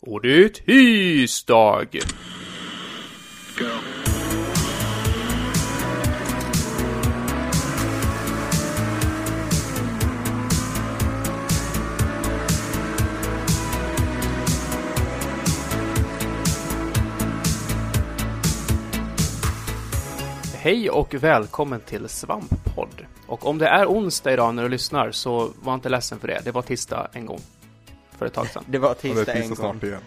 Och det är tisdag! Hej och välkommen till Svamppodd. Och om det är onsdag idag när du lyssnar så var inte ledsen för det. Det var tisdag en gång. För ett tag sedan. Det var Och det tisdag är en tisdag gång. snart igen.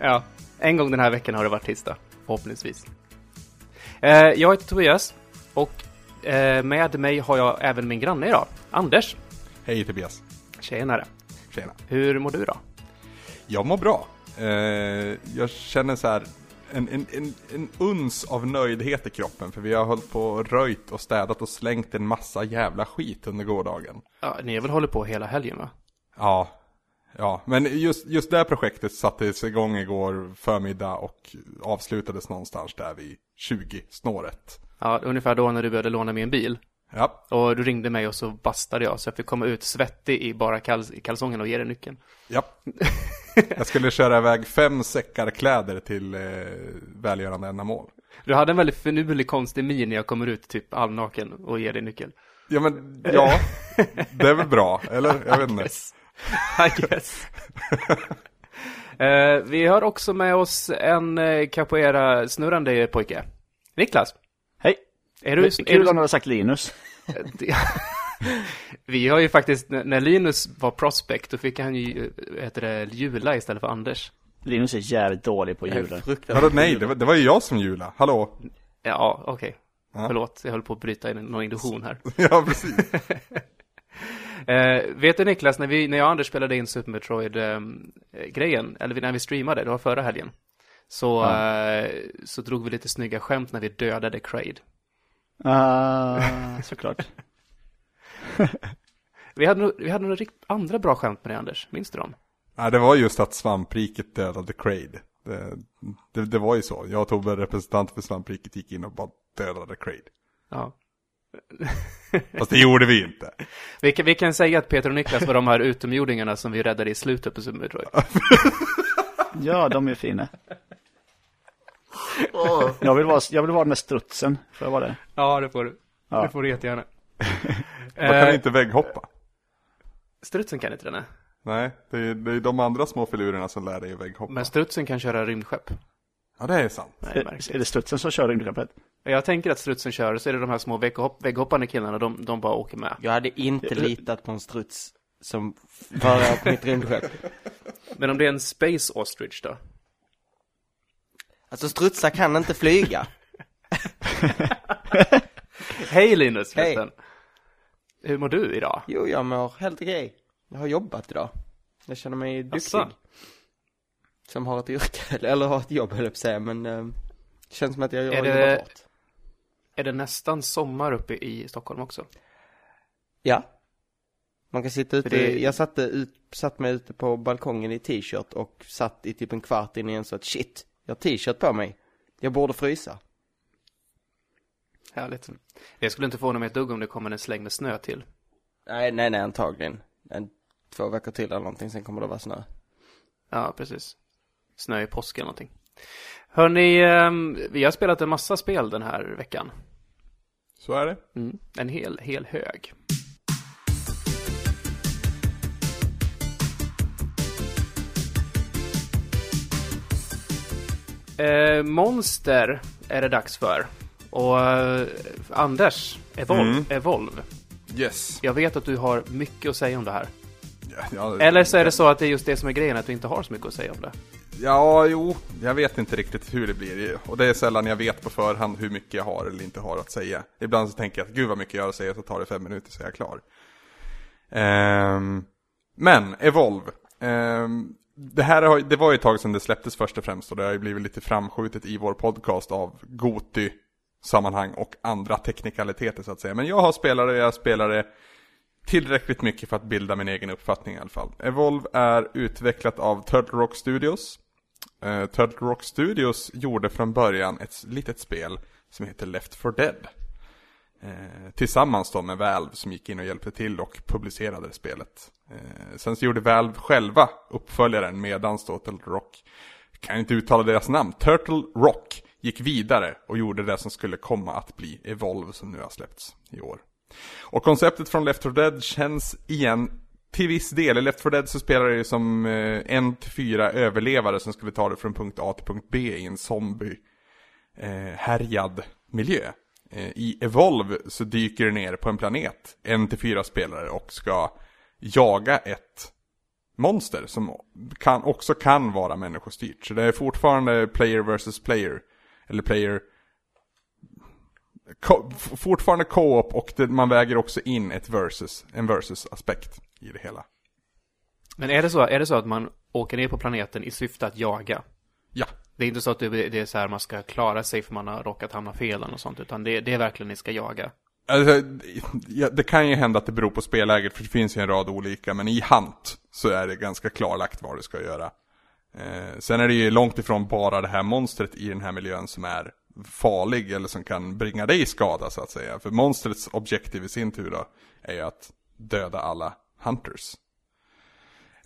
Ja, en gång den här veckan har det varit tisdag. Förhoppningsvis. Eh, jag heter Tobias och eh, med mig har jag även min granne idag, Anders. Hej Tobias. Tjenare. Tjena. Hur mår du då? Jag mår bra. Eh, jag känner så här en, en, en, en uns av nöjdhet i kroppen för vi har hållit på och röjt och städat och slängt en massa jävla skit under gårdagen. Ja, ni har väl hållit på hela helgen va? Ja, ja, men just, just det projektet sattes igång igår förmiddag och avslutades någonstans där vid 20 snåret. Ja, ungefär då när du började låna mig en bil. Ja, Och du ringde mig och så bastade jag så jag fick komma ut svettig i bara kals- kalsongerna och ge dig nyckeln. ja. Jag skulle köra iväg fem säckar kläder till eh, välgörande ändamål. Du hade en väldigt finurlig konstig min när jag kommer ut typ halvnaken och ger dig nyckeln. Ja men, ja, det är väl bra, eller? Jag vet inte. I guess. Eh, vi har också med oss en uh, capoeira-snurrande pojke. Niklas. Hej! Är du, Det är är kul du, om du har sagt Linus. vi har ju faktiskt, när Linus var prospect, då fick han ju, eh, heter det, jula istället för Anders. Linus är jävligt dålig på julen. Vadå nej, det var, det var ju jag som jula. Hallå? Ja, okej. Ja. Förlåt, jag höll på att bryta in någon illusion här. Ja, precis. Eh, vet du Niklas, när, vi, när jag och Anders spelade in Super Metroid-grejen, eller när vi streamade, det var förra helgen, så, eh, så drog vi lite snygga skämt när vi dödade Kraid. Ah, såklart. Vi hade, nog- vi hade några rikt- andra bra skämt med det, Anders. Minns du dem? Nej, det var just att svampriket dödade Kraid. Det, det, det var ju så. Jag och Tobbe, representant för svampriket, gick in och bara dödade Kraid. Ja. Fast det gjorde vi inte. Vi kan, vi kan säga att Peter och Niklas var de här utomjordingarna som vi räddade i slutet på Super Metroid. Ja, de är fina. Jag vill vara, jag vill vara där strutsen. Får jag vara det? Ja, det får du. Ja. Det får du jättegärna. Man kan Eh, inte vägghoppa. strutsen kan inte den, nej. Nej, det är, det är de andra små filurerna som lär dig vägghoppa. Men strutsen kan köra rymdskepp. Ja, det är sant. Nej, Är, är det strutsen som kör rymdskeppet? Jag tänker att strutsen kör, så är det de här små vägghopp, vägghoppande killarna, de, de bara åker med. Jag hade inte litat på en struts som förare på mitt rymdskepp. Men om det är en Space Ostrich då? Alltså strutsar kan inte flyga. Hej Linus Hej. Hur mår du idag? Jo, jag mår helt okej. Jag har jobbat idag. Jag känner mig duktig. Asså? Som har ett yrke, eller har ett jobb höll jag på att säga, men eh, känns som att jag har Är jobbat det- hårt. Är det nästan sommar uppe i Stockholm också? Ja. Man kan sitta ute, det- jag satte ut, satt mig ute på balkongen i t-shirt och satt i typ en kvart innan jag så att shit, jag har t-shirt på mig. Jag borde frysa. Härligt. Jag skulle inte förvåna mig ett dugg om det kommer en släng med snö till. Nej, nej, nej, antagligen. En, två veckor till eller någonting, sen kommer det vara snö. Ja, precis. Snö i påsk eller någonting. Hörni, ehm, vi har spelat en massa spel den här veckan. Så är det. Mm, en hel, hel hög. Eh, Monster är det dags för. Och eh, Anders, Evolve, Mm. Evolve. Yes. Jag vet att du har mycket att säga om det här. Ja, ja, Eller så är det så att det är just det som är grejen, att du inte har så mycket att säga om det. Ja, jo, jag vet inte riktigt hur det blir. Och det är sällan jag vet på förhand hur mycket jag har eller inte har att säga. Ibland så tänker jag att gud vad mycket jag har att säga, så tar det fem minuter så är jag klar. Um, men, Evolve. Um, det här har, det var ju ett tag sedan det släpptes först och främst och det har ju blivit lite framskjutet i vår podcast av Goti sammanhang och andra teknikaliteter så att säga. Men jag har spelare, jag spelar det tillräckligt mycket för att bilda min egen uppfattning i alla fall. Evolve är utvecklat av Turtle Rock Studios. Eh, Turtle Rock Studios gjorde från början ett litet spel som heter Left for Dead. Eh, tillsammans då med Valve som gick in och hjälpte till och publicerade spelet. Eh, sen så gjorde Valve själva uppföljaren medans då Turtle Rock, kan inte uttala deras namn, Turtle Rock gick vidare och gjorde det som skulle komma att bli Evolve som nu har släppts i år. Och konceptet från Left 4 Dead känns igen till viss del. I Left 4 Dead så spelar det ju som eh, en till fyra överlevare som skulle ta det från punkt A till punkt B i en zombie eh, härjad miljö. Eh, I Evolve så dyker det ner på en planet, en till fyra spelare och ska jaga ett monster som kan, också kan vara människostyrt. Så det är fortfarande player versus player. Eller player Ko fortfarande co-op och det, man väger också in ett versus, en versus-aspekt i det hela. Men är det, så, är det så att man åker ner på planeten i syfte att jaga? Ja. Det är inte så att det, är så här man ska klara sig för man har råkat hamna fel eller något sånt, utan det, det är verkligen ni ska jaga. Alltså, det kan ju hända att det beror på spelläget, för det finns ju en rad olika, men i Hunt så är det ganska klarlagt vad du ska göra. Eh, sen är det ju långt ifrån bara det här monstret i den här miljön som är farlig eller som kan bringa dig skada så att säga. För monstrets objektiv i sin tur då är ju att döda alla hunters.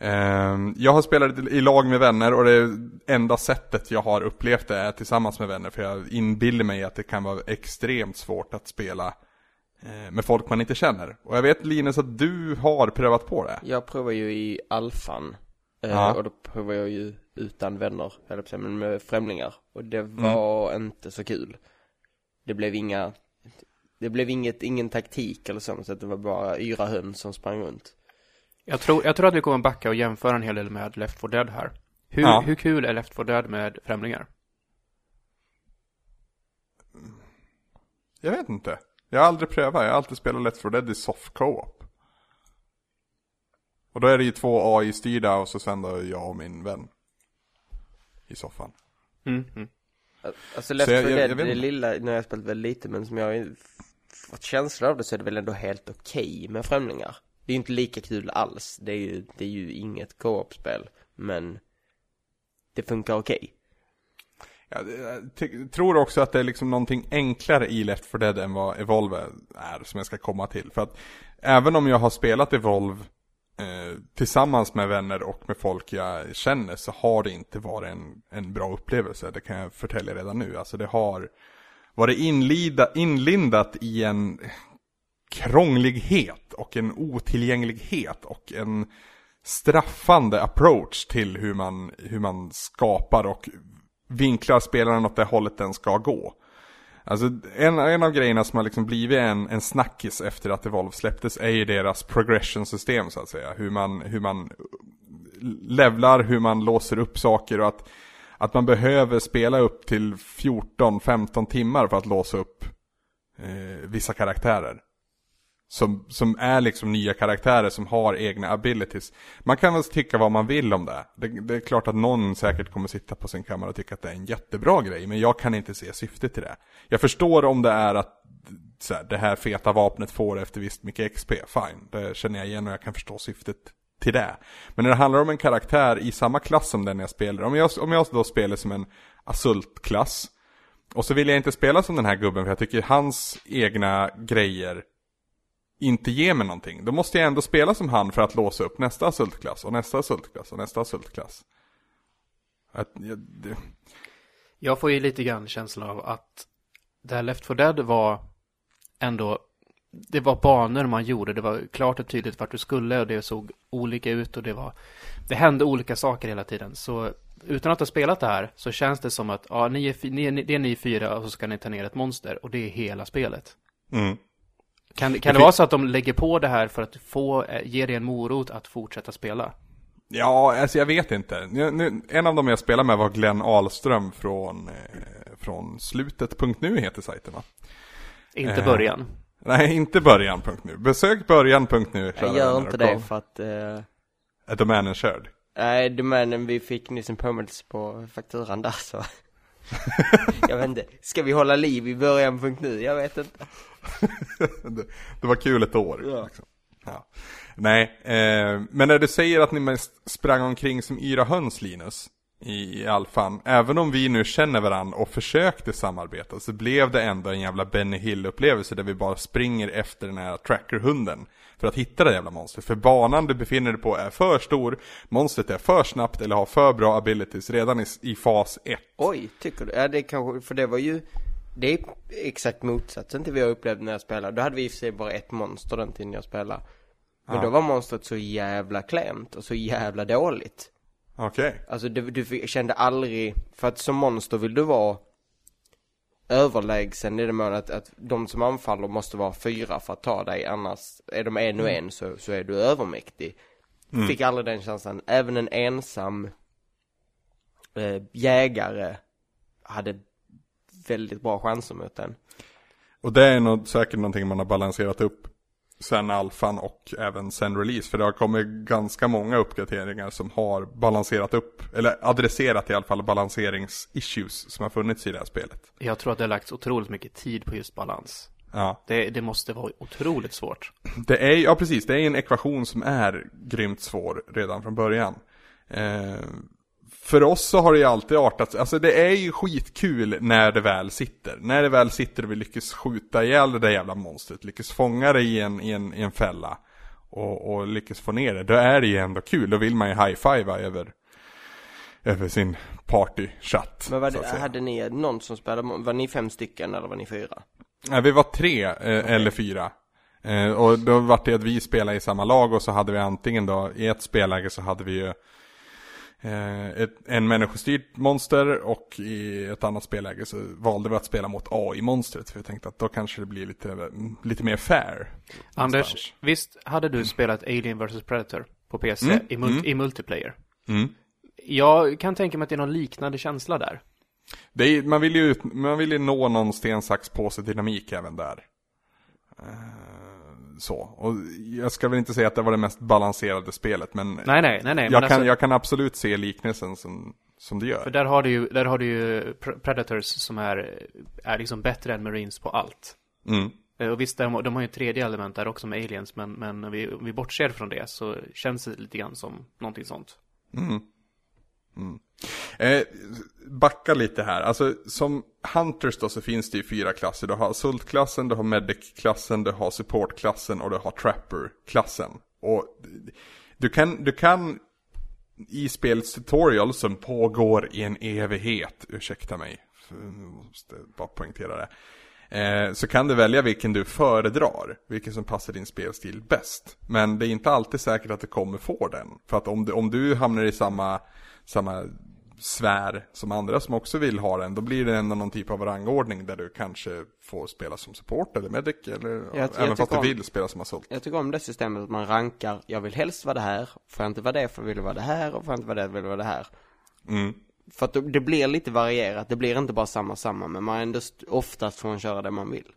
Ehm, jag har spelat i lag med vänner och det enda sättet jag har upplevt det är tillsammans med vänner. För jag inbillar mig att det kan vara extremt svårt att spela eh, med folk man inte känner. Och jag vet Linus att du har prövat på det. Jag provar ju i alfan. Eh, Ja. Och då provar jag ju utan vänner, eller men med främlingar. Och det var inte så kul. Det blev inga, det blev inget, ingen taktik eller så, så det var bara yra höns som sprang runt. Jag tror, jag tror att vi kommer backa och jämföra en hel del med Left 4 Dead här. Hur, Ja. hur kul är Left 4 Dead med främlingar? Jag vet inte. Jag har aldrig prövat, jag har alltid spelat Let's for Dead i soft co-op. Och då är det ju två AI-styrda och så sen då jag och min vän. I soffan. Mm, mm. Alltså Left Så jag- 4 jag- Dead, jag det lilla, nu har jag spelat väldigt lite, men som jag har fått känsla av det så är det väl ändå helt okej med främlingar. Det är ju inte lika kul alls, det är ju, det är ju inget co-op-spel, men det funkar okej. Jag eh, tror också att det är liksom någonting enklare i Left 4 Dead än vad Evolve är, som jag ska komma till. För att även om jag har spelat Evolve eh, tillsammans med vänner och med folk jag känner så har det inte varit en, en bra upplevelse. Det kan jag förtälja redan nu. Alltså det har varit inlida, inlindat i en krånglighet och en otillgänglighet och en straffande approach till hur man, hur man skapar och vinklar spelaren åt det hållet den ska gå. Alltså en, en av grejerna som har liksom blivit en, en snackis efter att Evolve släpptes är ju deras progression system så att säga. Hur man, hur man levlar, hur man låser upp saker och att, att man behöver spela upp till 14-15 timmar för att låsa upp eh, vissa karaktärer. Som, som är liksom nya karaktärer som har egna abilities. Man kan väl tycka vad man vill om det. det. Det är klart att någon säkert kommer sitta på sin kammare och tycka att det är en jättebra grej. Men jag kan inte se syftet i det. Jag förstår om det är att så här, det här feta vapnet får efter visst mycket XP. Fine, det känner jag igen och jag kan förstå syftet till det. Men när det handlar om en karaktär i samma klass som den jag spelar. Om jag, om jag då spelar som en asultklass. Och så vill jag inte spela som den här gubben för jag tycker hans egna grejer inte ger mig någonting. Då måste jag ändå spela som han för att låsa upp nästa Asult-klass och nästa Asult-klass och nästa Asult-klass. Att, jag, det, Jag får ju lite grann känslan av att det här Left 4 Dead var ändå det var banor man gjorde, det var klart och tydligt vart du skulle och det såg olika ut och det var det hände olika saker hela tiden. Så utan att ha spelat det här så känns det som att ja, ni är, ni det är ni fyra och så ska ni ta ner ett monster och det är hela spelet. mm. Kan, kan det vara så att de lägger på det här för att få, eh, ge dig en morot att fortsätta spela? Ja, alltså jag vet inte. En av dem jag spelade med var Glenn Ahlström från, eh, från slutet.nu heter sajten va? Inte Eh, början. Nej, inte början.nu. Besök början.nu. Jag gör inte det kom. för att, eh, Är domänen körd? nej, domänen vi fick nyss en påminnelse på fakturan där så. jag vet inte, ska vi hålla liv i början.nu? Jag vet inte. det, det var kul ett år. Ja. Liksom. Ja. Nej, eh, men när du säger att ni mest sprang omkring som yra höns Linus. i alfan. Även om vi nu känner varandra och försökte samarbeta så blev det ändå en jävla Benny Hill-upplevelse där vi bara springer efter den här trackerhunden. För att hitta det jävla monstret. För banan du befinner dig på är för stor, monstret är för snabbt eller har för bra abilities redan i, i fas 1. Oj, tycker du? Ja, det kanske, för det var ju, det är exakt motsatsen till vad jag upplevde när jag spelade. Då hade vi i och för sig bara ett monster den tiden jag spelade. Men Ja. då var monstret så jävla klämt och så jävla dåligt. Okej. Alltså du, du kände aldrig, för att som monster vill du vara överlägsen i det mån att, att de som anfaller måste vara fyra för att ta dig, annars är de en och en så, så är du övermäktig. Fick aldrig den känslan, även en ensam eh, jägare hade väldigt bra chanser mot den. Och det är nog säkert någonting man har balanserat upp sen alfan och även sen release. För det har kommit ganska många uppdateringar som har balanserat upp, eller adresserat i alla fall balanseringsissues som har funnits i det här spelet. Jag tror att det har lagts otroligt mycket tid på just balans. Ja, Det, det måste vara otroligt svårt. det är ja precis, det är en ekvation som är grymt svår redan från början. Eh, för oss så har det ju alltid artat alltså det är ju skitkul när det väl sitter. När det väl sitter och vi lyckas skjuta ihjäl det där jävla monstret, lyckas fånga det i en, i en, i en fälla. Och, och lyckas få ner det, då är det ju ändå kul. Då vill man ju high-fiva över, över sin party-chatt. Men var det, hade ni någon som spelade, var ni fem stycken eller var ni fyra? Nej, vi var tre eh, eller fyra. Eh, och då var det att vi spelade i samma lag och så hade vi antingen då, i ett spelläge så hade vi ju ett, en människostyrt monster och i ett annat spelläge så valde vi att spela mot AI-monstret. För jag tänkte att då kanske det blir lite, lite mer fair. Anders, någonstans. visst hade du spelat Alien vs Predator på PC Mm, i, mul- mm. i multiplayer? Mm. Jag kan tänka mig att det är någon liknande känsla där. Det är, man, vill ju, man vill ju nå någon sten, sax, påse dynamik även där. Eh, så, och jag ska väl inte säga att det var det mest balanserade spelet men Nej, nej, nej, nej. jag, kan, alltså, jag kan absolut se liknelsen som, som För gör. där har du ju, där har du ju Pre- Predators som är, är liksom bättre än Marines på allt. Mm. Eh, Och visst, de, de har ju ett tredje element där också med aliens, men, men om vi, om vi bortser från det så känns det lite grann som någonting sånt. Mm. Mm. Eh, backa lite här, alltså som Hunters då så finns det ju fyra klasser. Du har Assault-klassen, du har Medic-klassen, du har Support-klassen och du har Trapper-klassen. Och du kan, du kan i spelets tutorial som pågår i en evighet, ursäkta mig, jag måste bara poängtera det. Eh, så kan du välja vilken du föredrar, vilken som passar din spelstil bäst. Men det är inte alltid säkert att du kommer få den. För att om du, om du hamnar i samma, samma sfär som andra som också vill ha den, då blir det ändå någon typ av rangordning där du kanske får spela som support eller medic eller jag även fast tycker du vill spela som assault. Jag tycker om det systemet att man rankar, jag vill helst vara det här, får jag inte vara det för vill jag vara det här och får jag inte vara det vill jag vara det här. Mm. För att det- blir lite varierat, det blir inte bara samma samma, men man ändå st- oftast får man köra det man vill.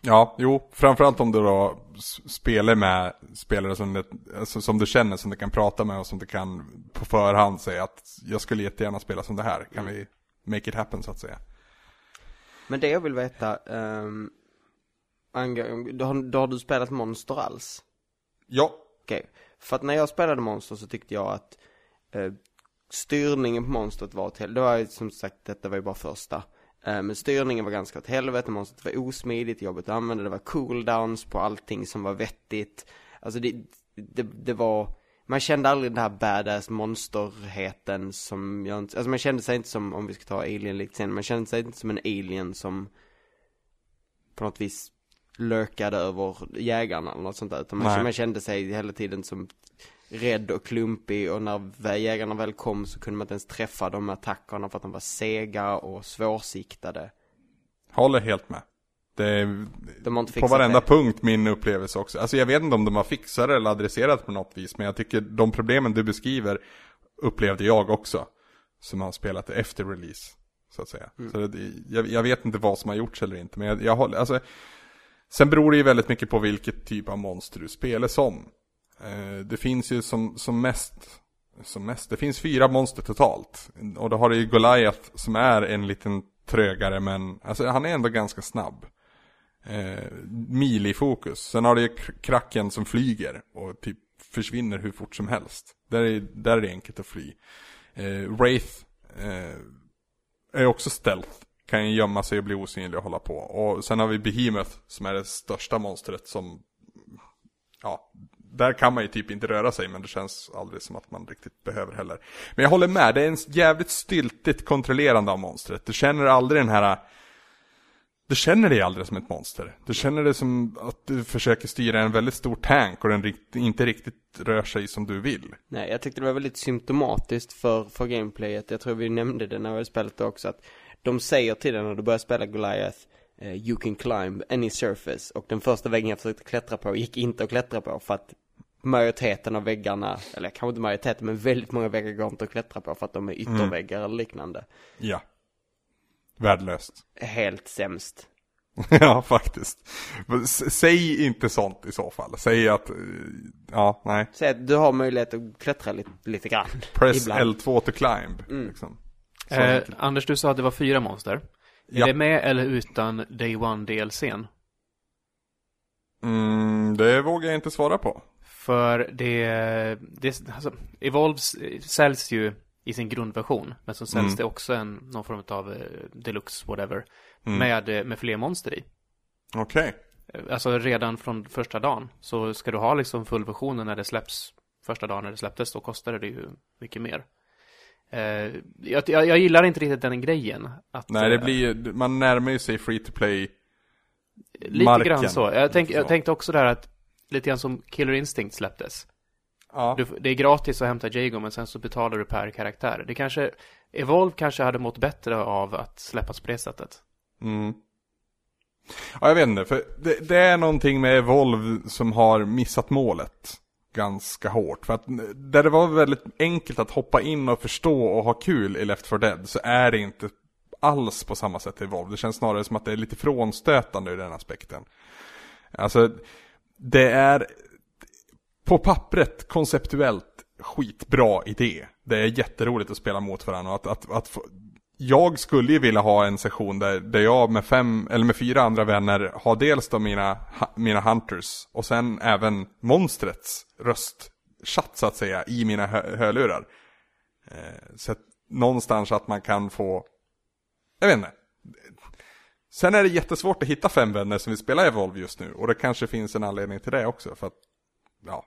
Ja, jo, framförallt om du då spelar med spelare som, det, alltså, som du känner, som du kan prata med och som du kan på förhand säga att jag skulle jättegärna spela som det här, kan vi make it happen så att säga. Men det jag vill veta, um, angå- då, har, då har du spelat Monster alls? Ja, Okej, för att när jag spelade Monster så tyckte jag att eh, styrningen på monstret var helvete. Det var ju som sagt, detta var ju bara första. Eh, men styrningen var ganska åt helvete, monstret var osmidigt, jobbigt att använda, det var cooldowns på allting som var vettigt. Alltså det, det, det var, man kände aldrig den här badass monsterheten som jag inte, alltså man kände sig inte som, om vi ska ta alien likt sen, man kände sig inte som en alien som på något vis lökade över jägarna eller något sånt där. Utan man, man kände sig hela tiden som rädd och klumpig och när jägarna väl kom så kunde man inte ens träffa de attackerna för att de var sega och svårsiktade. håller helt med. Det De har inte på varenda det. punkt min upplevelse också. Alltså jag vet inte om de har fixat det eller adresserat på något vis, men jag tycker de problemen du beskriver upplevde jag också. Som har spelat det efter release, så att säga. Så det, jag, jag vet inte vad som har gjorts eller inte, men jag, jag håller, alltså Sen beror det ju väldigt mycket på vilket typ av monster du spelar som. Eh, det finns ju som, som mest, som mest, det finns fyra monster totalt. Och då har du ju Goliath som är en liten trögare men, alltså han är ändå ganska snabb. Eh, mil i fokus. Sen har du ju Kraken som flyger och typ försvinner hur fort som helst. Där är, där är det enkelt att fly. Eh, Wraith eh, är också stealth. Kan ju gömma sig och bli osynlig och hålla på. Och sen har vi Behemoth som är det största monstret som, ja, där kan man ju typ inte röra sig men det känns aldrig som att man riktigt behöver heller. Men jag håller med, det är en jävligt styltigt kontrollerande av monstret. Du känner aldrig den här du känner dig aldrig som ett monster. Du känner det som att du försöker styra en väldigt stor tank och den inte riktigt rör sig som du vill. Nej, jag tyckte det var väldigt symptomatiskt för, för gameplayet. Jag tror vi nämnde det när vi spelade det också att de säger till dig när du börjar spela Goliath eh, You can climb any surface och den första väggen jag försökte klättra på gick inte att klättra på för att majoriteten av väggarna, eller kanske inte majoriteten men väldigt många väggar går inte att klättra på för att de är ytterväggar eller liknande. Ja. Värdelöst. Helt sämst. ja, faktiskt. Säg inte sånt i så fall. Säg att, eh, ja, nej. Säg att du har möjlighet att klättra lite, lite grann. Press ibland. L2 to climb. Liksom. Så Eh. Anders, du sa att det var fyra monster. Är Ja. det med eller utan Day One DLCn? Mm, det vågar jag inte svara på. För det, det alltså, Evolves säljs ju i sin grundversion. Men så säljs Mm. det också en, någon form av eh, deluxe whatever. Mm. Med, eh, med fler monster i. Okej. Eh, Alltså redan från första dagen. Så ska du ha liksom fullversionen när det släpps första dagen när det släpptes, då kostade det ju mycket mer. Eh, jag, jag, jag gillar inte riktigt den grejen. Att, Nej, det blir, man närmar ju sig free to play. Lite marken. grann så. Jag, tänk, jag tänkte också där att lite grann som Killer Instinct släpptes. Ja. Du, det är gratis att hämta Jago men sen så betalar du per karaktär. Det kanske, Evolve kanske hade mått bättre av att släppas på det sättet. Mm. Ja, jag vet inte, för det, det är någonting med Evolve som har missat målet ganska hårt. För att där det var väldigt enkelt att hoppa in och förstå och ha kul i Left 4 Dead så är det inte alls på samma sätt i Evolve. Det känns snarare som att det är lite frånstötande ur den aspekten. Alltså, det är på pappret konceptuellt skitbra idé. Det är jätteroligt att spela mot varandra och att, att, att få, jag skulle ju vilja ha en session där, där jag med fem, eller med fyra andra vänner har dels då mina, mina hunters och sen även monstrets röstchatt så att säga i mina hö, hörlurar. Eh, så att någonstans att man kan få, jag vet inte. Sen är det jättesvårt att hitta fem vänner som vill spela Evolve just nu och det kanske finns en anledning till det också för att, ja.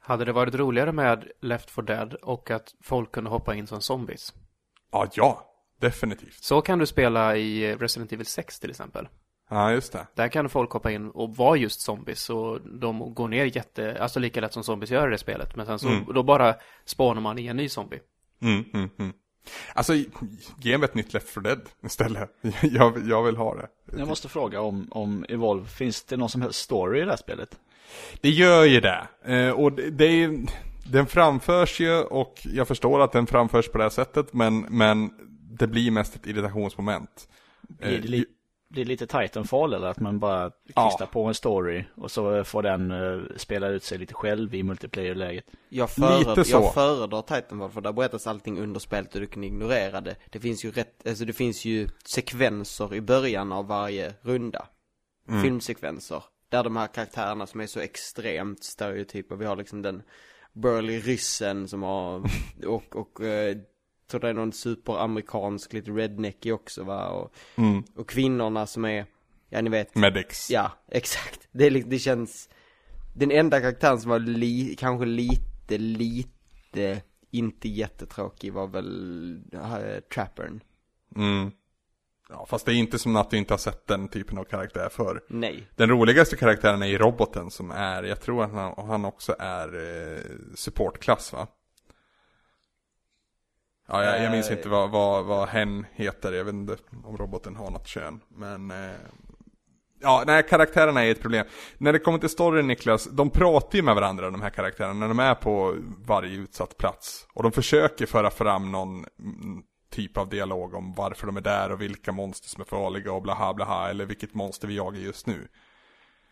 Hade det varit roligare med Left 4 Dead och att folk kunde hoppa in som zombies? Ja, ja, definitivt. Så kan du spela i Resident Evil 6 till exempel. Ja, just det. Där kan folk hoppa in och vara just zombies och de går ner jätte, alltså lika lätt som zombies gör i det spelet. Men sen så, Mm. då bara spawnar man i en ny zombie. Mm, mm, mm. Alltså, ge mig ett nytt Left 4 Dead istället. Jag, jag vill ha det. Jag måste fråga om, om Evolve, finns det någon som helst story i det här spelet? Det gör ju det. Eh, och det, är ju, den framförs ju och jag förstår att den framförs på det här sättet men, men det blir mest ett irritationsmoment. Blir det, li- blir lite Titanfall eller att man bara Ja. klistrar på en story och så får den uh, spela ut sig lite själv i multiplayer-läget? Jag, föredrar, Lite så. jag föredrar Titanfall för där berättas allting under spelet och du kan ignorera det. Det finns ju rätt, alltså det finns ju sekvenser i början av varje runda. Filmsekvenser. Där de här karaktärerna som är så extremt stereotypa. Vi har liksom den burly ryssen som har, och, och eh, tror det är någon superamerikansk, lite redneckig också va. Och, Mm. och kvinnorna som är, ja ni vet. Medics. Ja, exakt. Det, det känns, den enda karaktären som var li, kanske lite, lite, inte jättetråkig var väl äh, Trappern. Mm. Ja, fast det är inte som att du inte har sett den typen av karaktär förr. Nej. Den roligaste karaktären är ju roboten som är, jag tror att han, han också är eh, supportklass va? Ja, jag, jag minns Eh. inte vad, vad, vad hen heter, jag vet inte om roboten har något kön, men eh, Ja, nej, karaktärerna är ett problem. När det kommer till storyn Niklas, de pratar ju med varandra de här karaktärerna när de är på varje utsatt plats. Och de försöker föra fram någon mm, typ av dialog om varför de är där och vilka monster som är farliga och blaha blaha, eller vilket monster vi jagar just nu.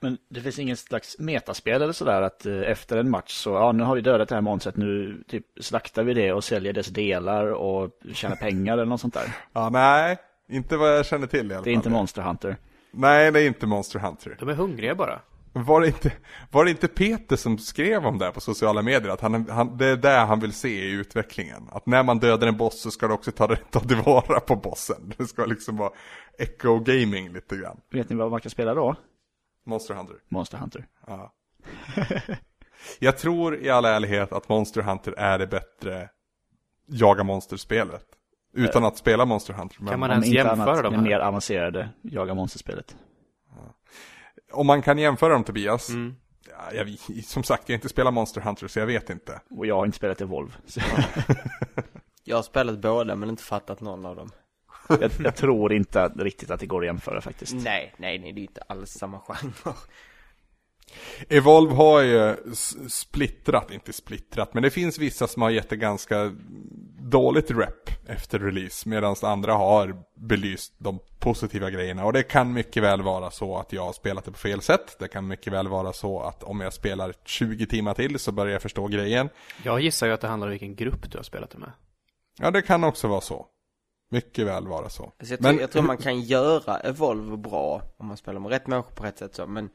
Men det finns ingen slags metaspel eller sådär att eh, efter en match så, ja nu har vi dödat det här monstret, nu typ slaktar vi det och säljer dess delar och tjänar pengar eller något sånt där. Ja, nej, inte vad jag känner till i alla fall. Det är inte Monster Hunter. Nej, det är inte Monster Hunter. De är hungriga bara. Var det, inte, var det inte Peter som skrev om det här på sociala medier? Att han, han, det är det han vill se i utvecklingen. Att när man dödar en boss så ska du också ta, ta tillvara på bossen. Det ska liksom vara echo gaming lite grann. Vet ni vad man kan spela då? Monster Hunter. Monster Hunter. Ja. Jag tror i all ärlighet att Monster Hunter är det bättre jaga monsterspelet. Utan att spela Monster Hunter. Men Kan man ens jämföra dem det mer avancerade jaga monsterspelet. om man kan jämföra dem Tobias. Mm. Ja, jag, som sagt, jag har inte spelat Monster Hunter så jag vet inte. Och jag har inte spelat Evolve. Så Jag har spelat båda men inte fattat någon av dem. Jag, jag tror inte riktigt att det går att jämföra faktiskt. Nej, nej, nej, det är inte alls samma genre. Evolve har ju splittrat, inte splittrat, men det finns vissa som har gett det ganska dåligt rep efter release, medan andra har belyst de positiva grejerna. Och det kan mycket väl vara så att jag har spelat det på fel sätt. Det kan mycket väl vara så att om jag spelar 20 timmar till så börjar jag förstå grejen. Jag gissar ju att det handlar om vilken grupp du har spelat det med. Ja, det kan också vara så. Mycket väl vara så. Så jag, tror, jag tror man kan göra Evolve bra om man spelar med rätt människor på rätt sätt så, men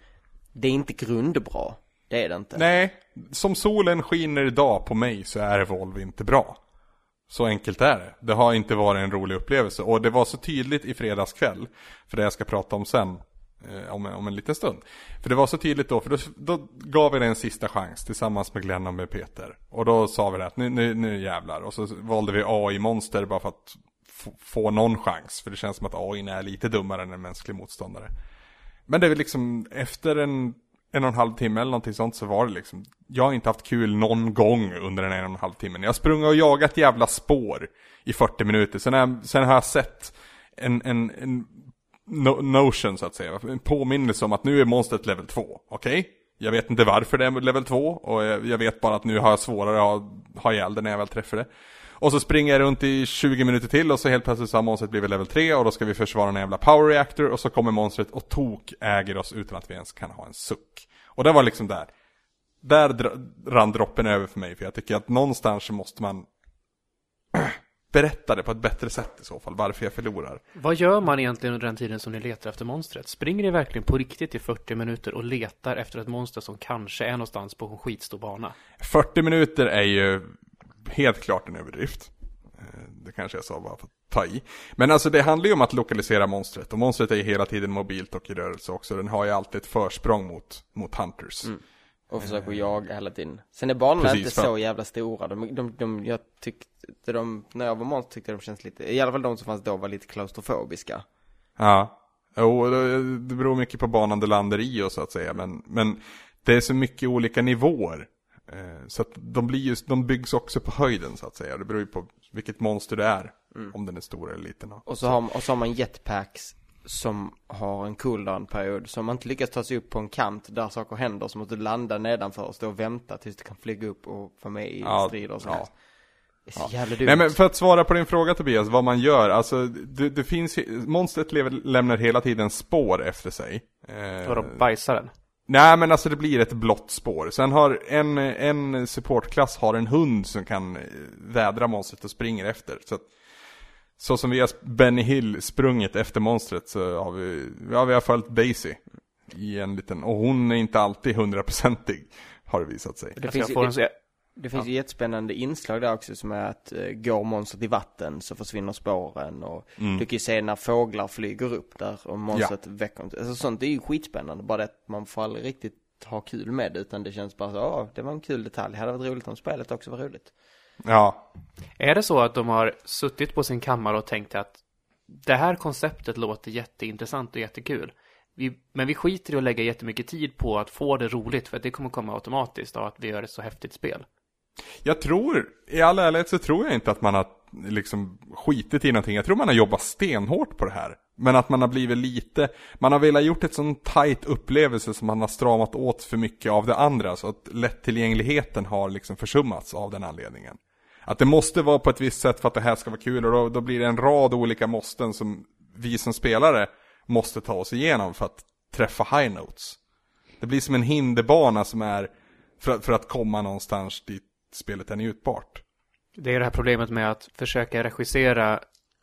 det är inte grundbra. Det är det inte. Nej, som solen skiner idag på mig så är Evolve inte bra. Så enkelt är det. Det har inte varit en rolig upplevelse. Och det var så tydligt i fredags kväll, för det jag ska prata om sen, eh, om, en, om en liten stund. För det var så tydligt då, för då, då gav vi det en sista chans tillsammans med Glenn och med Peter. Och då sa vi det att nu, nu, nu jävlar. Och så valde vi AI-monster bara för att få, någon chans. För det känns som att AI är lite dummare än en mänsklig motståndare. Men det är väl liksom efter en, en och en halv timme eller någonting sånt så var det liksom Jag har inte haft kul någon gång under den en och en halv timmen. Jag har sprungit och jagat jävla spår i 40 minuter. Sen, har jag, sen har jag sett en, en, en no, notion så att säga. En påminnelse om att nu är monstret level 2. Okej? Jag vet inte varför det är level 2 och jag, jag vet bara att nu har jag svårare att ha, ha ihjäl det när jag väl träffar det. Och så springer jag runt i 20 minuter till och så helt plötsligt så har monstret blivit level 3 och då ska vi försvara en jävla power reactor och så kommer monstret och tok äger oss utan att vi ens kan ha en suck. Och det var liksom där. Där rann droppen över för mig för jag tycker att någonstans måste man berätta det på ett bättre sätt i så fall, varför jag förlorar. Vad gör man egentligen under den tiden som ni letar efter monstret? Springer ni verkligen på riktigt i 40 minuter och letar efter ett monster som kanske är någonstans på en skitstor bana? 40 minuter är ju helt klart en överdrift. Eh, Det kanske jag sa bara för att ta i. Men alltså det handlar ju om att lokalisera monstret. Och monstret är ju hela tiden mobilt och i rörelse också. Den har ju alltid ett försprång mot, mot hunters. Och försöker jaga hela tiden. Sen är banorna Precis, inte för så jävla stora. De, de, de, jag tyckte de, när jag var monster tyckte de känns lite, i alla fall de som fanns då var lite klaustrofobiska. Ja. Jo, det beror mycket på banan det landar i och så att säga. Men, men det är så mycket olika nivåer. Eh, Så att de blir just, de byggs också på höjden så att säga. Det beror ju på vilket monster det är. Om den är stor eller liten. Och så, har, och så har man jetpacks som har en cooldown-period. Så om man inte lyckas ta sig upp på en kant där saker händer så måste du landa nedanför och stå och vänta tills du kan flyga upp och vara med i Ja, strider och ja. sånt. Det är så jävla dumt. Nej men för att svara på din fråga Tobias, vad man gör, alltså det, det finns, monstret lever, lämnar hela tiden spår efter sig. Eh, Vadå, bajsar den? Nej men alltså det blir ett blått spår. Sen har en, en supportklass har en hund som kan eh, vädra monstret och springer efter. Så, att, så som vi har Benny Hill sprungit efter monstret så har vi, ja vi har följt Daisy. I en liten, och hon är inte alltid hundraprocentig, har det visat sig. det Alltså, finns, jag får en det, finns ju jättespännande inslag där också som är att uh, går monstret i vatten så försvinner spåren och Mm. du kan ju se när fåglar flyger upp där och monstret väcker Alltså sånt är ju skitspännande, bara det att man får aldrig riktigt ha kul med det utan det känns bara så, ja det var en kul detalj, det hade varit roligt om spelet också var roligt. Ja, Är det så att de har suttit på sin kammare och tänkt att det här konceptet låter jätteintressant och jättekul. Vi, men vi skiter i att lägga jättemycket tid på att få det roligt för att det kommer komma automatiskt av att vi gör ett så häftigt spel. Jag tror, i all ärlighet så tror jag inte att man har liksom skitit i någonting. Jag tror man har jobbat stenhårt på det här. Men att man har blivit lite, man har velat gjort ett sån tight upplevelse som man har stramat åt för mycket av det andra. Så att lättillgängligheten har liksom försummats av den anledningen. Att det måste vara på ett visst sätt för att det här ska vara kul och då, då blir det en rad olika måsten som vi som spelare måste ta oss igenom för att träffa high notes. Det blir som en hinderbana som är för, för att komma någonstans dit spelet är njutbart. Det är det här problemet med att försöka regissera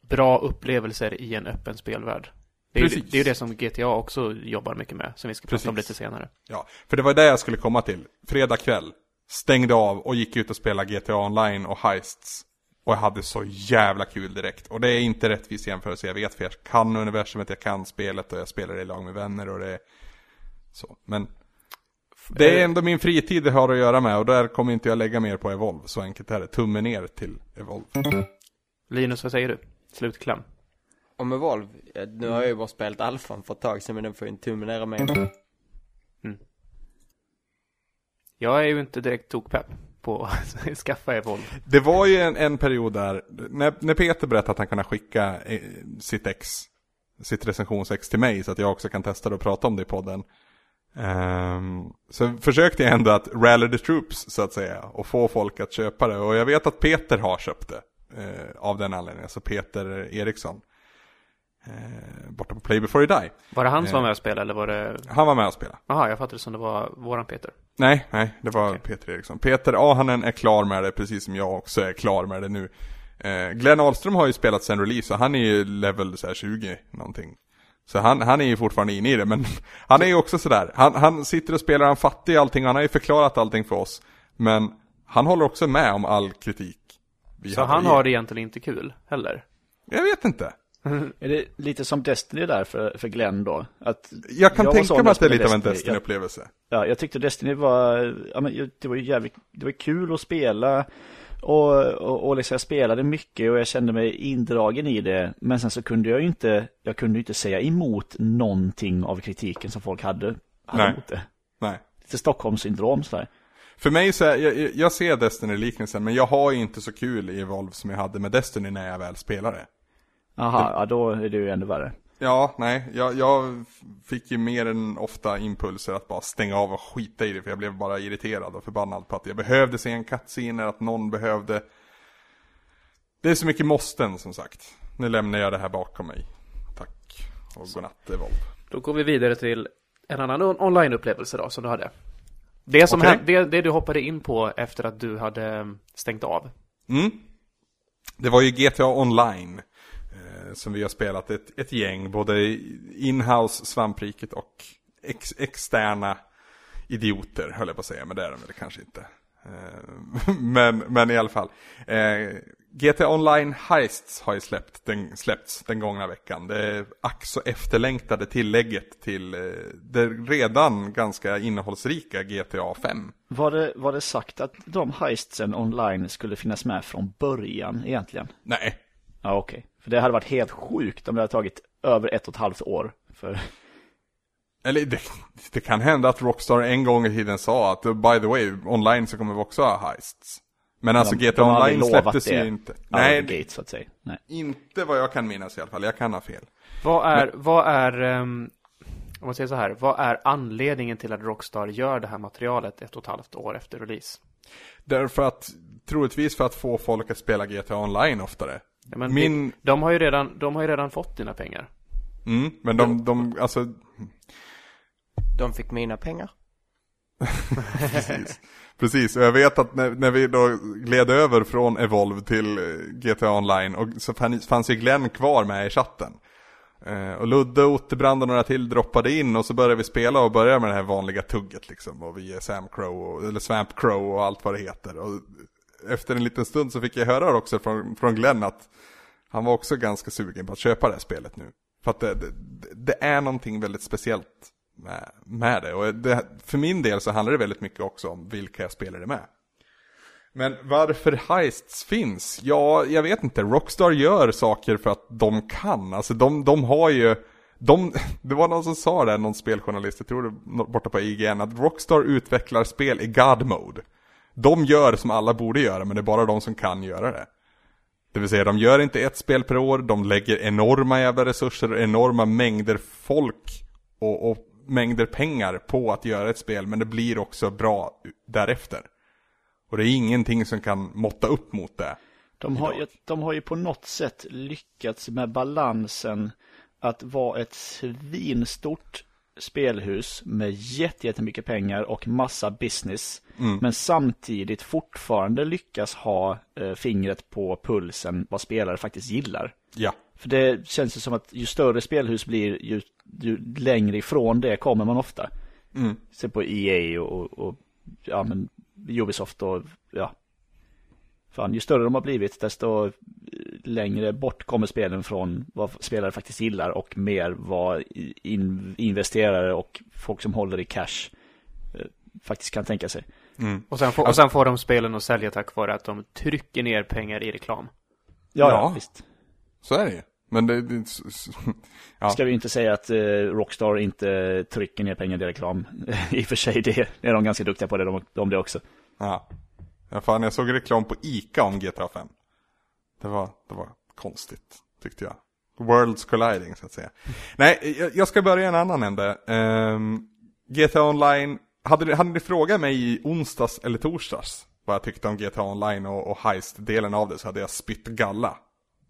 bra upplevelser i en öppen spelvärld. Det är, ju, Precis. det är det som GTA också jobbar mycket med, som vi ska prata om Precis. lite senare. Ja, för det var det jag skulle komma till. Fredag kväll, stängde av och gick ut och spelade GTA online och Heists. Och jag hade så jävla kul direkt. Och det är inte rättvis jämförelse, jag vet för jag kan universumet, jag kan spelet och jag spelar i lag med vänner och det är så. Men det är ändå min fritid det har att göra med och där kommer inte jag lägga mer på Evolve. Så enkelt är det. Tummen ner till Evolve. Linus, vad säger du? Slutkläm. Om Evolve, nu har jag ju bara spelat alfan för ett tag sedan men den får ju en tumme ner av mig. Jag är ju inte direkt tokpepp på att skaffa Evolve. Det var ju en, en period där, när, när Peter berättade att han kunde skicka eh, sitt ex, sitt recensionsex till mig så att jag också kan testa det och prata om det i podden. Ehm, så försökte jag ändå att rally the troops så att säga och få folk att köpa det. Och jag vet att Peter har köpt det eh, av den anledningen, alltså Peter Eriksson. Eh, borta på Play before you die. Var det han som Eh. var med och spelade eller var det... Han var med och spelade. Jaha, jag fattade det som det var våran Peter. Nej, nej, det var Okej. Peter Eriksson. Peter Ahanen är klar med det, precis som jag också är klar med det nu. Eh, Glenn Ahlström har ju spelat sen release, och han är ju level så här 20 någonting. Så han, han är ju fortfarande inne i det, men han är ju också sådär. Han, han sitter och spelar, han fattar ju allting, han har ju förklarat allting för oss. Men han håller också med om all kritik. Vi Så han i- har det egentligen inte kul heller. Jag vet inte. Är det lite som Destiny där för, för Glenn då? Att Jag kan var tänka mig att det är jag lite av en Destiny. Jag- Destiny-upplevelse. Ja, jag tyckte Destiny var, ja men det var ju jävligt, det var kul att spela och, och, och liksom jag spelade mycket och jag kände mig indragen i det. Men sen så kunde jag ju inte, jag kunde inte säga emot någonting av kritiken som folk hade, hade Nej. mot det. Nej. Lite Stockholmssyndrom sådär. För mig så är, jag, jag ser Destiny-liknelsen, men jag har ju inte så kul i Evolve som jag hade med Destiny när jag väl spelade. Jaha, ja då är det ju ännu värre. Ja, nej, jag, jag fick ju mer än ofta impulser att bara stänga av och skita i det, för jag blev bara irriterad och förbannad på att jag behövde se en cutscene, att någon behövde... Det är så mycket måsten, som sagt. Nu lämnar jag det här bakom mig. Tack, och godnatt Evolve. Då går vi vidare till en annan on- online-upplevelse då, som du hade. Det som Okej. hände, det, det du hoppade in på efter att du hade stängt av. Mm. Det var ju GTA Online som vi har spelat ett, ett gäng, både inhouse svampriket och ex, externa idioter, höll jag på att säga, men det är de väl kanske inte. Eh, men, men i alla fall. Eh, GTA Online Heists har ju släppt den, släppts den gångna veckan. Det är ack så efterlängtade tillägget till eh, det redan ganska innehållsrika GTA 5. Var det, var det sagt att de heistsen online skulle finnas med från början egentligen? Nej, Ja okej, för det hade varit helt sjukt om det hade tagit över ett och ett halvt år. För Eller det, det kan hända att Rockstar en gång i tiden sa att by the way, online så kommer vi också ha heists. Men alltså GTA de aldrig Online släpptes ju inte. Nej, gate så att säga. Nej. inte vad jag kan minnas i alla fall. Jag kan ha fel. Vad är, vad är, um, om man säger så här, vad är anledningen till att Rockstar gör det här materialet ett och ett halvt år efter release? Därför att, troligtvis för att få folk att spela GTA Online oftare. Ja, men Min- de, har ju redan, de har ju redan fått dina pengar. Mm, men de, de, alltså, De fick mina pengar. precis. Precis, och jag vet att när, när vi då gled över från Evolve till eh, GTA Online och så fanns, ju Glenn kvar med i chatten. Eh, och Ludde, Otterbrand och några till droppade in och så började vi spela och började med det här vanliga tugget liksom. Och vi är Sam Crow, och, eller Swamp Crow och allt vad det heter. Och efter en liten stund så fick jag höra också från, från Glenn att han var också ganska sugen på att köpa det här spelet nu. För att det, det, det är någonting väldigt speciellt med, med det. Och det, för min del så handlar det väldigt mycket också om vilka jag spelar det med. Men varför heists finns? Ja, jag vet inte. Rockstar gör saker för att de kan. Alltså de, de har ju... De, det var någon som sa det, någon speljournalist, jag tror det var borta på IGN, att Rockstar utvecklar spel i God Mode. De gör som alla borde göra, men det är bara de som kan göra det. Det vill säga, de gör inte ett spel per år, de lägger enorma jävla resurser och enorma mängder folk och, och mängder pengar på att göra ett spel, men det blir också bra därefter. Och det är ingenting som kan måtta upp mot det. De har, ju, de har ju på något sätt lyckats med balansen att vara ett svinstort spelhus med jätte- jättemycket pengar och massa business. Men samtidigt fortfarande lyckas ha eh, fingret på pulsen vad spelare faktiskt gillar. Ja. För det känns ju som att ju större spelhus blir, ju, ju längre ifrån det kommer man ofta. Mm. Se på EA och, och, och ja, men Ubisoft och ja. Fan, ju större de har blivit desto längre bort kommer spelen från vad spelare faktiskt gillar och mer vad in, investerare och folk som håller i cash eh, faktiskt kan tänka sig. Och sen, får, och sen får de spelen att sälja tack vare att de trycker ner pengar i reklam. Ja, ja. Ja. visst. Så är det ju. Men det, det ja. Ska vi inte säga att eh, Rockstar inte trycker ner pengar i reklam. I och för sig, det är de ganska duktiga på det, de, de det också. Ja. ja. Fan, jag såg reklam på Ica om GTA 5. Det var, det var konstigt, tyckte jag. Worlds colliding, så att säga. Nej, jag, ska börja i en annan ände. Ehm, um, GTA Online, hade ni, hade ni frågat mig i onsdags eller torsdags vad jag tyckte om GTA Online och, och Heist-delen av det så hade jag spytt galla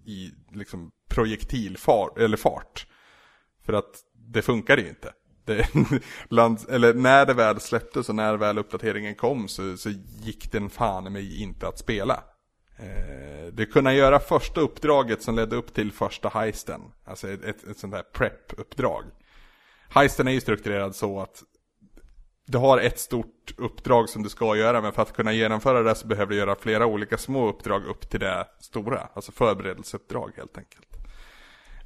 i liksom projektilfart, eller fart. För att det funkar ju inte. Det, bland, eller när det väl släpptes och när väl uppdateringen kom så, så gick den fan i mig inte att spela. Eh, det kunde göra första uppdraget som ledde upp till första heisten. Alltså ett, ett, ett sånt här prep-uppdrag. Heisten är ju strukturerad så att du har ett stort uppdrag som du ska göra men för att kunna genomföra det så behöver du göra flera olika små uppdrag upp till det stora. Alltså förberedelseuppdrag helt enkelt.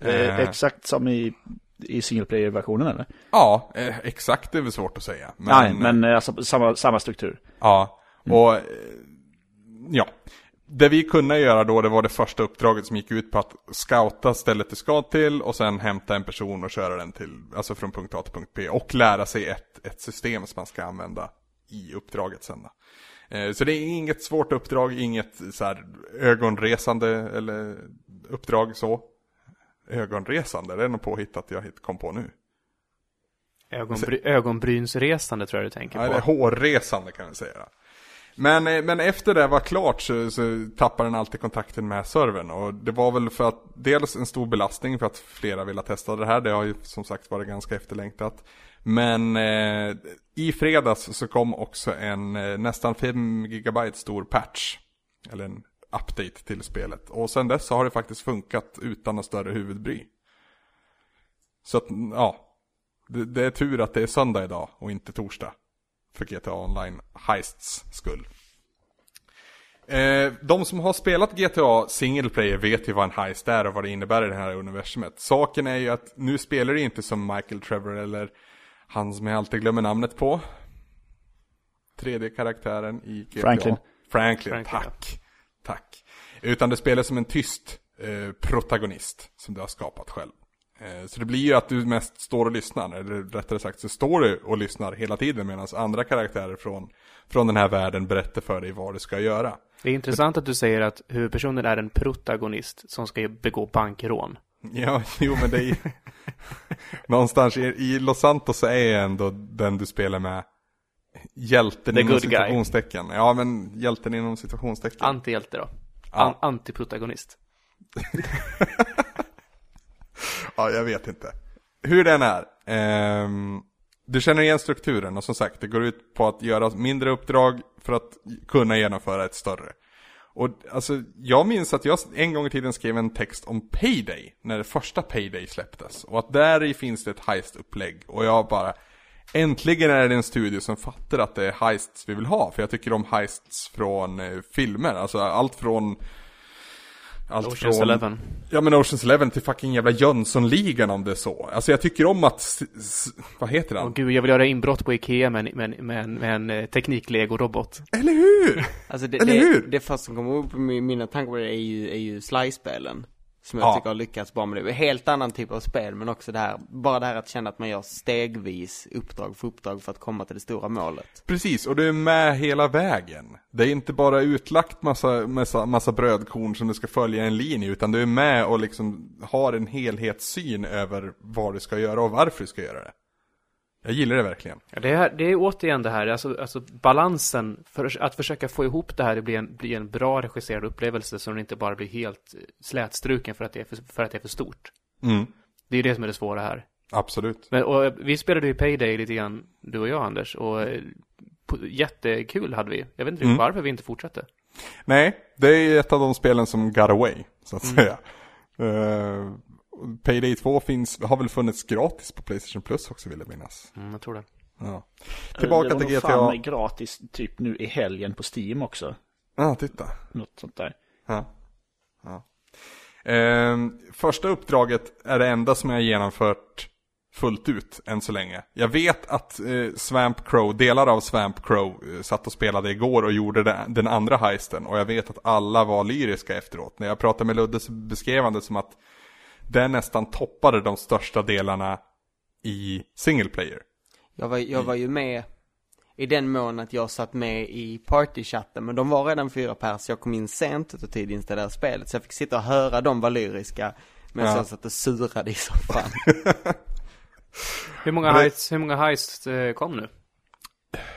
Eh, Eh. exakt som i, i single player-versionen eller? Ja, eh, exakt det är väl svårt att säga. Nej, men eh, alltså samma, samma struktur. Ja, och eh, ja. Det vi kunde göra då, det var det första uppdraget som gick ut på att scouta stället du ska till och sen hämta en person och köra den till, alltså från punkt A till punkt B och lära sig ett, ett system som man ska använda i uppdraget sen då. Eh, Så det är inget svårt uppdrag, inget så här ögonresande eller uppdrag så. Ögonresande, det är nog påhittat jag kom på nu. Ögonbry, ögonbrynsresande tror jag du tänker Ja, på. eller hårresande kan vi säga. Men, eh, men efter det var klart så, så tappade den alltid kontakten med servern. Och det var väl för att dels en stor belastning för att flera ville testa det här. Det har ju som sagt varit ganska efterlängtat. Men eh, i fredags så kom också en eh, nästan 5 GB stor patch. Eller en update till spelet. Och sen dess så har det faktiskt funkat utan något större huvudbry. Så att, ja. Det, det är tur att det är söndag idag och inte torsdag. För GTA Online Heists skull. Eh, de som har spelat GTA single player vet ju vad en heist är och vad det innebär i det här universumet. Saken är ju att nu spelar det inte som Michael Trevor eller han som jag alltid glömmer namnet på. Tredje karaktären i GTA. Franklin. Franklin, Franklin, tack. Tack. Utan det spelar som en tyst eh, protagonist som du har skapat själv. Eh, Så det blir ju att du mest står och lyssnar, eller rättare sagt så står du och lyssnar hela tiden medan andra karaktärer från, från den här världen berättar för dig vad du ska göra. Det är intressant att du säger att huvudpersonen är en protagonist som ska begå bankrån. Ja, jo men det är ju... Någonstans i, i Los Santos så är ändå den du spelar med hjälten The inom good guy. situationstecken. Ja men hjälten inom situationstecken. Antihjälte då. Ja. An- antiprotagonist. Ja, jag vet inte. Hur den är. ehm, du känner igen strukturen och som sagt, det går ut på att göra mindre uppdrag för att kunna genomföra ett större. Och alltså, jag minns att jag en gång i tiden skrev en text om Payday, när det första Payday släpptes. Och att där i finns det ett heist-upplägg. Och jag bara, äntligen är det en studio som fattar att det är heists vi vill ha. För jag tycker om heists från eh, filmer, alltså allt från... Allt Oceans Eleven. Ja men Oceans Eleven till fucking jävla Jönssonligan om det är så. Alltså jag tycker om att, s- s- vad heter Åh han? gud, jag vill göra inbrott på Ikea med en, med med en, med en eh, teknik-lego-robot. Eller hur? Alltså det, Eller det, hur? det första som kommer upp i mi- mina tankar det är ju, är ju Sly-spelen. Som jag Ja. tycker har lyckats bra med det. Helt annan typ av spel, men också det här, bara det här att känna att man gör stegvis uppdrag för uppdrag för att komma till det stora målet. Precis, och du är med hela vägen. Det är inte bara utlagt massa, massa, massa brödkorn som du ska följa en linje, utan du är med och liksom har en helhetssyn över vad du ska göra och varför du ska göra det. Jag gillar det verkligen. Ja, det, är, det är återigen det här, alltså, alltså balansen, för att försöka få ihop det här, det blir en, blir en bra regisserad upplevelse så den inte bara blir helt slätstruken för att det är för, för, att det är för stort. Mm. Det är det som är det svåra här. Absolut. Men, och vi spelade ju Payday lite grann, du och jag Anders, och eh, jättekul hade vi. Jag vet inte Mm. varför vi inte fortsatte. Nej, det är ett av de spelen som got away, så att säga. Uh, Payday 2 finns, har väl funnits gratis på Playstation Plus också vill jag minnas. Mm, jag tror det. Ja. Tillbaka det var till GTA. fan gratis typ nu i helgen på Steam också. Ja, titta. Något sånt där. Ja. ja. Ehm, första uppdraget är det enda som jag har genomfört fullt ut än så länge. Jag vet att eh, Swamp Crow, delar av Swamp Crow eh, satt och spelade igår och gjorde det, den andra heisten. Och jag vet att alla var lyriska efteråt. När jag pratade med Ludde så beskrev han det som att den nästan toppade de största delarna i single player. Jag var, jag var ju med i den mån att jag satt med i partychatten, men de var redan fyra pers, jag kom in sent och tid att installera spelet, så jag fick sitta och höra dem vara lyriska, medan Ja. jag satt och surade i soffan. Hur många Det- heists, hur många heists eh, kom nu?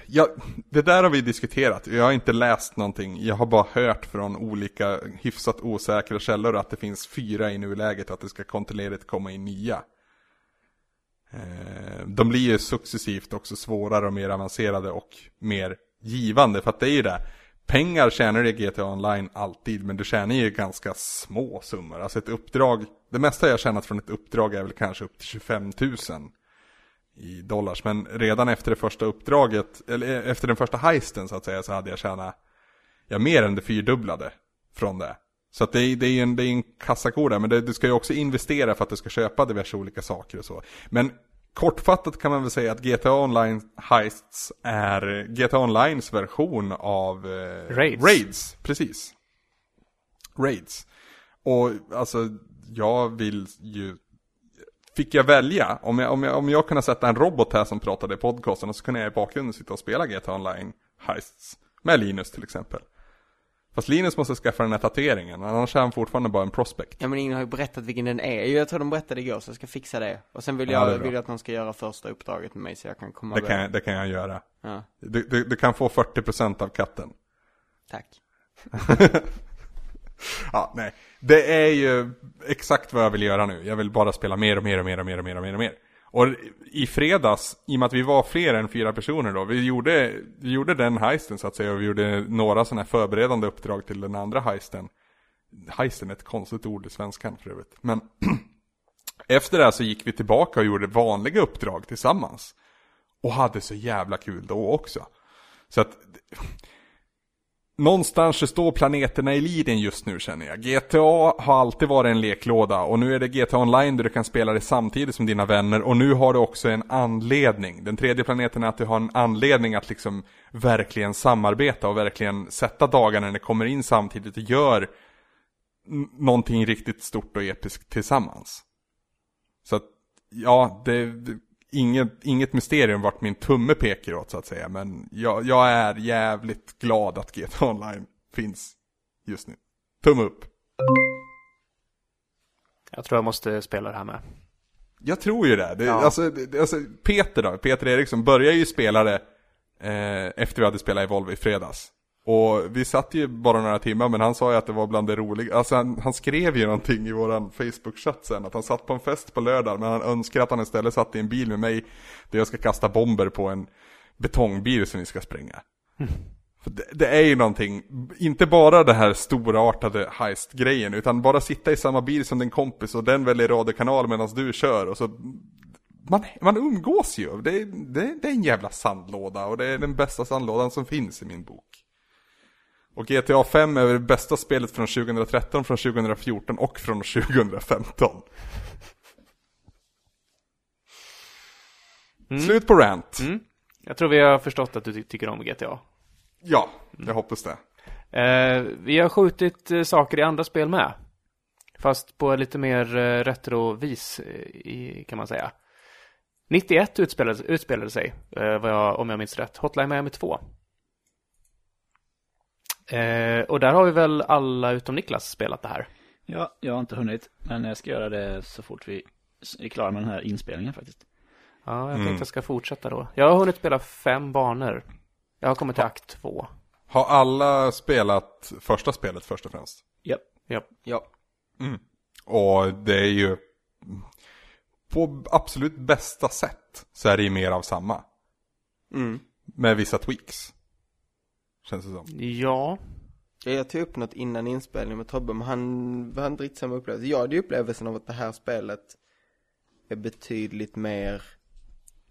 Ja, det där har vi diskuterat. Jag har inte läst någonting. Jag har bara hört från olika hyfsat osäkra källor att det finns fyra i nuläget och att det ska kontinuerligt komma in nya. Eh, de blir ju successivt också svårare och mer avancerade och mer givande. För att det är ju det. Pengar tjänar du i GTA Online alltid, men du tjänar ju ganska små summor. Alltså ett uppdrag, det mesta jag har tjänat från ett uppdrag är väl kanske upp till 25 000 i dollars. Men redan efter det första uppdraget, eller efter den första heisten så att säga, så hade jag tjänat, ja mer än det fyrdubblade från det. Så att det är, det är en, det är en kassako där, men det, du ska ju också investera för att du ska köpa diverse olika saker och så. Men kortfattat kan man väl säga att GTA Online Heists är GTA Onlines version av eh, Raids. Raids, precis. Raids. Och alltså, jag vill ju Fick jag välja, om jag, om, jag, om jag kunde sätta en robot här som pratade i podcasten och så kunde jag i bakgrunden sitta och spela GTA Online Heists med Linus till exempel. Fast Linus måste skaffa den här tatueringen, annars är han fortfarande bara en prospect. Ja men ingen har ju berättat vilken den är, jag tror de berättade igår så jag ska fixa det. Och sen vill Ja, jag, vill jag att de ska göra första uppdraget med mig så jag kan komma Det kan, jag- det kan jag göra. Ja, Du, du, du kan få 40% av katten. tack. Ja, nej. Det är ju exakt vad jag vill göra nu. Jag vill bara spela mer och mer och mer och mer och mer och mer och mer. Och i fredags, i och med att vi var fler än fyra personer då, vi gjorde, vi gjorde den heisten så att säga och vi gjorde några sådana här förberedande uppdrag till den andra heisten. Heisten är ett konstigt ord i svenskan för övrigt. Men efter det här så gick vi tillbaka och gjorde vanliga uppdrag tillsammans. Och hade så jävla kul då också. Så att Någonstans så står planeterna i linjen just nu känner jag. GTA har alltid varit en leklåda och nu är det GTA Online där du kan spela det samtidigt som dina vänner och nu har du också en anledning. Den tredje planeten är att du har en anledning att liksom verkligen samarbeta och verkligen sätta dagarna när det kommer in samtidigt och gör någonting riktigt stort och episkt tillsammans. Så att, ja, det inget, inget mysterium vart min tumme pekar åt så att säga. Men jag, jag är jävligt glad att GTA Online finns just nu. Tumme upp. Jag tror jag måste spela det här med. Jag tror ju det. det, Ja. alltså, det alltså, Peter då, Peter Eriksson började ju spela det eh, efter vi hade spelat Evolve i fredags. Och vi satt ju bara några timmar men han sa ju att det var bland det roliga, alltså han, han skrev ju någonting i våran Facebook-chatt sen att han satt på en fest på lördag men han önskar att han istället satt i en bil med mig där jag ska kasta bomber på en betongbil som vi ska spränga. För det, det är ju någonting, inte bara det här storartade heist-grejen utan bara sitta i samma bil som din kompis och den väljer radiokanal medan du kör och så man, man umgås ju, det, det, det är en jävla sandlåda och det är den bästa sandlådan som finns i min bok. Och GTA 5 är det bästa spelet från 2013, från 2014 och från 2015. Slut på rant. Mm. Jag tror vi har förstått att du ty- tycker om GTA. Ja, jag hoppas det. Eh, vi har skjutit eh, saker i andra spel med. Fast på lite mer eh, retrovis, eh, i, kan man säga. 91 utspelade, utspelade sig, eh, jag, om jag minns rätt. Hotline Miami 2. Eh, och där har vi väl alla utom Niklas spelat det här. Ja, jag har inte hunnit, men jag ska göra det så fort vi är klara med den här inspelningen faktiskt. Ja, jag Mm. tänkte jag ska fortsätta då. Jag har hunnit spela fem banor. Jag har kommit till akt två. Har alla spelat första spelet först och främst? Ja, Ja. Ja. Och det är ju på absolut bästa sätt så är det ju mer av samma. Mm. Med vissa tweaks. Känns det som. Ja. Ja, Jag tog upp något innan inspelningen med Tobbe, men han hade inte riktigt samma upplevelse. Jag hade ju upplevelsen av att det här spelet är betydligt mer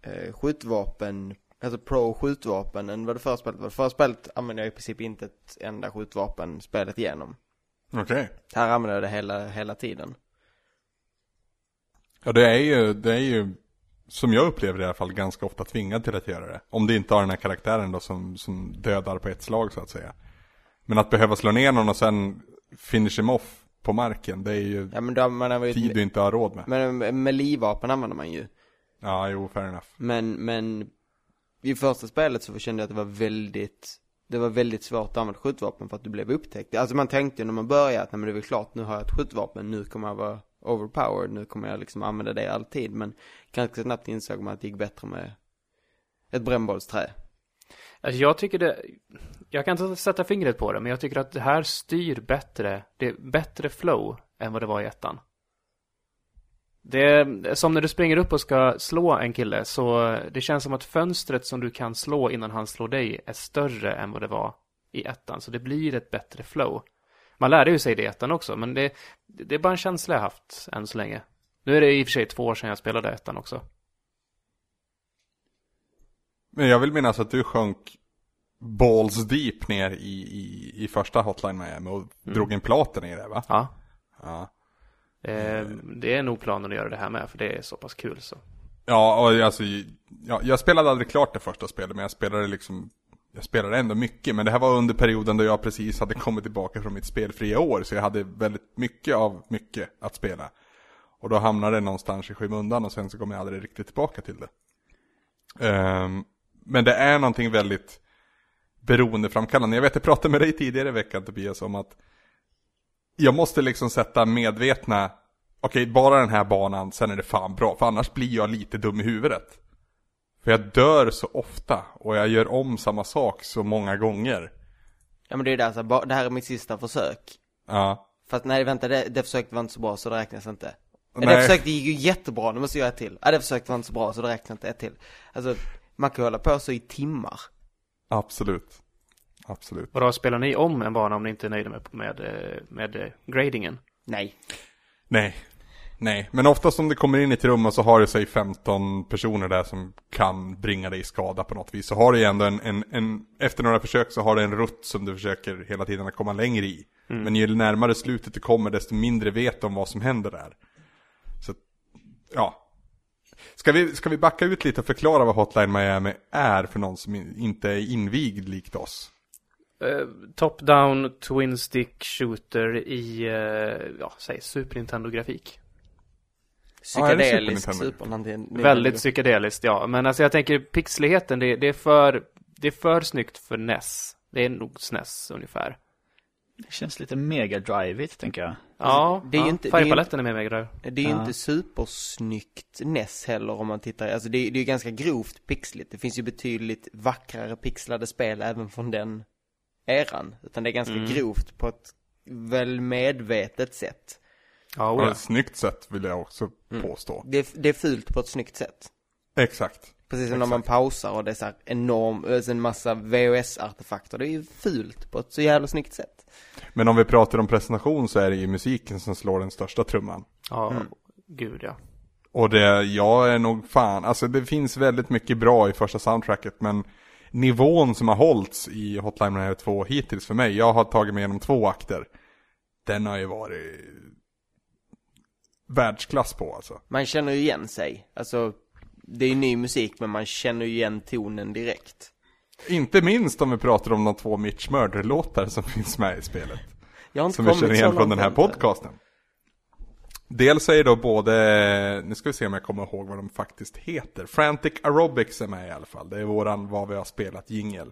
eh, skjutvapen, alltså pro skjutvapen än vad det förra spelet var. Det förra spelet använde jag i princip inte ett enda skjutvapen spelet igenom. Okej. Här använder jag det hela, hela tiden. Ja det är ju, det är ju som jag upplever i alla fall ganska ofta tvingad till att göra det. Om det inte har den här karaktären då som, som dödar på ett slag så att säga. Men att behöva slå ner någon och sen finish him off på marken, det är ju Ja men då, man har tid du inte har råd med. men med livvapen använder man ju. Ja, jo, fair enough. Men, men i första spelet så kände jag att det var väldigt det var väldigt svårt att använda skjutvapen för att du blev upptäckt. Alltså man tänkte när man började att nej men det är väl klart, nu har jag ett skjutvapen, nu kommer jag vara overpowered, nu kommer jag liksom använda det alltid. Men ganska snabbt insåg man att det gick bättre med ett brännbollsträ. Alltså jag tycker det, jag kan inte sätta fingret på det, men jag tycker att det här styr bättre, det är bättre flow än vad det var i ettan. Det är som när du springer upp och ska slå en kille, så det känns som att fönstret som du kan slå innan han slår dig är större än vad det var i ettan, så det blir ett bättre flow. Man lärde ju sig det i ettan också, men det, det är bara en känsla jag haft än så länge. Nu är det i och för sig två år sedan jag spelade ettan också. Men jag vill minnas att du sjönk balls deep ner i, i, i första Hotline Miami och drog in platen i det va? Ja, Ja. eh, det är nog planen att göra det här med, för det är så pass kul så. Ja, och alltså, ja, jag spelade aldrig klart det första spelet, men jag spelade liksom jag spelade ändå mycket, men det här var under perioden då jag precis hade kommit tillbaka från mitt spelfria år, så jag hade väldigt mycket av mycket att spela. Och då hamnade det någonstans i skymundan och sen så kom jag aldrig riktigt tillbaka till det. Um, men det är någonting väldigt beroendeframkallande. Jag vet, jag pratade med dig tidigare i veckan Tobias om att jag måste liksom sätta medvetna, okej bara den här banan, sen är det fan bra, för annars blir jag lite dum i huvudet. För jag dör så ofta och jag gör om samma sak så många gånger. Ja men det är det alltså, det här är mitt sista försök. Ja. Fast nej vänta, det, det försöket var inte så bra så det räknas inte. Nej. Det försöket gick ju jättebra, nu måste jag göra ett till. Ja det försöket var inte så bra så det räknas inte, ett till. Alltså, man kan ju hålla på så i timmar. Absolut. Absolut. Och då spelar ni om en bana om ni inte är nöjda med, med, med eh, gradingen? Nej. Nej. Nej, men oftast om det kommer in i ett rum och så har det sig 15 personer där som kan bringa dig skada på något vis. Så har du ju ändå en, en, en efter några försök så har du en rutt som du försöker hela tiden att komma längre i. Men ju närmare slutet du kommer desto mindre vet du om vad som händer där. Så, ja. Ska vi, ska vi backa ut lite och förklara vad Hotline Miami är för någon som in- inte är invigd likt oss? Eh, Top-down Twin Stick Shooter i, eh, ja, säg Super Nintendo-grafik. Ja, är Psykedelisk Nintendo? Super Nintendo. Väldigt psykedeliskt, ja. Men alltså jag tänker pixligheten, det, det är för, det är för snyggt för NES. Det är nog SNES ungefär. Det känns lite mega drivigt tänker jag. Ja, det är ju ja, inte- är färgpaletten är med Mega Drive. Det är ju Ja. inte supersnyggt NES heller om man tittar, alltså det är, det är ju ganska grovt pixligt. Det finns ju betydligt vackrare pixlade spel även från den eran. Utan det är ganska Mm. grovt på ett väl medvetet sätt. Ja, På ett snyggt sätt vill jag också påstå. Det är, det är fult på ett snyggt sätt. Exakt. Precis som när man pausar och det är så här enorm, alltså en massa VHS-artefakter. Det är ju fult på ett så jävla snyggt sätt. Men om vi pratar om presentation så är det ju musiken som slår den största trumman. ja gud ja. Och det, jag är nog fan, alltså det finns väldigt mycket bra i första soundtracket men nivån som har hållits i Hotline Miami 2 hittills för mig, jag har tagit mig igenom två akter. Den har ju varit världsklass på alltså. Man känner ju igen sig. Alltså, det är ju ny musik men man känner ju igen tonen direkt. Inte minst om vi pratar om de två Mitch Murder-låtar som finns med i spelet. Jag har inte Som vi känner igen från den här podcasten. Dels är då både, nu ska vi se om jag kommer ihåg vad de faktiskt heter. Frantic Aerobics är med i alla fall. Det är våran vad vi har spelat jingel.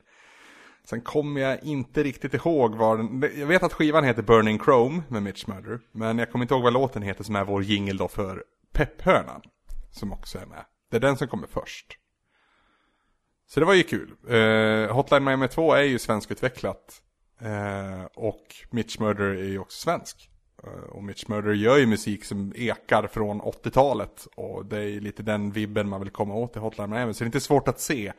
Sen kommer jag inte riktigt ihåg vad den, jag vet att skivan heter Burning Chrome med Mitch Murder. Men jag kommer inte ihåg vad låten heter som är vår jingel då för Pepphörnan. Som också är med. Det är den som kommer först. Så det var ju kul. Eh, Hotline Miami 2 är ju svenskutvecklat. eh, och Mitch Murder är ju också svensk. Eh, Och Mitch Murder gör ju musik som ekar från 80-talet. Och det är ju lite den vibben man vill komma åt i Hotline Miami. Så det är inte svårt att se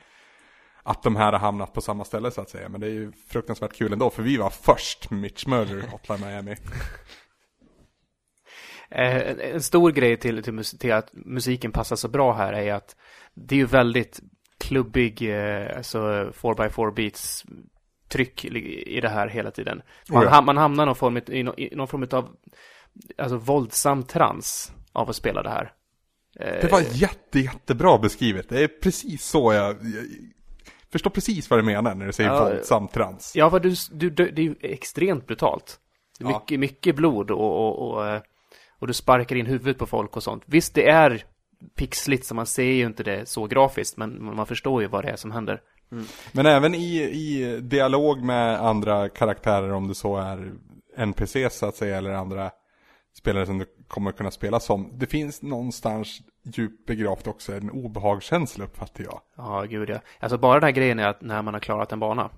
att de här har hamnat på samma ställe så att säga. Men det är ju fruktansvärt kul ändå. För vi var först med Mitch Murder, Hotline Miami. Eh, en, en stor grej till, till, till att musiken passar så bra här är att det är ju väldigt klubbig, eh, alltså 4x4 beats tryck i det här hela tiden. Man, Oh ja. man hamnar någon form, i, nå- i någon form av alltså våldsam trans av att spela det här. Eh, Det var jätte, jättebra beskrivet. Det är precis så jag, jag förstår precis vad du menar när du säger Ja, våldsam trans. Ja, för du, du, det är ju extremt brutalt. Ja. Mycket, mycket blod och, och, och, eh, och du sparkar in huvudet på folk och sånt. Visst, det är pixligt så man ser ju inte det så grafiskt, men man förstår ju vad det är som händer. Men även i, i dialog med andra karaktärer, om det så är NPCs så att säga, eller andra spelare som du kommer kunna spela som. Det finns någonstans djupt begravt också en obehagskänsla uppfattar jag. Ja, gud ja. Alltså bara den här grejen är att när man har klarat en bana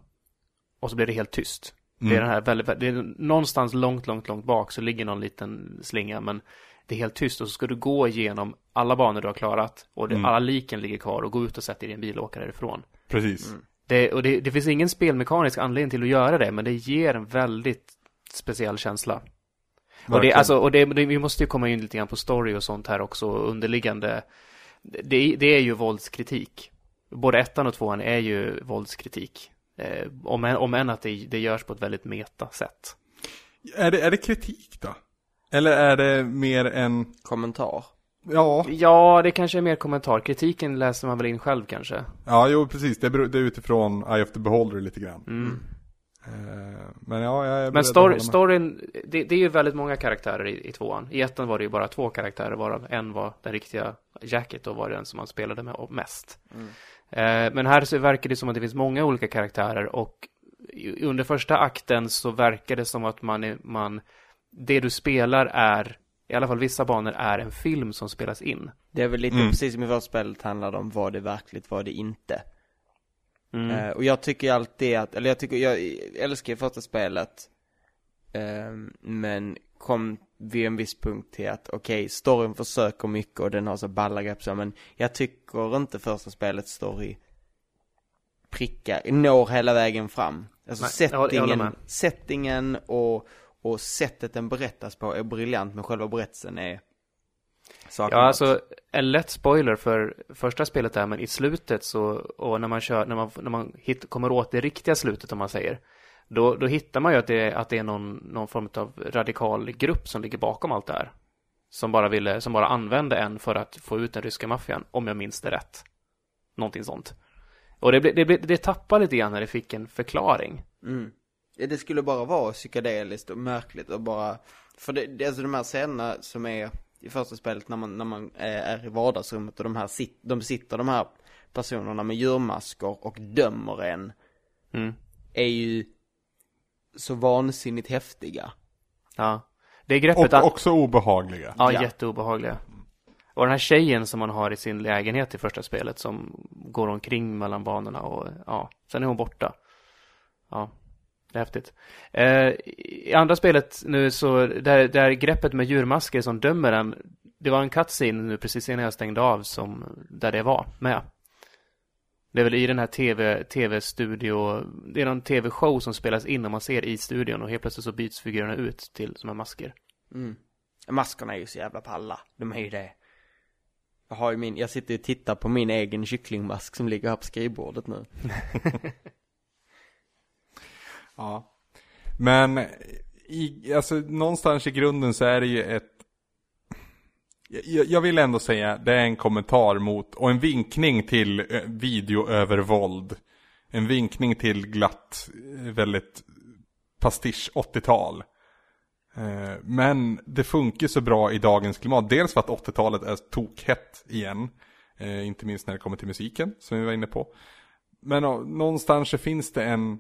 och så blir det helt tyst. Det är Mm. den här väldigt, det är någonstans långt, långt, långt bak så ligger någon liten slinga, men det är helt tyst och så ska du gå igenom alla banor du har klarat och det, Mm. alla liken ligger kvar och gå ut och sätta dig i en bil och åka därifrån. Precis. Det, och det, det finns ingen spelmekanisk anledning till att göra det, men det ger en väldigt speciell känsla. Och, det, alltså, och det, det, vi måste ju komma in lite grann på story och sånt här också, underliggande. Det, det är ju våldskritik. Både ettan och tvåan är ju våldskritik. Eh, om, än, om än att det, det görs på ett väldigt meta sätt. Är, det, är det kritik då? Eller är det mer en, Kommentar. ja, Ja, det kanske är mer kommentar. Kritiken läser man väl in själv kanske. ja jo precis, det är, bero- det är utifrån Eye of the Beholder lite grann. Mm. Eh, men ja, jag är Men story, storyn, det, det är ju väldigt många karaktärer i, i tvåan. I ettan var det ju bara två karaktärer, varav en var den riktiga Jacket och var den som man spelade med mest. Eh, men här så verkar det som att det finns många olika karaktärer och under första akten så verkar det som att man, är, man det du spelar är, i alla fall vissa banor, är en film som spelas in. Det är väl lite Mm. precis som i första spelet handlade om vad det verkligt, vad det inte. Mm. Eh, och jag tycker alltid att, eller jag tycker, jag älskar ju första spelet. Ehm, men kom vid en viss punkt till att, okej, storyn försöker mycket och den har så balla grepp så, men jag tycker inte första spelets story prickar, når hela vägen fram. Alltså Nej, settingen, settingen och, och sättet den berättas på är briljant, men själva berättelsen är saknar Ja, alltså en lätt spoiler för första spelet där, men i slutet så, och när man kör, när man, när man hit, kommer åt det riktiga slutet om man säger, då, då hittar man ju att det, att det är någon, någon form av radikal grupp som ligger bakom allt det här. Som bara ville, som bara använde en för att få ut den ryska maffian, om jag minns det rätt. Någonting sånt. Och det, det, blev- det tappade lite grann när det fick en förklaring. Mm. Det skulle bara vara psykedeliskt och märkligt och bara, för det, det är alltså de här scenerna som är i första spelet när man, när man är, är i vardagsrummet och de här sit, de sitter de här personerna med djurmasker och dömer en, Mm. är ju så vansinnigt häftiga. Ja. Det är greppet Och också obehagliga. Ja, Ja. jätteobehagliga. Och den här tjejen som man har i sin lägenhet i första spelet som går omkring mellan banorna och ja, sen är hon borta. Ja, det är häftigt. Eh, I andra spelet nu så, där, där greppet med djurmasker som dömer en, det var en cutscene nu precis innan jag stängde av som, där det var med. Det är väl i den här tv, tv-studio, det är någon tv-show som spelas in och man ser i studion och helt plötsligt så byts figurerna ut till som är masker. Mm. Maskerna är ju så jävla palla, de är ju det. Jag har ju min, jag sitter och tittar på min egen kycklingmask som ligger här på skrivbordet nu. Ja. Men i, alltså, någonstans i grunden så är det ju ett jag, jag vill ändå säga, det är en kommentar mot och en vinkning till eh, videoövervåld. En vinkning till glatt, eh, väldigt pastisch 80-tal. Eh, men det funkar så bra i dagens klimat. Dels för att 80-talet är tokhett igen. Inte minst när det kommer till musiken, som vi var inne på. Men någonstans så finns det en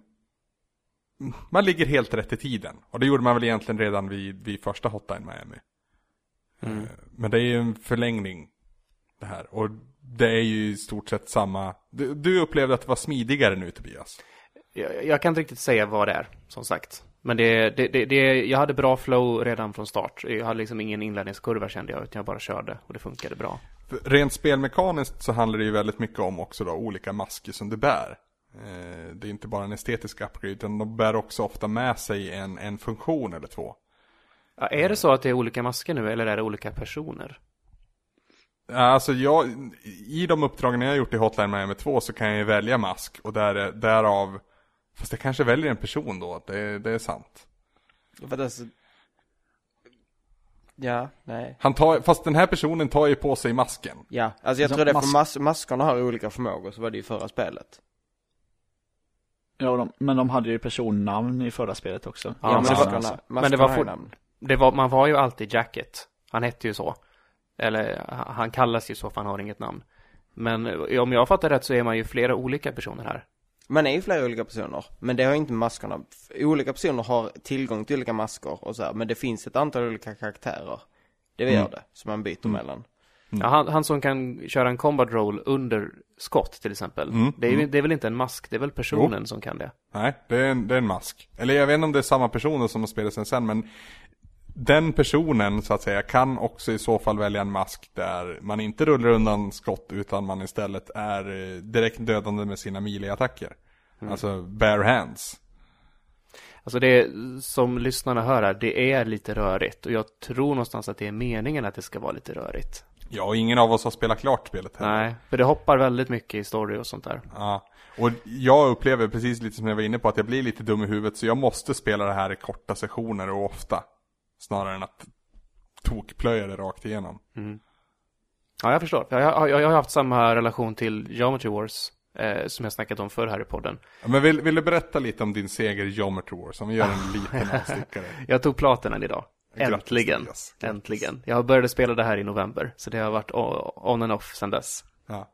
man ligger helt rätt i tiden. Och det gjorde man väl egentligen redan vid, vid första Hotline Miami. Mm. Eh, Men det är ju en förlängning det här. Och det är ju i stort sett samma. Du, du upplevde att det var smidigare nu Tobias. Jag, jag kan inte riktigt säga vad det är, som sagt. Men det, det, det, det, jag hade bra flow redan från start. Jag hade liksom ingen inlärningskurva kände jag, utan jag bara körde och det funkade bra. Rent spelmekaniskt så handlar det ju väldigt mycket om också då olika masker som du bär. Eh, Det är inte bara en estetisk upgrade, utan de bär också ofta med sig en, en funktion eller två. Ja, är det så att det är olika masker nu, eller är det olika personer? Ja, Alltså jag, i de uppdragen jag har gjort i Hotline Miami 2 så kan jag ju välja mask och där, är- därav, fast jag kanske väljer en person då, det, det är sant. För det är så... Ja, nej. Han tar, fast den här personen tar ju på sig masken. Ja, alltså jag Så tror det är för mas maskerna har olika förmågor, så var det ju förra spelet. Ja, de, men de hade ju personnamn i förra spelet också. Ja, Ja, men det var- maskerna men det var namn. Det var, man var ju alltid Jacket. Han hette ju så. Eller han kallas ju så för han har inget namn. Men eh, om jag fattar rätt så är man ju flera olika personer här. Man är ju flera olika personer, men det har inte maskerna. Olika personer har tillgång till olika masker och så här, men det finns ett antal olika karaktärer. Det gör Mm. det, som man byter mellan. Ja, han, han som kan köra en combat roll under skott till exempel. Mm, Det, är, ju- det är väl inte en mask, det är väl personen som kan det. Nej, det är, en, det är en mask. Eller jag vet inte om det är samma personer som har spelat sen sen, men den personen så att säga kan också i så fall välja en mask där man inte rullar undan skott utan man istället är eh, direkt dödande med sina melee-attacker. Alltså bare hands. Alltså det som lyssnarna hör här, det är lite rörigt. Och jag tror någonstans att det är meningen att det ska vara lite rörigt. Ja, och ingen av oss har spelat klart spelet heller. Nej, för det hoppar väldigt mycket i story och sånt där. Ja, och jag upplever precis lite som jag var inne på att jag blir lite dum i huvudet så jag måste spela det här i korta sessioner och ofta. Snarare än att tokplöja det rakt igenom. Ja, jag förstår. Jag, jag, jag har haft samma relation till Geometry Wars. Eh, som jag snackat om förr här i podden. Ja, Men vill, vill du berätta lite om din seger i Geometry Wars? Om vi gör en liten avstickare. Jag tog platinan idag. Äntligen. Grattis. Äntligen. Jag började spela det här i november. Så det har varit on and off sedan dess. Ja.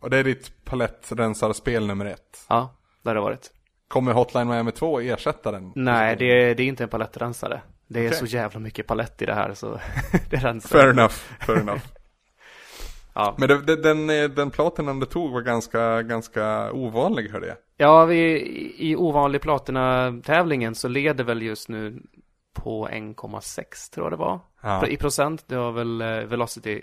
Och det är ditt palettrensarspel nummer ett. Ja, det har det varit. Kommer Hotline Miami 2 ersätta den? Nej, det är, det är inte en palettrensare. Det är så jävla mycket palett i det här så det rensar. Fair enough, fair enough. Ja. Men det, det, den, den platinan du tog var ganska, ganska ovanlig hörde jag. Ja, vi, i ovanlig platina-tävlingen så leder väl just nu på 1,6 tror jag det var. Ja. I procent, det var väl eh, Velocity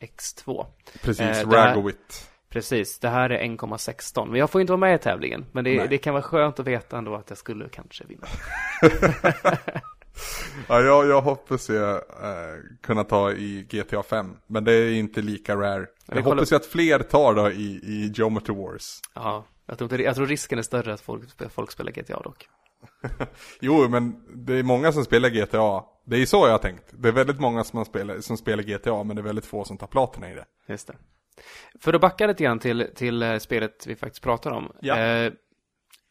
X2. Precis, Eh, Ragowit. Precis, det här är 1,16. Men jag får inte vara med i tävlingen. Men det, det kan vara skönt att veta ändå att jag skulle kanske vinna. Ja, jag, jag hoppas jag eh, kunna ta i GTA 5. Men det är inte lika rare. Jag hoppas ju att fler tar då i, i Geometry Wars. Ja, jag tror, inte, jag tror risken är större att folk, folk spelar GTA dock. Jo, men det är många som spelar GTA. Det är så jag har tänkt. Det är väldigt många som, spelar, som spelar GTA, men det är väldigt få som tar platina i det. Just det. För att backa lite grann till, till eh, spelet vi faktiskt pratar om. Ja. Eh,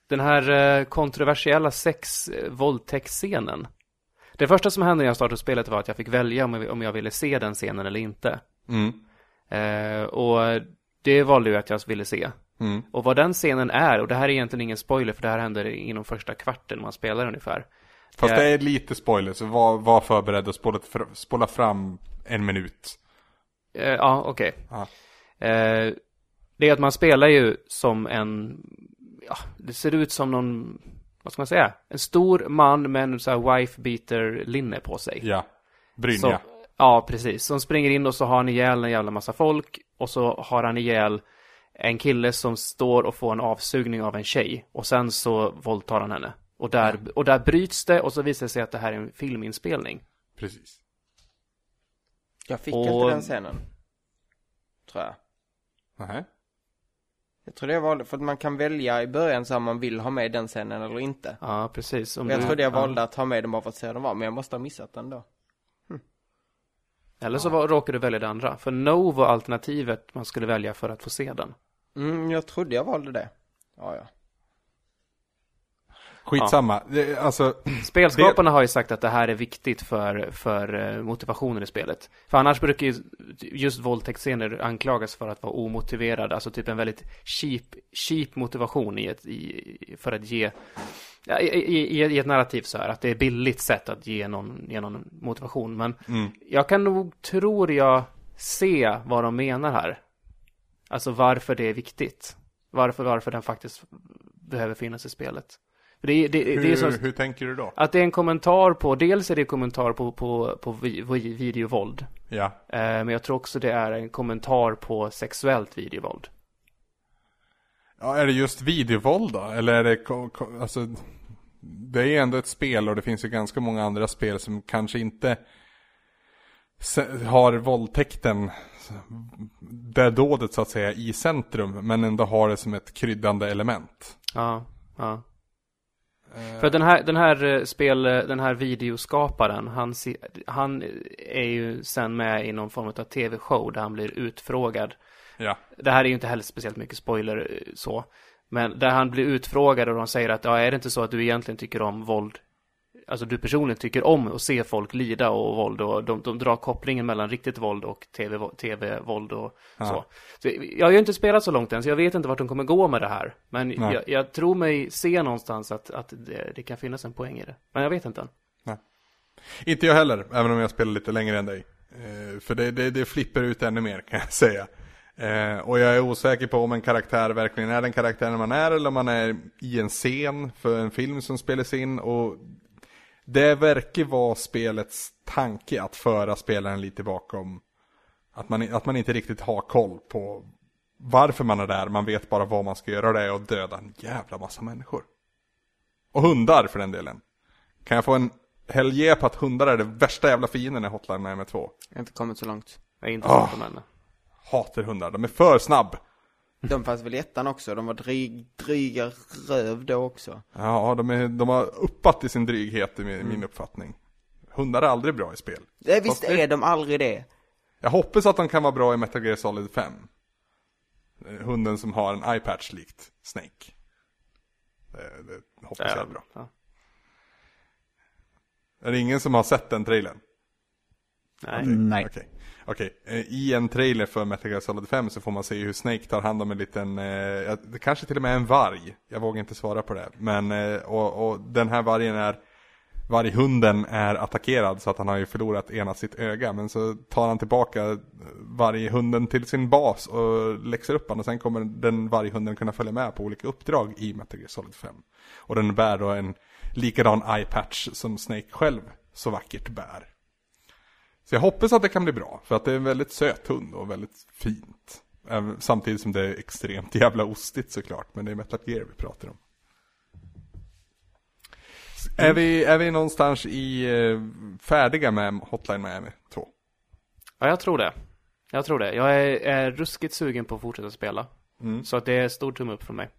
den här eh, kontroversiella sex eh, våldtäktsscenen. Det första som hände när jag startade spelet var att jag fick välja om jag, om jag ville se den scenen eller inte. Mm. Eh, och det valde jag att jag ville se. Mm. Och vad den scenen är, och det här är egentligen ingen spoiler för det här händer inom första kvarten man spelar ungefär. Fast det är lite spoiler, så var, var förberedd och spola, spola fram en minut. Eh, ja, okej. Ja. Eh, det är att man spelar ju som en, ja, det ser ut som någon, vad ska man säga? En stor man med en så här wife beater linne på sig. Ja. Brynja. Så, ja, precis. Som springer in och så har han ihjäl en jävla massa folk. Och så har han ihjäl en kille som står och får en avsugning av en tjej. Och sen så våldtar han henne. Och där, och där bryts det och så visar det sig att det här är en filminspelning. Precis. Jag fick Och- inte den scenen. Tror jag. Nej. Jag tror det valde, för att man kan välja i början så om man vill ha med den scenen eller inte. Ja, precis. Om jag du- trodde jag ja. valde att ha med den bara för att se den var, men jag måste ha missat den då. Eller så var, råkar du välja det andra. För No var alternativet man skulle välja för att få se den. Mm, jag trodde jag valde det. Ja, ja. Skitsamma. Det, alltså, Spelskaparna har ju sagt att det här är viktigt för, för eh, motivationen i spelet. För annars brukar ju just våldtäktsscener anklagas för att vara omotiverade. Alltså typ en väldigt cheap, cheap motivation i ett, i, för att ge ja, i, i, i ett narrativ så här. Att det är billigt sätt att ge någon, ge någon motivation. Men mm. jag kan nog, tror jag, se vad de menar här. Alltså varför det är viktigt. Varför, varför den faktiskt behöver finnas i spelet. Det, det, det, det Hur, som, hur tänker du då? att det är en kommentar på, dels är det en kommentar på, på, på vi, vi, videovåld. Ja. Eh, men jag tror också det är en kommentar på sexuellt videovåld. Ja, är det just videovåld då? Eller är det, alltså, det är ändå ett spel och det finns ju ganska många andra spel som kanske inte har våldtäkten, det dådet så att säga, i centrum, men ändå har det som ett kryddande element. Ja, ja. För att den här, den här eh, spel, eh, den här videoskaparen, han, han är ju sen med i någon form av tv-show där han blir utfrågad. Ja, Det här är ju inte heller speciellt mycket spoiler eh, så. Men där han blir utfrågad och de säger att ja, är det inte så att du egentligen tycker om våld? Alltså du personligen tycker om att se folk lida och våld och de, de drar kopplingen mellan riktigt våld och tv, tv-våld och Ja. så. så. Jag har ju inte spelat så långt än så jag vet inte vart de kommer gå med det här. Men Nej. jag, jag tror mig se någonstans att, att det, det kan finnas en poäng i det. Men jag vet inte än. Inte jag heller, även om jag spelar lite längre än dig. Eh, för det, det, det flipper ut ännu mer kan jag säga. Eh, och jag är osäker på om en karaktär verkligen är den karaktären man är eller om man är i en scen för en film som spelas in. Och det verkar vara spelets tanke att föra spelaren lite bakom. Att man, att man inte riktigt har koll på varför man är där. Man vet bara vad man ska göra och det är att döda en jävla massa människor. Och hundar för den delen. Kan jag få en helge på att hundar är det värsta jävla fienden i Hotline Miami 2? Jag har inte kommit så långt. Jag är inte Ah. sett dem än. Hatar hundar, de är för snabb. De fanns väl i ettan också, de var dryg, dryga röv då också. Ja, de, är, de har uppat i sin dryghet i min, min uppfattning. Hundar är aldrig bra i spel. Det, visst Fast det- är de aldrig det. Jag hoppas att de kan vara bra i Metal Gear Solid 5. Eh, Hunden som har en eye-patch likt Snake. Det, det hoppas jag är bra. Ja. Är det ingen som har sett den trailern? Nej. Nej. Okej. Okej, eh, i en trailer för Metal Gear Solid 5 så får man se hur Snake tar hand om en liten, eh, kanske till och med en varg. Jag vågar inte svara på det. Men, eh, och, och den här vargen är, varghunden är attackerad så att han har ju förlorat ena sitt öga. Men så tar han tillbaka varghunden till sin bas och läxar upp honom. Och sen kommer den varghunden kunna följa med på olika uppdrag i Metal Gear Solid 5. Och den bär då en likadan eye-patch som Snake själv så vackert bär. Så jag hoppas att det kan bli bra, för att det är en väldigt söt hund och väldigt fint. Samtidigt som det är extremt jävla ostigt såklart, men det är Metal Gear vi pratar om. Är, vi, är vi någonstans i eh, färdiga med Hotline Miami 2? Ja, jag tror det. Jag tror det. Jag är, är ruskigt sugen på att fortsätta spela. Mm. Så att det är stor tumme upp från mig.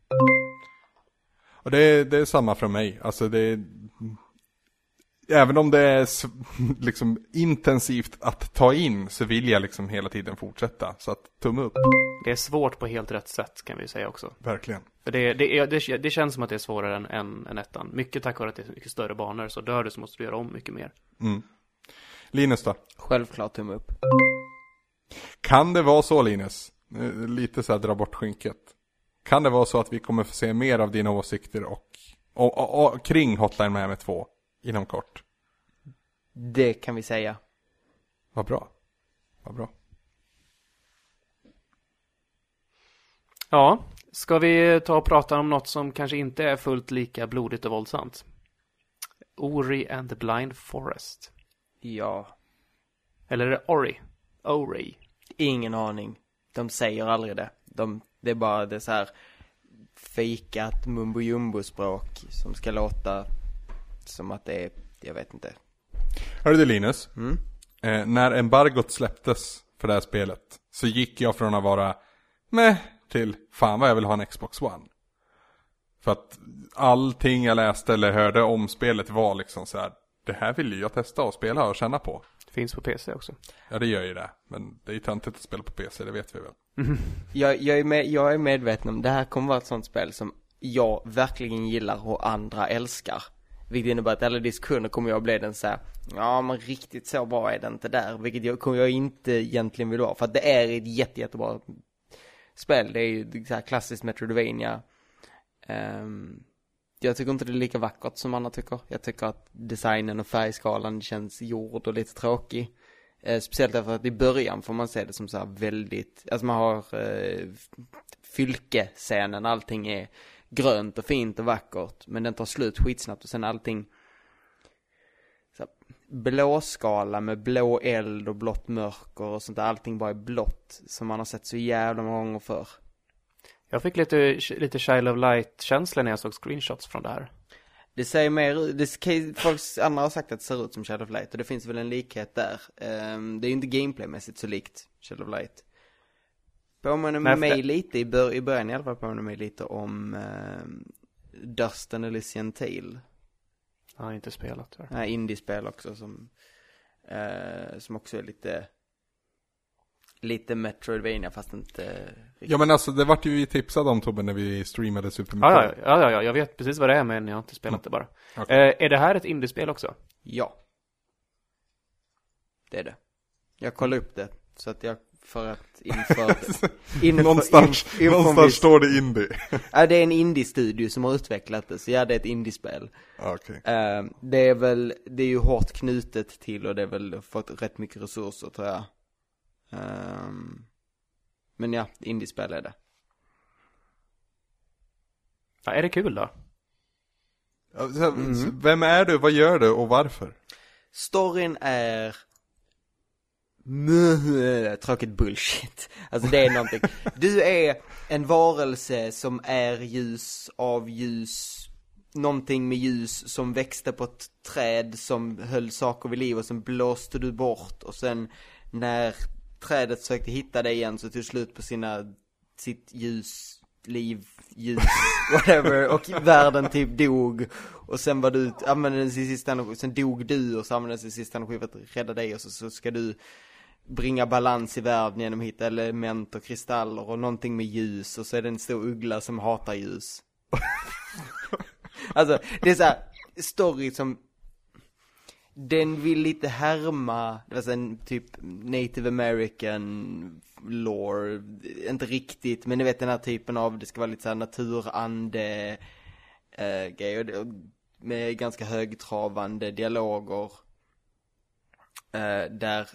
Och det är, det är samma från mig, alltså det är... Även om det är liksom intensivt att ta in så vill jag liksom hela tiden fortsätta. Så att tumme upp, Det är svårt på helt rätt sätt kan vi säga också. verkligen. För det, det, det, det känns som att det är svårare än, än, än ettan. Mycket tack vare att det är mycket större banor. Så dör du så måste du göra om mycket mer. Mm. Linus då? Självklart tumme upp. Kan det vara så Linus, Nu, lite så här dra bort skynket. Kan det vara så att vi kommer få se mer av dina åsikter och, och, och, och kring Hotline Miami 2 inom kort? Det kan vi säga. Vad bra. Vad bra. Ja, ska vi ta och prata om något som kanske inte är fullt lika blodigt och våldsamt? Ori and the Blind Forest. Ja, Eller är det Ori? Ori. ingen aning. De säger aldrig det. De, det är bara det så här fejkat mumbo jumbo språk som ska låta som att det är, jag vet inte. Hörru du Linus, Mm? eh, när embargot släpptes för det här spelet så gick jag från att vara med till fan vad jag vill ha en Xbox One. För att allting jag läste eller hörde om spelet var liksom så här. Det här vill ju jag testa och spela och känna på. Finns på PC också. Ja det gör ju det. Men det är ju töntigt att spela på PC, det vet vi väl. Jag, jag, är med, jag är medveten om, det här kommer vara ett sånt spel som jag verkligen gillar och andra älskar. Vilket innebär att alla diskussioner kommer jag bli den så här, ja men riktigt så bra är det inte där. Vilket jag, kommer jag inte egentligen vilja vara. För att det är ett jätte, jättebra spel. Det är ju så här klassiskt Metroidvania. Um, jag tycker inte det är lika vackert som andra tycker. Jag tycker att designen och färgskalan känns gjord och lite tråkig. Eh, speciellt därför att i början får man se det som så här väldigt, alltså man har eh, fylkescenen, allting är grönt och fint och vackert, men den tar slut skitsnabbt och sen allting så här, blåskala med blå eld och blått mörker och sånt där, allting bara är blått, som man har sett så jävla många gånger förr. Jag fick lite, lite Child of Light-känsla när jag såg screenshots från det här. Det säger mer, det, folk andra har sagt att det ser ut som Shadow of Light och det finns väl en likhet där. Ehm, det är ju inte gameplaymässigt så likt Shadow of Light. Påminner för mig det- lite, i, bör, i början i alla fall påminner mig lite om um, Dust and Elysian Tale. Jag har inte spelat tyvärr. Nej, indiespel också som, eh, som också är lite, lite Metroidvania fast inte riktigt. Ja men alltså det vart ju vi tipsade om Tobbe när vi streamade Super Ja, Metroid. ja, ja, ja, ja, jag vet precis vad det är men jag har inte spelat det bara. Okej. Eh, är det här ett indiespel också? Ja. Det är det. Jag kollade upp det, så att jag, för att inför... inför någonstans in- inför någonstans står det indie. Ja, det är en indie-studio som har utvecklat det, så ja, det är ett indiespel. Ja, Okej. Eh, det är väl, det är ju hårt knutet till och det är väl fått rätt mycket resurser tror jag. Ehm, men ja, indiespel är det. Ja, är det kul då? Mm. Vem är du, vad gör du och varför? Storyn är tråkigt bullshit. Alltså det är någonting. Du är en varelse som är ljus av ljus, någonting med ljus som växte på ett träd som höll saker vid liv och sen blåste du bort och sen när trädet försökte hitta dig igen så tog slut på sina, sitt ljus, liv, ljus, whatever och världen typ dog och sen var du, använde sin sista energi, sen dog du och så använde sin sista energi för att rädda dig och så, så ska du bringa balans i världen genom att hitta element och kristaller och någonting med ljus och så är det en stor uggla som hatar ljus. alltså, det är så här, story som den vill lite härma, det var så en typ native american lore, inte riktigt, men ni vet den här typen av, det ska vara lite såhär naturande eh, äh, grejer, med ganska högtravande dialoger. Äh, där,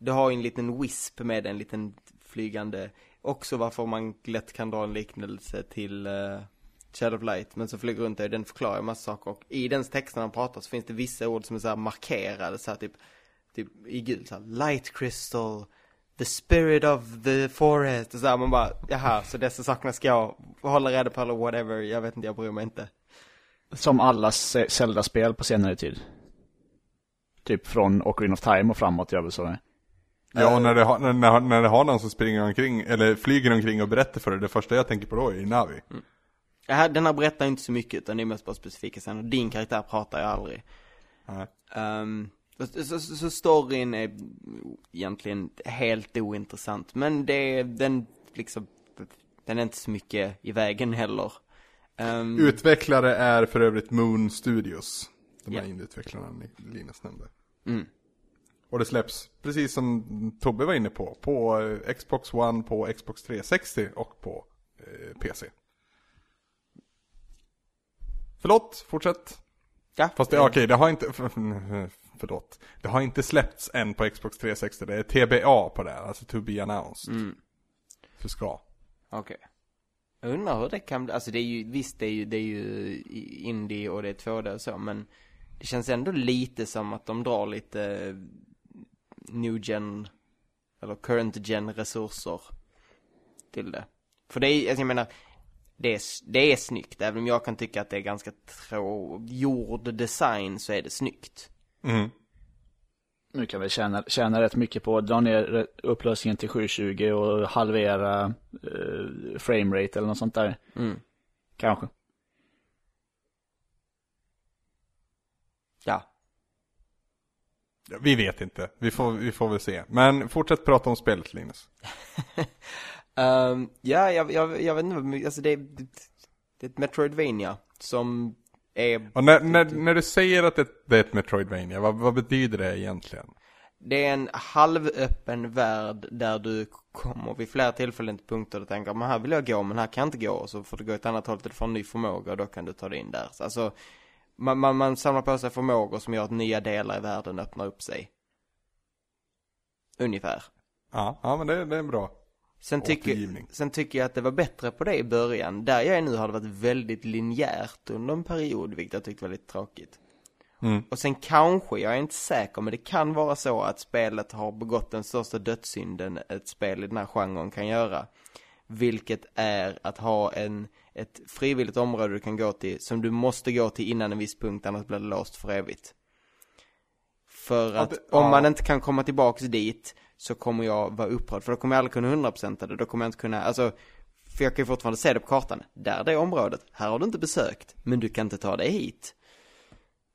du har ju en liten wisp med en liten flygande, också varför man lätt kan dra en liknelse till uh, Shadow of Light, men så flyger runt där, den förklarar en massa saker och i den texten han pratar så finns det vissa ord som är så här markerade så här typ, typ i gult så här, light crystal, the spirit of the forest, och så här, man bara, jaha, så dessa sakerna ska jag hålla reda på eller whatever, jag vet inte, jag bryr mig inte. Som alla Zelda-spel på senare tid. Typ från Ocarina of Time och framåt gör vi så. Ja, och när det, har, när, när, det har någon som springer omkring, eller flyger omkring och berättar för dig, det första jag tänker på då är Navi. Det här, den här berättar inte så mycket utan det är mest bara specifika scener. Din karaktär pratar ju aldrig. Nej. Um, så, så, så storyn är egentligen helt ointressant. Men det den liksom, den är inte så mycket i vägen heller. Ehm, Utvecklare är för övrigt Moon Studios. De här Ja. indieutvecklarna Linus nämnde. Mm. Och det släpps, precis som Tobbe var inne på, på eh, Xbox One, på Xbox 360 och på eh, PC. Förlåt, fortsätt. ja, Fast det, okej, det har inte, för, förlåt. Det har inte släppts än på Xbox 360, det är TBA på det, alltså to be announced. Mm. För ska. Okej. Jag undrar hur det kan bli, alltså det är ju, visst det är ju, det är ju indie och det är 2D och så, men det känns ändå lite som att de drar lite new gen, eller current gen resurser till det. För det är, alltså jag menar, det är, det är snyggt, även om jag kan tycka att det är ganska trå, gjord design så är det snyggt. Mm. Nu kan vi tjäna, tjäna rätt mycket på att dra ner upplösningen till 720 och halvera eh, framerate eller något sånt där. Mm. Kanske. Ja. Ja, vi vet inte, vi får, vi får väl se. Men fortsätt prata om spelet Linus. Ehm, ja, jag, jag, jag vet inte, alltså det är, det är ett Metroidvania som är Och när, när, när du säger att det, det är ett Metroidvania, vad, vad betyder det egentligen? Det är en halvöppen värld där du kommer vid flera tillfällen till punkter och tänker men här vill jag gå men här kan jag inte gå och så får du gå ett annat håll till du får en ny förmåga och då kan du ta dig in där. Så Alltså man, man, man samlar på sig förmågor som gör att nya delar i världen öppnar upp sig. Ungefär. Ja, ja men det, det är bra. Sen tycker, sen tycker jag att det var bättre på det i början. Där jag är nu har det varit väldigt linjärt under en period, vilket jag tyckte var lite tråkigt. Mm. Och sen kanske, jag är inte säker, men det kan vara så att spelet har begått den största dödssynden ett spel i den här genren kan göra. Vilket är att ha en, ett frivilligt område du kan gå till, som du måste gå till innan en viss punkt, annars blir det låst för evigt. För Ja, att det- om ja. man inte kan komma tillbaks dit, så kommer jag vara upprörd, för då kommer jag aldrig kunna 100% det, då kommer jag inte kunna, alltså för jag kan ju fortfarande se det på kartan. Där är det området. Här har du inte besökt. Men du kan inte ta dig hit.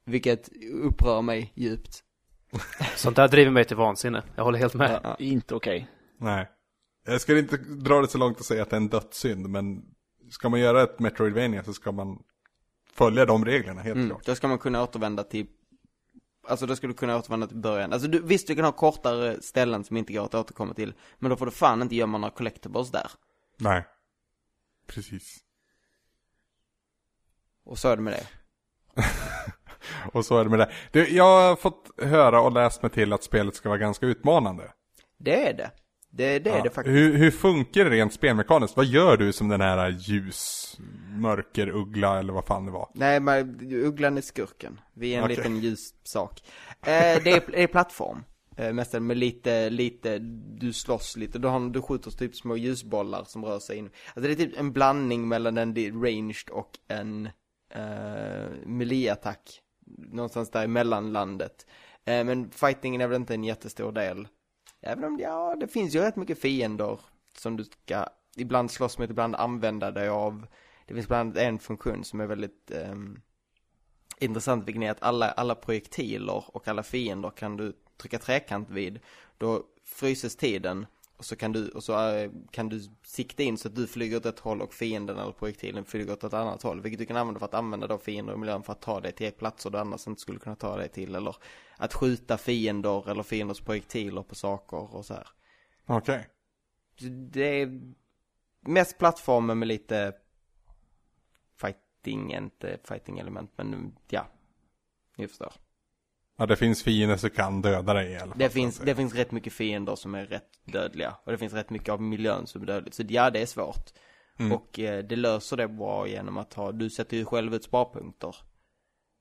Vilket upprör mig djupt. Sånt där driver mig till vansinne. Jag håller helt med. Ja. Inte okej. Nej. Jag skulle inte dra det så långt och säga att det är en dödssynd, men ska man göra ett Metroidvania så ska man följa de reglerna, helt Mm. klart. Då ska man kunna återvända till Alltså då skulle du kunna återvända till början. Alltså du, visst du kan ha kortare ställen som inte går att återkomma till. Men då får du fan inte gömma några collectibles där. Nej. Precis. Och så är det med det. Och så är det med det. Du, jag har fått höra och läst mig till att spelet ska vara ganska utmanande. Det är det. Det, det är Ja. det faktiskt. Hur, hur funkar det rent spelmekaniskt? Vad gör du som den här ljus, mörker, uggla eller vad fan det var? Nej, men ugglan är skurken. Vi är en Okej. liten ljus sak. Eh, det, är, det är plattform. Eh, mest med lite, lite, du slåss lite. Du, har, du skjuter typ små ljusbollar som rör sig in. Alltså det är typ en blandning mellan en ranged och en eh, melee-attack. Någonstans där i mellanlandet. Eh, men fightingen är väl inte en jättestor del. Även om, ja, det finns ju rätt mycket fiender som du ska ibland slåss med, ibland använda dig av. Det finns bland annat en funktion som är väldigt ehm, intressant, vilken är att alla, alla projektiler och alla fiender kan du trycka trekant vid. Då fryses tiden och så kan du, och så eh, kan du sikta in så att du flyger åt ett håll och fienden eller projektilen flyger åt ett annat håll. Vilket du kan använda för att använda då fiender i miljön för att ta dig till platser du annars inte skulle kunna ta dig till. Eller att skjuta fiender eller fienders projektiler på saker och så här. Okej. Så Det är mest plattformen med lite fighting, inte fighting element, men ja, ni förstår. Ja, det finns fiender som kan döda dig i alla fall. Det finns, det finns rätt mycket fiender som är rätt dödliga. Och det finns rätt mycket av miljön som är dödligt. Så ja, det är svårt. Mm. Och eh, det löser det bra genom att ha, du sätter ju själv ut sparpunkter.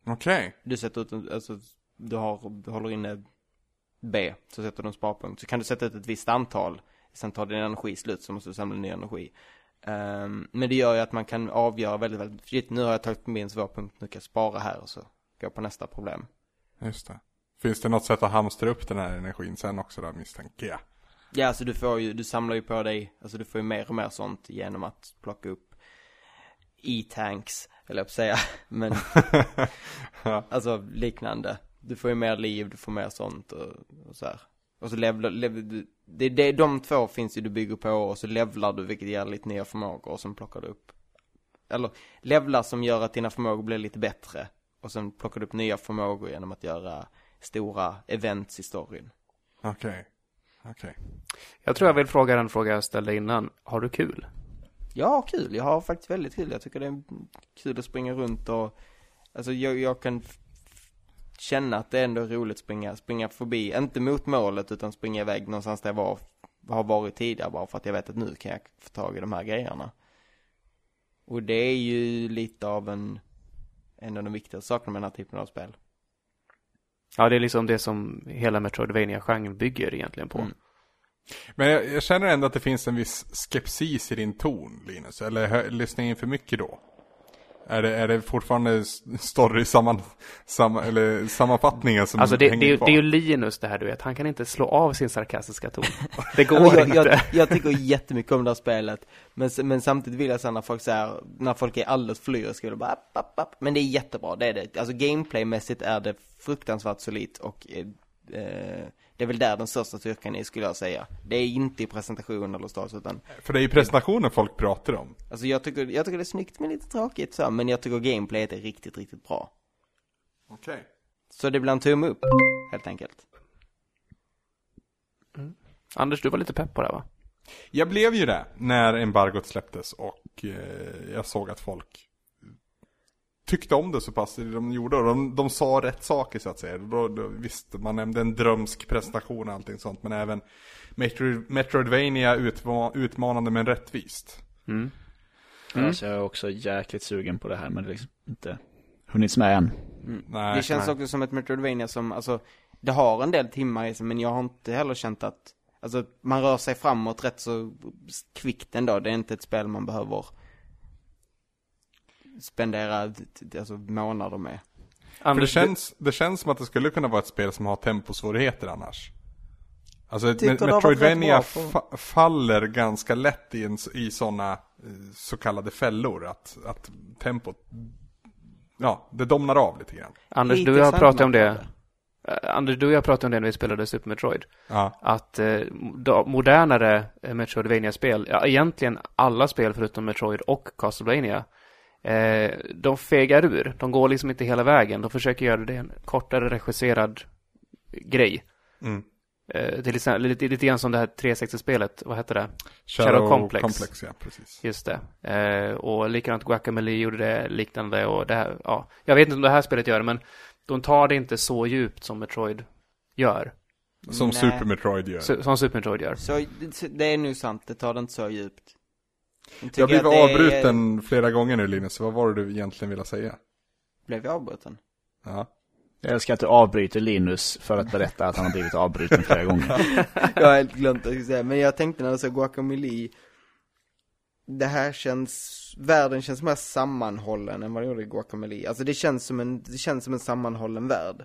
Okej. Du sätter ut, en- alltså, du har, du håller inne B, så sätter du en sparpunkt. Så kan du sätta ut ett visst antal, sen tar din energi slut så måste du samla ny energi. Ehm, men det gör ju att man kan avgöra väldigt, väldigt, shit, nu har jag tagit min svår punkt, nu kan jag spara här och så gå på nästa problem. Just det. Finns det något sätt att hamstra upp den här energin sen också då misstänker jag? Ja, alltså du får ju, du samlar ju på dig, alltså du får ju mer och mer sånt genom att plocka upp e-tanks, eller jag säga, men Ja. alltså liknande. Du får ju mer liv, du får mer sånt och, och så här. Och så levlar, lev, det, det, de två finns ju du bygger på och så levlar du vilket ger lite nya förmågor och sen plockar du upp. Eller levlar som gör att dina förmågor blir lite bättre. Och sen plockar du upp nya förmågor genom att göra stora events i storyn. Okej. Okej. Jag tror jag vill fråga den fråga jag ställde innan. Har du kul? Jag har kul, jag har faktiskt väldigt kul. Jag tycker det är kul att springa runt och Alltså jag, jag kan känna att det ändå är roligt att springa, springa förbi, inte mot målet utan springa iväg någonstans där jag var, har varit tidigare bara för att jag vet att nu kan jag få tag i de här grejerna. Och det är ju lite av en, en av de viktigaste sakerna med den här typen av spel. Ja, det är liksom det som hela Metroidvania-genren bygger egentligen på. Mm. Men jag, jag känner ändå att det finns en viss skepsis i din ton, Linus. Eller lyssnar jag in för mycket då? Är det, är det fortfarande story samman, samma, eller sammanfattningen som Alltså det, hänger det, är ju- kvar? det är ju Linus det här du vet, han kan inte slå av sin sarkastiska ton. Det går jag, inte. jag, jag tycker jättemycket om det här spelet. Men, men samtidigt vill jag säga när folk säger, när folk är alldeles vill jag bara app, app, app. Men det är jättebra, det är det. Alltså gameplaymässigt är det fruktansvärt solitt och eh, eh, det är väl där den största styrkan är skulle jag säga. Det är inte i presentation eller status utan, För det är ju presentationen folk pratar om. alltså jag tycker, jag tycker det är snyggt men lite tråkigt så, men jag tycker gameplayet är riktigt, riktigt bra. Okej. Så det blir en tumme upp, helt enkelt. Anders, du var lite pepp på det va? Jag blev ju det när embargot släpptes och eh, jag såg att folk tyckte om det så pass det de gjorde. Och de, de sa rätt saker så att säga. Då, då, visst, man nämnde en drömsk presentation och allting sånt. Men även Metro, Metroidvania utma, utmanande men rättvist. Mm. Ja, så jag är också jäkligt sugen på det här men det är liksom inte hunnits med än. Mm. Nej, det känns nej. också som ett Metroidvania som, alltså, det har en del timmar i sig, men jag har inte heller känt att, alltså, man rör sig framåt rätt så kvickt ändå. Det är inte ett spel man behöver spendera, alltså, månader med. För det Anders, känns, det känns som att det skulle kunna vara ett spel som har temposvårigheter annars. Alltså Metroidvania på- fa- faller ganska lätt i, en, i sådana så kallade fällor. Att, att tempot, ja, det domnar av lite grann. Anders, Lite du och jag pratade om det. Eh, Anders, du och jag pratade om det när vi spelade Super Metroid. Ja, Att eh, modernare eh, Metroidvania-spel, ja egentligen alla spel förutom Metroid och Castlevania, eh, de fegar ur. De går liksom inte hela vägen. De försöker göra det en kortare regisserad grej. mm. Eh, till exempel, lite, lite grann som det här 360-spelet, vad hette det? Shadow, Shadow Complex. Complex. ja precis. Just det. Eh, och likadant Guacamole gjorde det liknande och det här, ja. Jag vet inte om det här spelet gör det, men de tar det inte så djupt som Metroid gör. Som Nej. Super Metroid gör. Su- Som Super Metroid gör. Så det- det är nu sant, det tar det inte så djupt. Jag Jag har tycker blivit att det är- avbruten flera gånger nu Linus, vad var det du egentligen ville säga? Blev jag avbruten? Ja. Jag älskar att du avbryter Linus för att berätta att han har blivit avbruten flera gånger. jag har helt glömt skulle säga, men jag tänkte när jag sa Guacamole Det här känns, världen känns mer sammanhållen än vad det gjorde i Guacamole Alltså det känns som en, det känns som en sammanhållen värld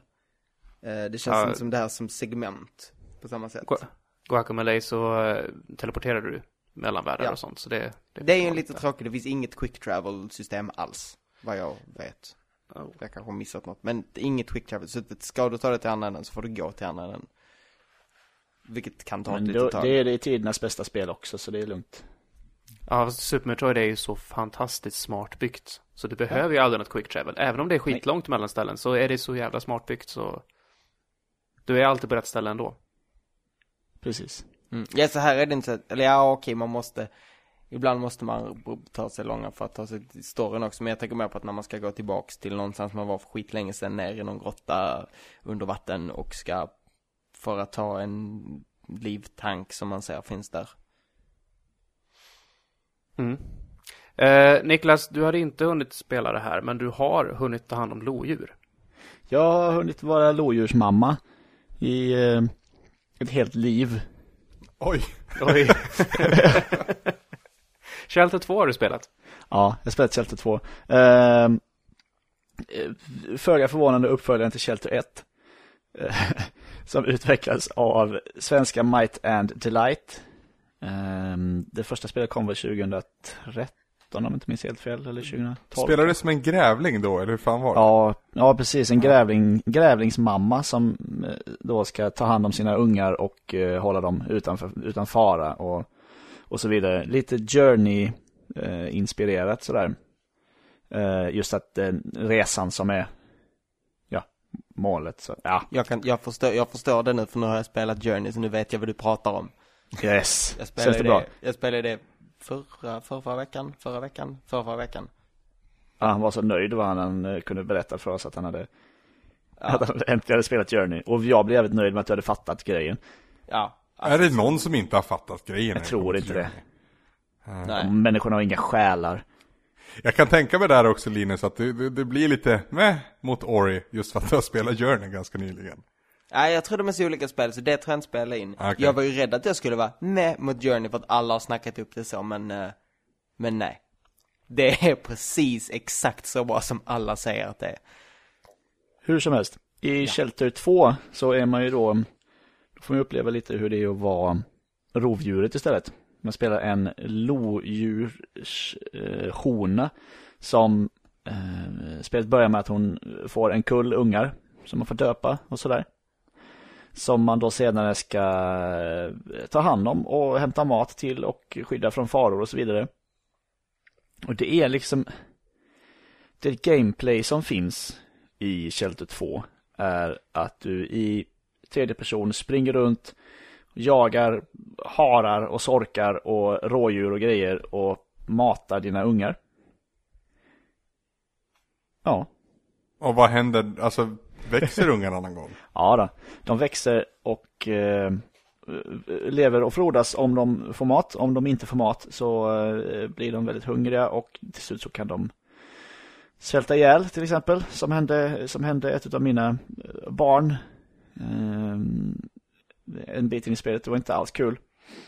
Eh, Det känns Ja. som det här som segment på samma sätt Gu- Guacamole så eh, teleporterar du mellan världar Ja. och sånt. Så det, Det är ju var lite tråkigt, det finns inget quick travel system alls Vad jag vet Oh. Jag kanske har missat något, men det är inget quick travel Så ska du ta det till andra änden så får du gå till andra änden Vilket kan ta ett Men litet då, tag det är det i tidernas bästa spel också så det är lugnt. Ja, Super Metroid är ju så fantastiskt smart byggt. Så du behöver ju aldrig något quick travel. Även om det är skitlångt mellan ställen så är det så jävla smart byggt så du är alltid på rätt ställe ändå. Precis. Mm. Ja, så här är det inte, eller ja okej, man måste Ibland måste man ta sig långa för att ta sig till storyn också, men jag tänker mer på att när man ska gå tillbaks till någonstans man var för skitlänge sedan ner i någon grotta under vatten och ska för att ta en livtank som man ser finns där. Mm. Eh, Niklas, du hade inte hunnit spela det här, men du har hunnit ta hand om lodjur. Jag har hunnit vara lodjursmamma i eh, ett helt liv. Oj, Oj. Shelter 2 har du spelat. Ja, jag har spelat Shelter 2. Eh, föga förvånande uppföljaren till Shelter 1. Eh, som utvecklas av svenska Might and Delight. Eh, det första spelet kom väl 2013 om jag inte minns helt fel, eller 2012. spelar du som en grävling då, eller hur fan var det? Ja, ja precis. En grävling, grävlingsmamma som eh, då ska ta hand om sina ungar och eh, hålla dem utanför, utan fara och, och så vidare. Lite Journey-inspirerat sådär. Eh, just att eh, resan som är ja, målet. Så, ja, Jag kan, jag förstår, jag förstår det nu för nu har jag spelat Journey så nu vet jag vad du pratar om. yes. Jag spelade det bra? det, jag spelade det förra, förra, veckan, förra veckan, förra, veckan. Ja, han var så nöjd var han, han eh, kunde berätta för oss att han hade, Ja. att han äntligen hade spelat Journey. Och jag blev jävligt nöjd med att du hade fattat grejen. Ja. Är det någon som inte har fattat grejen? Jag tror inte det. Nej. Människorna har inga själar. Jag kan tänka mig där också Linus, att det, det, det blir lite med mot Ori, just för att du har spelat Journey ganska nyligen. Nej, jag tror de är så olika spel, så det tror jag inte spela in. Okej. Jag var ju rädd att jag skulle vara med mot Journey för att alla har snackat upp det så, men, eh, men nej. Det är precis exakt så bra som alla säger att det är. Hur som helst, i Shelter 2 så är man ju då, då får man uppleva lite hur det är att vara rovdjuret istället. Man spelar en lodjurshona som eh, spelet börjar med att hon får en kull ungar som man får döpa och sådär. Som man då senare ska eh, ta hand om och hämta mat till och skydda från faror och så vidare. Och det är liksom det gameplay som finns i Shelter 2 är att du i tredje person springer runt, jagar harar och sorkar och rådjur och grejer och matar dina ungar. Ja, Och vad händer, alltså växer ungarna någon gång? ja då. De växer och eh, lever och frodas om de får mat. Om de inte får mat så eh, blir de väldigt hungriga och till slut så kan de svälta ihjäl till exempel. Som hände, som hände ett av mina eh, barn. Eh, en bit in i spelet, det var inte alls kul.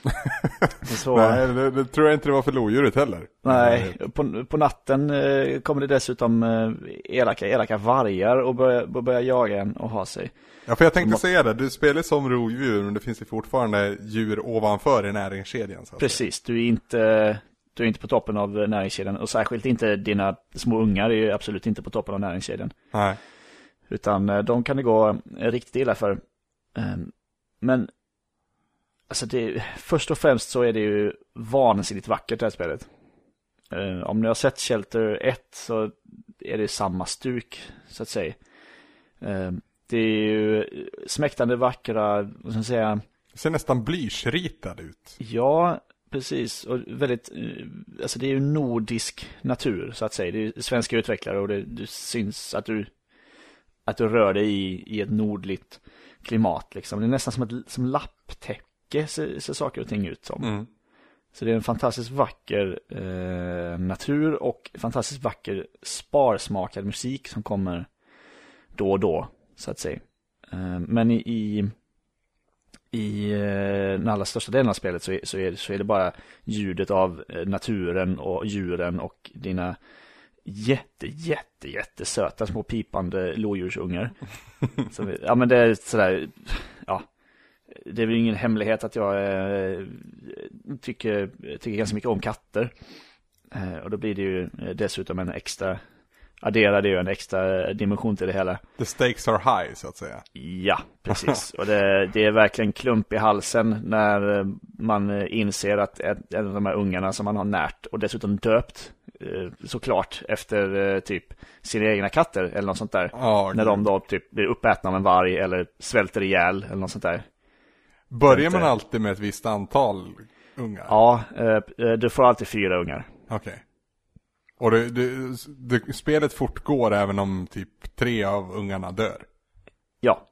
Så... Nej, det, det, tror jag inte det var för lodjuret heller. Nej, på, på natten eh, kommer det dessutom eh, elaka, elaka vargar och börjar börja jaga en och ha sig. Ja, för jag tänkte säga det, du spelar som rovdjur men det finns ju fortfarande djur ovanför i näringskedjan. Så Precis, du är inte du är inte på toppen av näringskedjan och särskilt inte dina små ungar är ju absolut inte på toppen av näringskedjan. Nej. Utan eh, de kan det gå riktigt illa för. Ehm, men Alltså det, först och främst så är det ju vansinnigt vackert det här spelet. Uh, om ni har sett Shelter 1 så är det samma stuk så att säga. Uh, det är ju smäktande vackra, vad ska man säga. Det ser nästan blyschritad ut. Ja, precis. Och väldigt, uh, alltså det är ju nordisk natur så att säga. Det är svenska utvecklare och det, det syns att du, att du rör dig i, i ett nordligt klimat liksom. Det är nästan som ett som lapptäcke täcke ser, ser saker och ting ut som. Mm. Så det är en fantastiskt vacker eh, natur och fantastiskt vacker sparsmakad musik som kommer då och då, så att säga. Eh, men i, i, i eh, den allra största delen av spelet så är, så, är, så är det bara ljudet av eh, naturen och djuren och dina jätte, jätte, jättesöta små pipande lodjursungar. Som, ja men det är sådär, ja, det är väl ingen hemlighet att jag eh, tycker, tycker ganska mycket om katter. Eh, och då blir det ju eh, dessutom en extra, adderar det ju en extra dimension till det hela. The stakes are high så att säga. Ja, precis. och det, det är verkligen klump i halsen när eh, man inser att en av de här ungarna som man har närt och dessutom döpt eh, såklart efter typ sina egna katter eller något sånt där. Oh, när de då typ blir uppätna av en varg eller svälter ihjäl eller något sånt där. Börjar man alltid med ett visst antal ungar? Ja, eh, du får alltid fyra ungar. Okej. Okay. Och det, det, det, spelet fortgår även om typ tre av ungarna dör? Ja.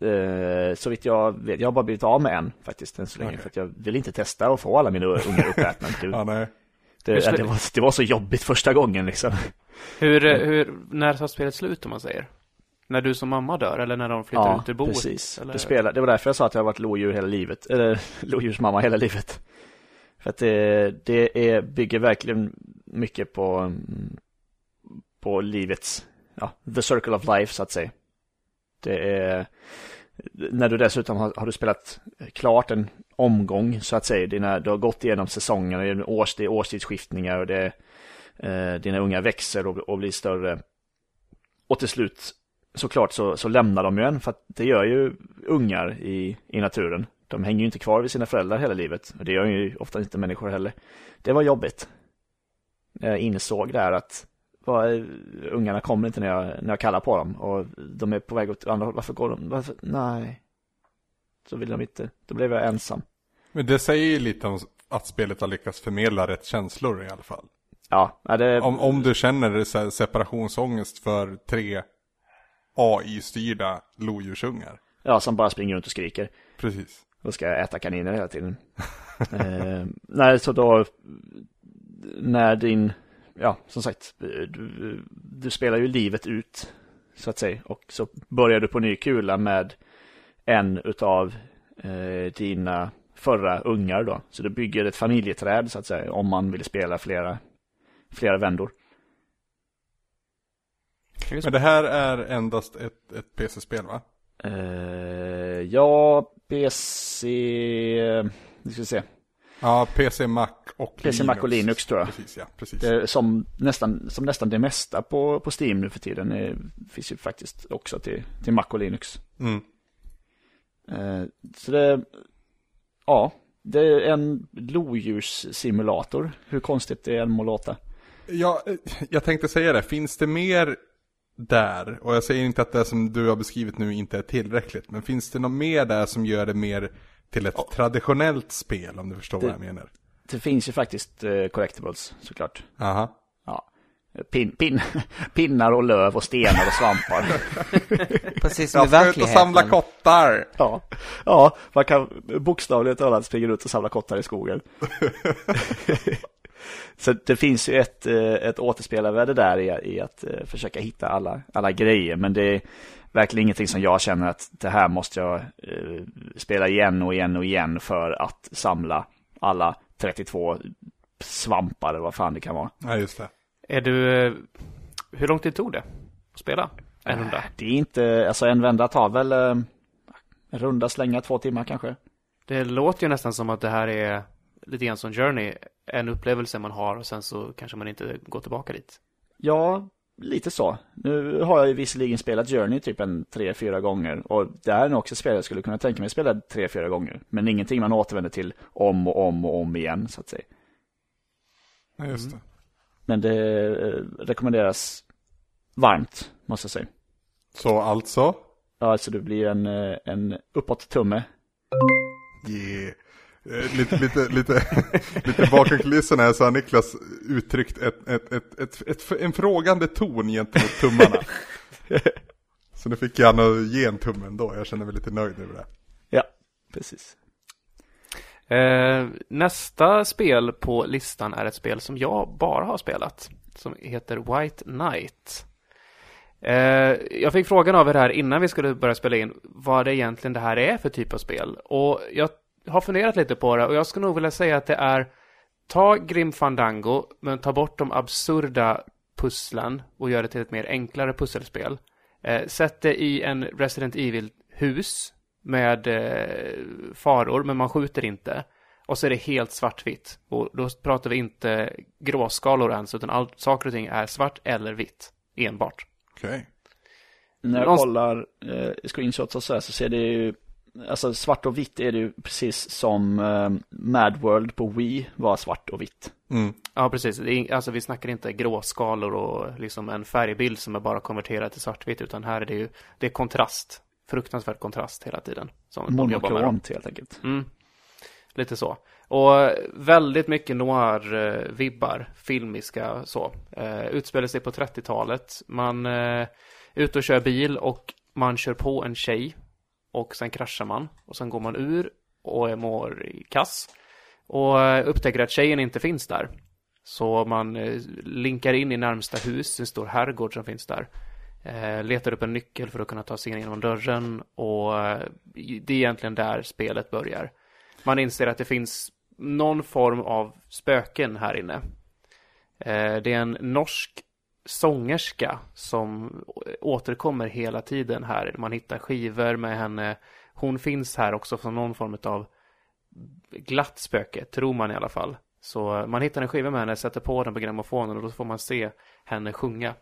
Eh, så vitt jag vet, jag har bara blivit av med en faktiskt än så länge. Okay. För att jag vill inte testa att få alla mina ungar uppätna. ja, nej. Det, det, var, det var så jobbigt första gången liksom. Hur, hur, när tar spelet slut om man säger? När du som mamma dör eller när de flyttar ja, ut ur boet? precis. Det, spelar, det var därför jag sa att jag har varit lodjur hela livet. Eller lodjursmamma hela livet. För att det, det är, bygger verkligen mycket på, på livets, ja, the circle of life så att säga. Det är, när du dessutom har, har du spelat klart en omgång så att säga. Dina, du har gått igenom säsongerna, det är, års, det är årstidsskiftningar och det är, eh, dina unga växer och, och blir större. Och till slut såklart så, så lämnar de ju en för att det gör ju ungar i, i naturen. De hänger ju inte kvar vid sina föräldrar hela livet. Och det gör ju ofta inte människor heller. Det var jobbigt. Jag insåg där att vad, ungarna kommer inte när jag, när jag kallar på dem. Och de är på väg åt andra håll. Varför går de? Varför? Nej. Så vill de inte. Då blev jag ensam. Men det säger ju lite om att spelet har lyckats förmedla rätt känslor i alla fall. Ja, det... om, om du känner separationsångest för tre AI-styrda lodjursungar. Ja, som bara springer runt och skriker. Precis. Och ska äta kaniner hela tiden. eh, nej, så då när din, ja som sagt, du, du, spelar ju livet ut så att säga. Och så börjar du på ny kula med en utav eh, dina förra ungar då. Så du bygger ett familjeträd så att säga om man vill spela flera, flera vändor. Men det här är endast ett, ett PC-spel va? Uh, ja, PC... Nu ska vi se. Ja, PC, Mac och PC, Linux. Mac och Linux tror jag. Precis, ja. Precis. Det som, nästan, som nästan det mesta på, på Steam nu för tiden Det finns ju faktiskt också till, till Mac och Linux. Mm. Uh, så det, ja, det är en lodjurssimulator. Hur konstigt det än må låta. Ja, jag tänkte säga det. Finns det mer där, och jag säger inte att det som du har beskrivit nu inte är tillräckligt, men finns det något mer där som gör det mer till ett ja. traditionellt spel, om du förstår det, vad jag menar? Det finns ju faktiskt uh, collectibles, såklart. Aha. Ja. pin, pin, pinnar och löv och stenar och svampar. Precis som i Jag ska ut och verkligheten. samla kottar. Ja, ja man kan bokstavligt talat springa ut och samla kottar i skogen. Så det finns ju ett, eh, ett återspelarvärde där i, i att eh, försöka hitta alla, alla grejer. Men det är verkligen ingenting som jag känner att det här måste jag eh, spela igen och igen och igen för att samla alla 32 svampar eller vad fan det kan vara. Ja, just det. Är du, hur lång tid tog det att spela? En runda? Det är inte, alltså en vända tar väl en runda slänga två timmar kanske. Det låter ju nästan som att det här är lite grann som Journey. En upplevelse man har och sen så kanske man inte går tillbaka dit. Ja, lite så. Nu har jag ju visserligen spelat Journey typ en tre, fyra gånger. Och det är nog också ett spel jag skulle kunna tänka mig spela tre, fyra gånger. Men ingenting man återvänder till om och om och om igen så att säga. Ja, just det. Men det eh, rekommenderas varmt, måste jag säga. Så alltså? Ja, alltså det blir en, eh, en uppåt-tumme. Yeah. Eh, Lite, lite, lite, lite bakom kulisserna här så har Niklas uttryckt ett, ett, ett, ett, ett, en frågande ton gentemot tummarna. Så nu fick jag nog ge en tumme ändå, jag känner mig lite nöjd över det. Ja, precis. Eh, nästa spel på listan är ett spel som jag bara har spelat. Som heter White Knight. Eh, jag fick frågan av er här innan vi skulle börja spela in vad det egentligen det här är för typ av spel. Och jag har funderat lite på det och jag skulle nog vilja säga att det är ta Grim Fandango men ta bort de absurda pusslen och gör det till ett mer enklare pusselspel. Eh, sätt det i en Resident Evil-hus med eh, faror, men man skjuter inte. Och så är det helt svartvitt. Och då pratar vi inte gråskalor ens, utan allt, saker och ting är svart eller vitt. Enbart. Okej. När jag Någonst- kollar eh, screenshots och så här så ser det ju, alltså svart och vitt är det ju precis som eh, Mad World på Wii var svart och vitt. Mm. Ja, precis. Det är, alltså vi snackar inte gråskalor och liksom en färgbild som är bara konverterad till svartvitt, utan här är det ju, det är kontrast. Fruktansvärd kontrast hela tiden. Som. Monokront helt enkelt. Mm. Lite så. Och väldigt mycket noir-vibbar, filmiska så. Eh, utspelar sig på 30-talet. Man eh, är ute och kör bil och man kör på en tjej. Och sen kraschar man. Och sen går man ur och mår i kass. Och eh, upptäcker att tjejen inte finns där. Så man eh, linkar in i närmsta hus, en stor herrgård som finns där. Eh, letar upp en nyckel för att kunna ta sig in genom dörren och det är egentligen där spelet börjar. Man inser att det finns någon form av spöken här inne. Det är en norsk sångerska som återkommer hela tiden här. Man hittar skivor med henne. Hon finns här också som någon form av glatt spöke, tror man i alla fall. Så man hittar en skiva med henne, sätter på den på grammofonen och då får man se henne sjunga.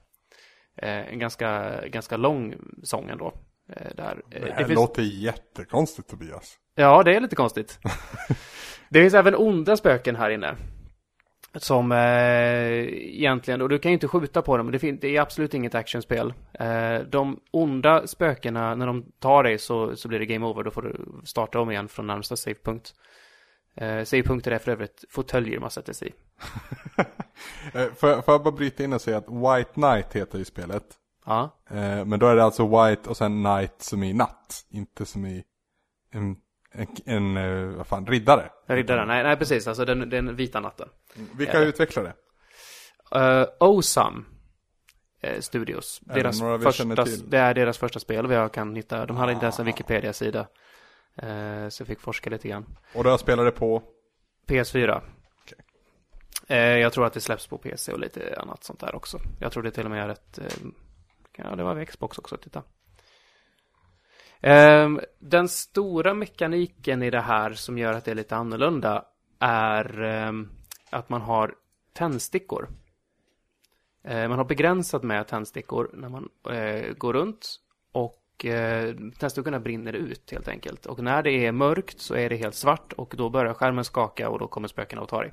Eh, en ganska, ganska lång sång ändå. Eh, där. Eh, Det här låter jättekonstigt Tobias. Ja, det är lite konstigt. det finns även onda spöken här inne. Som eh, egentligen, och du kan ju inte skjuta på dem, det, fin- det är absolut inget actionspel. Eh, de onda spökena, när de tar dig så, så blir det game over, då får du starta om igen från närmsta savepunkt. Eh, savepunkter är för övrigt fåtöljer man sätter sig i. Eh, Får får jag bara bryta in och säga att White Knight heter ju spelet. Ja, Eh, Men då är det alltså White och sen Knight som i natt. Inte som i en, en, en eh, vad fan, riddare. riddaren. Nej, nej precis, alltså den, den vita natten. Vilka utvecklar det? Uh, Osam eh, Studios. Är det Deras några vi första, det är deras första spel vad jag kan hitta. De hade inte ens en Wikipedia-sida. Eh, så jag fick forska lite grann. Och då spelar det på? PS4. Okej. Eh, jag tror att det släpps på PC och lite annat sånt där också. Jag tror det till och med är ett... Eh, ja, det var Xbox också, titta. Ehm, den stora mekaniken i det här som gör att det är lite annorlunda är ehm, att man har tändstickor. Ehm, man har begränsat med tändstickor när man eh, går runt och eh, tändstickorna brinner ut helt enkelt. Och när det är mörkt så är det helt svart och då börjar skärmen skaka och då kommer spökena och tar dig.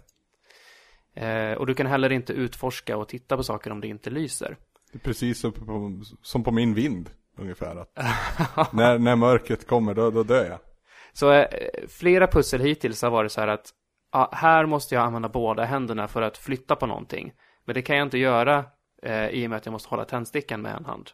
Och du kan heller inte utforska och titta på saker om det inte lyser. Det är precis som på, som på min vind ungefär. Att när, när mörkret kommer då, då dör jag. Så eh, flera pussel hittills har varit så här att ja, här måste jag använda båda händerna för att flytta på någonting. Men det kan jag inte göra Eh, I och med att jag måste hålla tändstickan med en hand.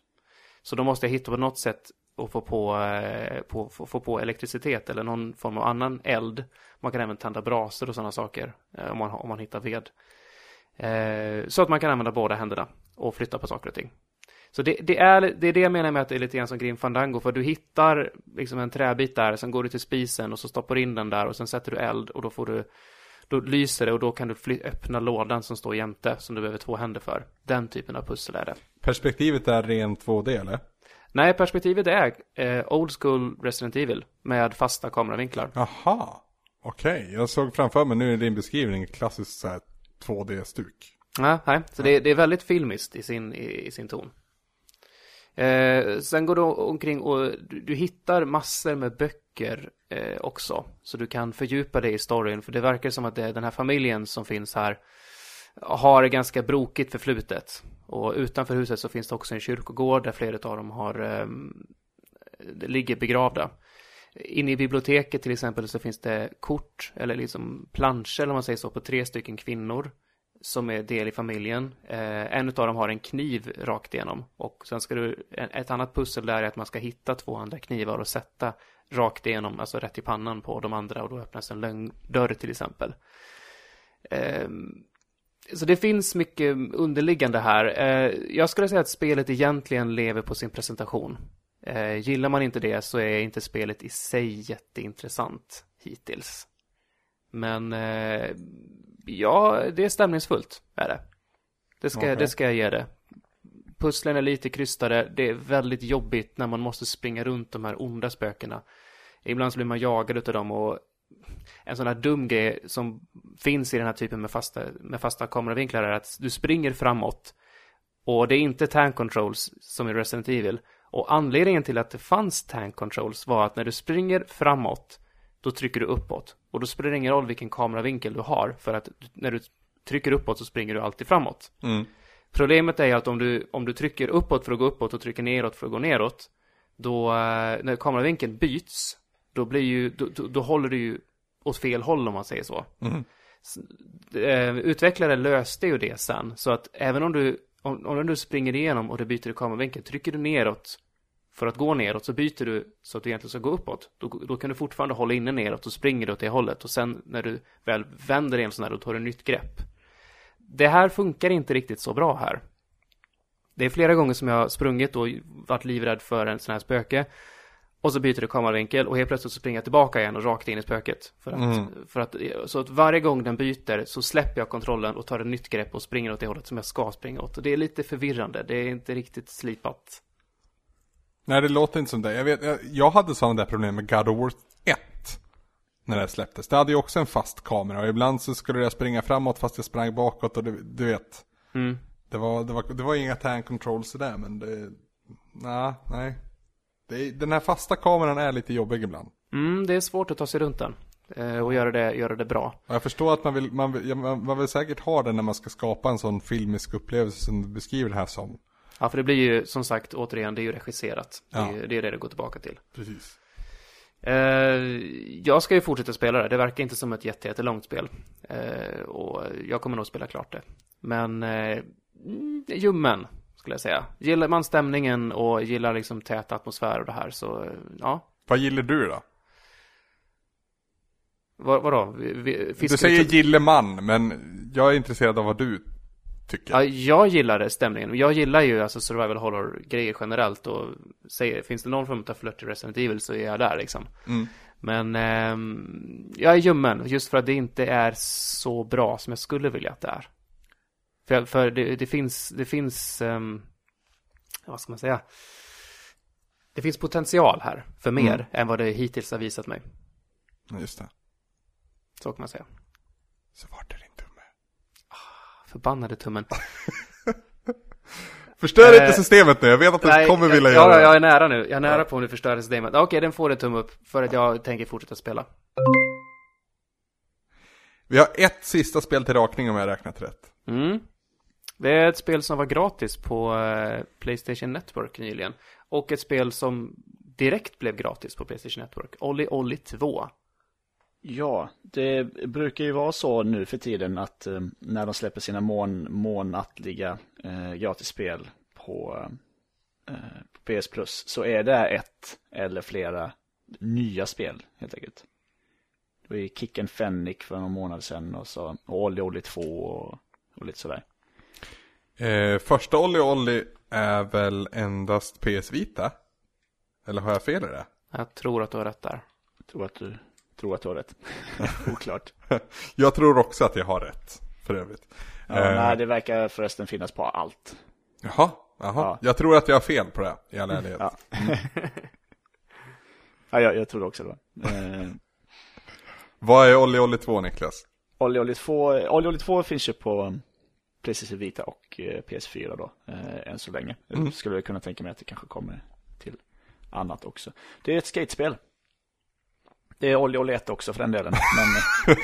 Så då måste jag hitta på något sätt att få på, eh, på, få, få på elektricitet eller någon form av annan eld. Man kan även tända brasor och sådana saker eh, om, man, om man hittar ved. Eh, så att man kan använda båda händerna och flytta på saker och ting. Så det, det, är, det är det jag menar med att det är lite grann som Grim Fandango, för du hittar liksom en träbit där, sen går du till spisen och så stoppar du in den där och sen sätter du eld och då får du då lyser det och då kan du fly- öppna lådan som står jämte som du behöver två händer för. Den typen av pussel är det. Perspektivet är rent 2D eller? Nej, perspektivet är eh, Old School Resident Evil med fasta kameravinklar. Jaha, okej. Jag såg framför mig nu i din beskrivning klassiskt så här 2D-stuk. Nej, nej. så det, det är väldigt filmiskt i sin, i, i sin ton. Eh, sen går du omkring och du, du hittar massor med böcker eh, också. Så du kan fördjupa dig i storyn. För det verkar som att det, är den här familjen som finns här har ganska brokigt förflutet. Och utanför huset så finns det också en kyrkogård där flera av dem har, eh, ligger begravda. Inne i biblioteket till exempel så finns det kort eller liksom planscher om man säger så på tre stycken kvinnor som är del i familjen. Eh, en av dem har en kniv rakt igenom och sen ska du, ett annat pussel där är att man ska hitta två andra knivar och sätta rakt igenom, alltså rätt i pannan på de andra och då öppnas en lögndörr till exempel. Eh, så det finns mycket underliggande här. Eh, jag skulle säga att spelet egentligen lever på sin presentation. Eh, gillar man inte det så är inte spelet i sig jätteintressant hittills. Men eh, ja, det är stämningsfullt, är det. Det ska, Okej. det ska jag ge det. Pusslen är lite krystade. Det är väldigt jobbigt när man måste springa runt de här onda spökena. Ibland så blir man jagad utav dem och en sån här dum grej som finns i den här typen med fasta, med fasta kameravinklar är att du springer framåt och det är inte tank controls som i Resident Evil. Och anledningen till att det fanns tank controls var att när du springer framåt då trycker du uppåt. Och då spelar det ingen roll vilken kameravinkel du har för att när du trycker uppåt så springer du alltid framåt. Mm. Problemet är att om du, om du trycker uppåt för att gå uppåt och trycker neråt för att gå neråt då, eh, när kameravinkeln byts då blir ju, då, då, då håller du ju åt fel håll om man säger så. Mm. Eh, Utvecklare löste ju det sen, så att även om du, om, om du springer igenom och du byter i kameravinkel, trycker du neråt för att gå neråt så byter du så att du egentligen ska gå uppåt. Då, då kan du fortfarande hålla inne neråt och springer du åt det hållet och sen när du väl vänder igen sån här, då tar du nytt grepp. Det här funkar inte riktigt så bra här. Det är flera gånger som jag har sprungit och varit livrädd för en sån här spöke. Och så byter du kameravinkel och helt plötsligt så springer jag tillbaka igen och rakt in i spöket. För att, Mm. för att, så att varje gång den byter så släpper jag kontrollen och tar ett nytt grepp och springer åt det hållet som jag ska springa åt. Och det är lite förvirrande. Det är inte riktigt slipat. Nej, det låter inte som det. Jag, vet, jag, jag hade sådana där problem med God of War 1. När det släpptes. Det hade ju också en fast kamera och ibland så skulle jag springa framåt fast jag sprang bakåt och du, du vet. Mm. Det var, det var, det var inga tank controls där men det, nej, nej. Det, är- den här fasta kameran är lite jobbig ibland. Mm, det är svårt att ta sig runt den. Eh, och göra det, göra det bra. Jag förstår att man vill, man vill, man vill säkert ha det när man ska skapa en sån filmisk upplevelse som du beskriver det här som. Ja, för det blir ju som sagt, återigen, det är ju regisserat. Det är, Ja. det är det det går tillbaka till. Precis. Eh, jag ska ju fortsätta spela det. Det verkar inte som ett jätte, jättelångt spel. Eh, och jag kommer nog spela klart det. Men eh, mm, ljummen, skulle jag säga. Gillar man stämningen och gillar liksom tät atmosfär och det här så, eh, ja. Vad gillar du då? Vad, vadå? Vi, Du säger gillar man, men jag är intresserad av vad du tycker. Ja, jag gillar det, stämningen. Jag gillar ju alltså survival horror-grejer generellt och säger, finns det någon form av flört i Resident Evil så är jag där liksom. Mm. Men ehm, jag är ljummen just för att det inte är så bra som jag skulle vilja att det är. För, för det, det finns, det finns, ehm, vad ska man säga? Det finns potential här för mer Mm. än vad det hittills har visat mig. Ja, Just det. Så kan man säga. Så vart är tumme? Förbannade tummen. Förstör Eh, inte systemet nu, jag vet att du Nej, kommer vilja jag, göra ja, det. jag är nära nu. Jag är nära på om du förstör systemet. Okej, den får en tumme upp för att jag tänker fortsätta spela. Vi har ett sista spel till rakning om jag räknat rätt. Mm. Det är ett spel som var gratis på eh, Playstation Network nyligen. Och ett spel som direkt blev gratis på Playstation Network. Olli Olli 2. Ja, det brukar ju vara så nu för tiden att eh, när de släpper sina mån, månatliga eh, gratisspel på, eh, på PS Plus så är det ett eller flera nya spel helt enkelt. Det var ju Kick and Fennic för någon månad sedan och så och Olli Olli 2 och, och lite sådär. Eh, första Olli Olli är väl endast PS Vita? Eller har jag fel i det? Jag tror att du har rätt där. Jag tror att du, tror att du har rätt. Oklart. Jag tror också att jag har rätt, för övrigt. Ja, Eh, Nej, det verkar förresten finnas på allt. Jaha, jaha. Ja. Jag tror att jag har fel på det, i all ärlighet. Ja. ja, jag, jag tror det också då. Eh, Vad är Olli Olli 2, Niklas? Olli Olli 2, Olli Olli 2 finns ju på Playstation Vita och eh, PS4 då, eh, än så länge. Mm. Jag skulle kunna tänka mig att det kanske kommer till annat också. Det är ett skatespel. Det är Olli Olli 1 också för den delen. Men,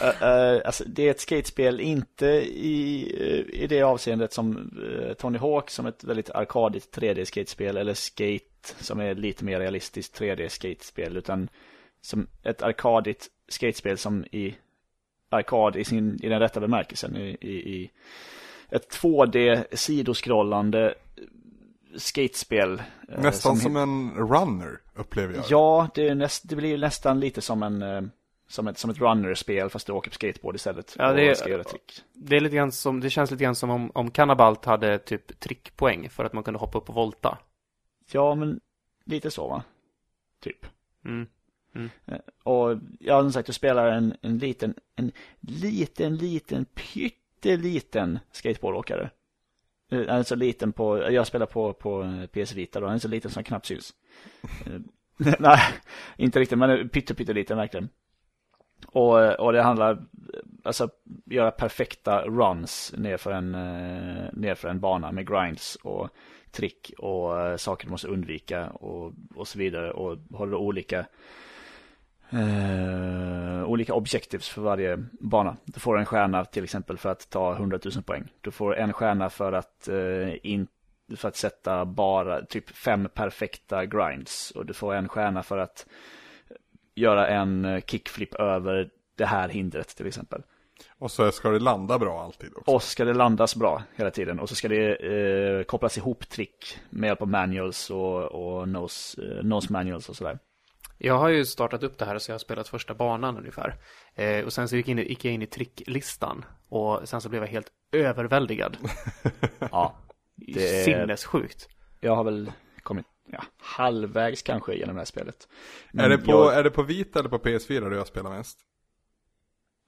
Eh, eh, alltså, det är ett skatespel, inte i, eh, i det avseendet som Tony Hawk som ett väldigt arkadigt 3D-skatespel eller Skate som är lite mer realistiskt 3D-skatespel utan som ett arkadigt skatespel som i arkad i, sin, i den rätta bemärkelsen i, i, i ett 2D sidoskrollande skatespel. eh, Nästan som, en runner, upplever jag. Ja, det, är näst, det blir nästan lite som en eh, som ett, som ett runner-spel fast du åker på skateboard istället. Ja, det är- och ska göra trick. Det är lite grann som, det känns lite grann som om, om Cannabalt hade typ trickpoäng för att man kunde hoppa upp och volta. Ja, men lite så va? Typ. Mm. Och ja, som sagt, du spelar en, en liten, en liten, liten, pytteliten skateboardåkare. Eh, han är så liten på, jag spelar på, på eh, PS Vita då, han är så liten som knappt syns. Eh, nej, inte riktigt, men pytte, pytteliten verkligen. Och, och det handlar, alltså göra perfekta runs nerför en, nerför en bana med grinds och trick och saker du måste undvika och, och så vidare. Och håller olika eh, olika objectives för varje bana. Du får en stjärna till exempel för att ta 100 000 poäng. Du får en stjärna för att, eh, in, för att sätta bara typ fem perfekta grinds. Och du får en stjärna för att göra en eh, kickflip över det här hindret till exempel. Och så ska det landa bra alltid också. Och ska det landas bra hela tiden. Och så ska det eh, kopplas ihop trick med hjälp av manuals och, och nose, nose manuals och sådär. Jag har ju startat upp det här så jag har spelat första banan ungefär. Eh, och sen så gick, in, gick jag in i tricklistan. Och sen så blev jag helt överväldigad. Ja, Det är- Sinnessjukt. jag har väl kommit ja, halvvägs kanske genom det här spelet. Men är, det på, jag, är det på Vita eller på PS4 du har spelat mest?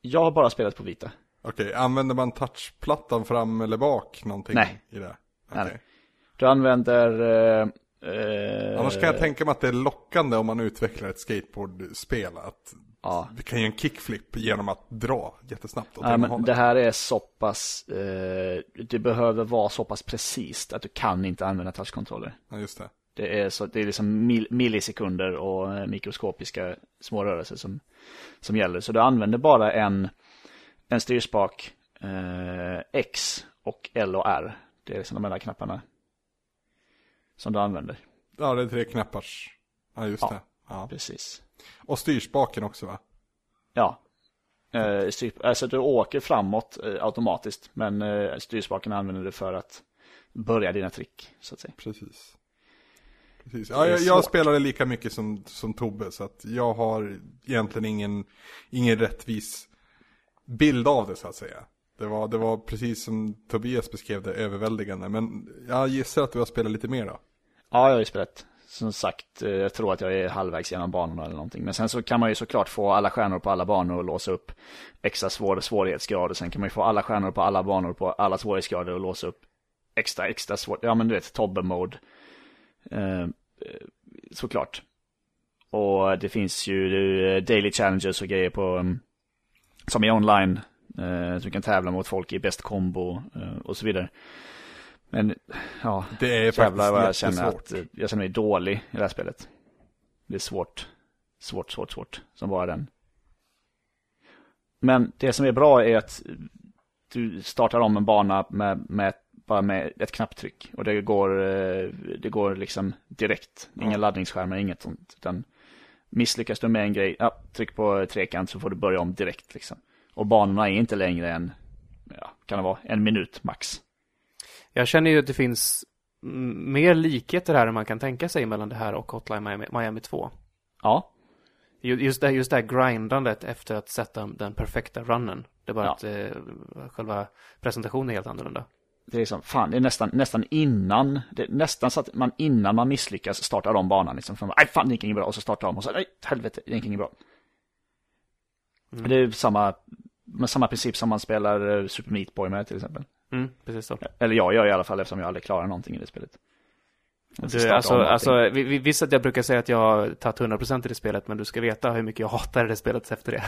jag har bara spelat på vita. Okej, använder man touchplattan fram eller bak någonting Nej. i det? Nej. Okej. Du använder... Eh, eh, Annars kan jag tänka mig att det är lockande om man utvecklar ett skateboardspel att Ja, vi kan göra en kickflip genom att dra jättesnabbt åt men hållet. det här är så pass, eh, det behöver vara så pass precis att du kan inte använda touchkontroller. Ja, just det. Det är, så, det är liksom mil, millisekunder och eh, mikroskopiska små rörelser som, som gäller. Så du använder bara en, en styrspak, eh, X och L och R. Det är liksom de enda knapparna som du använder. Ja, det är tre knappars. Ja, just Ja. det. Ja. Precis. Och styrspaken också va? Ja. Eh, styr, alltså du åker framåt eh, automatiskt, men eh, styrspaken använder du för att börja dina trick, så att säga. Precis. Precis. Ja, jag, jag spelade lika mycket som, som Tobbe, så att jag har egentligen ingen, ingen rättvis bild av det så att säga. Det var, det var precis som Tobias beskrev det, överväldigande. Men jag gissar att du har spelat lite mer då. Ja, jag har ju spelat. Som sagt, eh, jag tror att jag är halvvägs genom banorna eller någonting. Men sen så kan man ju såklart få alla stjärnor på alla banor och låsa upp extra svår svårighetsgrad. Och sen kan man ju få alla stjärnor på alla banor på alla svårighetsgrader och låsa upp extra, extra svårt. Ja, men du vet, Tobbe-mode. Eh, eh såklart. Och det finns ju eh, daily challenges och grejer på, mm, som är online. Eh, så du kan tävla mot folk i bäst combo eh, och så vidare. Men, ja, Det är Jävlar vad jag känner att jag känner mig dålig i det här spelet. Det är svårt. Svårt, svårt, svårt. Som bara den. Men det som är bra är att du startar om en bana med, med bara med ett knapptryck. Och det går, eh, det går liksom direkt. Inga Ja. laddningsskärmar, inget sånt. Utan Misslyckas du med en grej, ja, tryck på trekant så får du börja om direkt liksom. Och banorna är inte längre än, ja, kan det vara, en minut max. Jag känner ju att det finns mer likheter här än man kan tänka sig mellan det här och Hotline Miami, Miami 2. Ja, Ju- Just det, just det här grindandet efter att sätta den perfekta runnen. Det är bara Ja. att eh, själva presentationen är helt annorlunda. det är som, fan, det är nästan, nästan innan, det är nästan så att man innan man misslyckas startar om banan liksom. För man, Nej, fan det gick inget bra. Och så startar de och så, nej, helvete, det gick inget bra. Mm. Det är samma, med samma princip som man spelar eh, Super Meat Boy med till exempel. Mm, precis så. Eller jag gör i alla fall eftersom jag aldrig klarar någonting i det spelet. Du, alltså, alltså, vi- vi- visst att jag brukar säga att jag har tagit 100% i det spelet, men du ska veta hur mycket jag hatar det spelet efter det.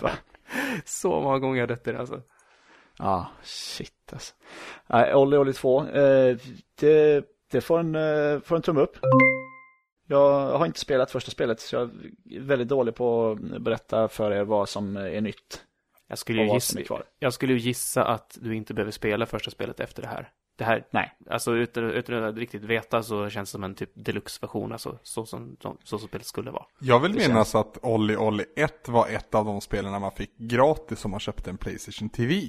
så många gånger jag dött i det alltså. Ja, shit alltså. Nej, Olli Olli 2. Eh, det, det får en, eh, får en tumme upp. Jag har inte spelat första spelet så jag är väldigt dålig på att berätta för er vad som är nytt Jag skulle, ju gissa, som är kvar. jag skulle ju gissa att du inte behöver spela första spelet efter det här. Det här, Nej. alltså utan, utan att riktigt veta så känns det som en typ deluxe-version, alltså så som, så, så som spelet skulle vara. Jag vill Det minnas att Olli Olli 1 var ett av de spelen man fick gratis om man köpte en Playstation TV.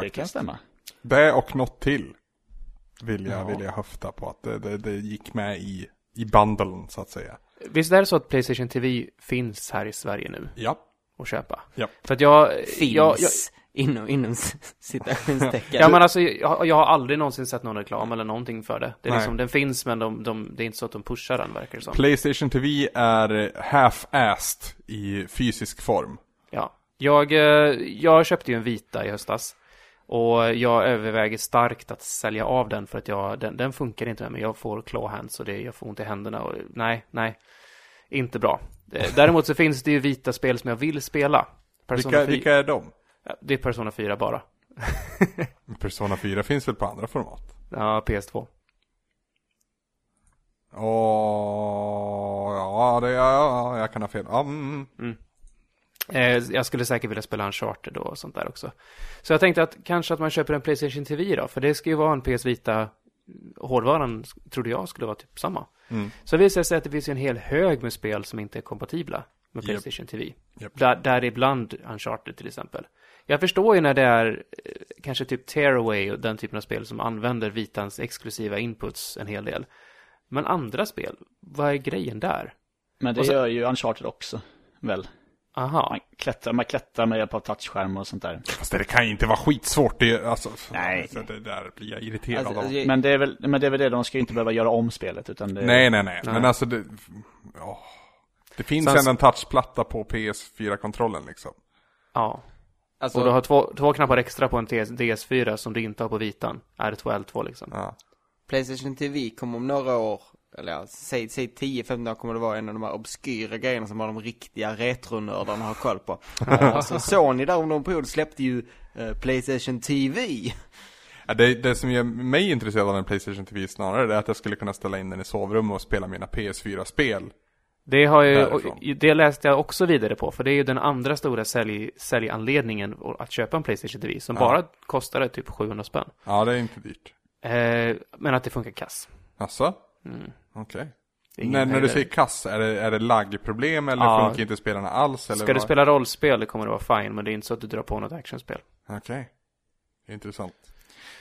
Det kan stämma. Det och något till vill jag, Ja. vill jag höfta på att det, det, det gick med i, i bundlen så att säga. Visst är det så att Playstation TV finns här i Sverige nu Ja. att köpa? Ja. För att jag... Finns Jag, jag, inom, inom citationstecken. ja men alltså, jag, jag har aldrig någonsin sett någon reklam eller någonting för det. Det är Nej. liksom, den finns men de, de, det är inte så att de pushar den verkar det som. Playstation TV är half-assed i fysisk form. Ja. Jag, eh, jag köpte ju en vita i höstas. Och jag överväger starkt att sälja av den för att jag, den, den funkar inte med mig. Jag får claw hands och det, jag får ont i händerna och nej, nej. Inte bra. Eh, Däremot så finns det ju vita spel som jag vill spela. Persona Vilka, 4 vilka är de? Det är Persona 4 bara. Persona 4 finns väl på andra format? Ja, PS2. Åh, ja, det, ja, jag kan ha fel. Ja, mm, mm. Jag skulle säkert vilja spela Uncharted och sånt där också. Så jag tänkte att kanske att man köper en Playstation TV då, för det ska ju vara en PS Vita. Hårdvaran trodde jag skulle vara typ samma. Mm. Så visar det sig att det finns en hel hög med spel som inte är kompatibla med Japp. Playstation TV. Japp. Där, där ibland Uncharted till exempel. Jag förstår ju när det är eh, kanske typ Tearaway och den typen av spel som använder Vitans exklusiva inputs en hel del. Men andra spel, vad är grejen där? Men det så- gör ju Uncharted också, väl? Aha. Man klättrar, man klättrar med hjälp av touchskärm och sånt där. Fast det kan ju inte vara skitsvårt. Det, alltså, Nej. Så det där blir jag irriterad Alltså, av. alltså, Men det är väl, men det är väl det, de ska ju inte behöva göra om spelet utan det Nej, nej, nej. Nej. Men alltså det... ja. Det finns Sen- ändå en touchplatta på PS4-kontrollen liksom. Ja. alltså, Och du har två, två knappar extra på en TS, DS4 som du inte har på vitan. R2, L2 liksom. Ja. Playstation TV kommer om några år, eller ja, säg, säg 10-15 år kommer det vara en av de här obskyra grejerna som bara de riktiga retronördarna har koll på. alltså Sony där om någon period släppte ju eh, Playstation TV. Ja, Det, det som gör mig intresserad av en Playstation TV snarare är att jag skulle kunna ställa in den i sovrummet och spela mina PS4-spel. Det har ju, det läste jag också vidare på, för det är ju den andra stora sälj, säljanledningen att köpa en Playstation TV, som Ja. bara kostade typ 700 spänn. Ja, det är inte dyrt. Eh, men att det funkar kass. Alltså? Mm. Okej. Ingen När, när du säger kass, är det, är det laggproblem eller Ja. funkar inte spelarna alls? Eller Ska du vad? spela rollspel, kommer det vara fine, men det är inte så att du drar på något actionspel. Okej. Intressant.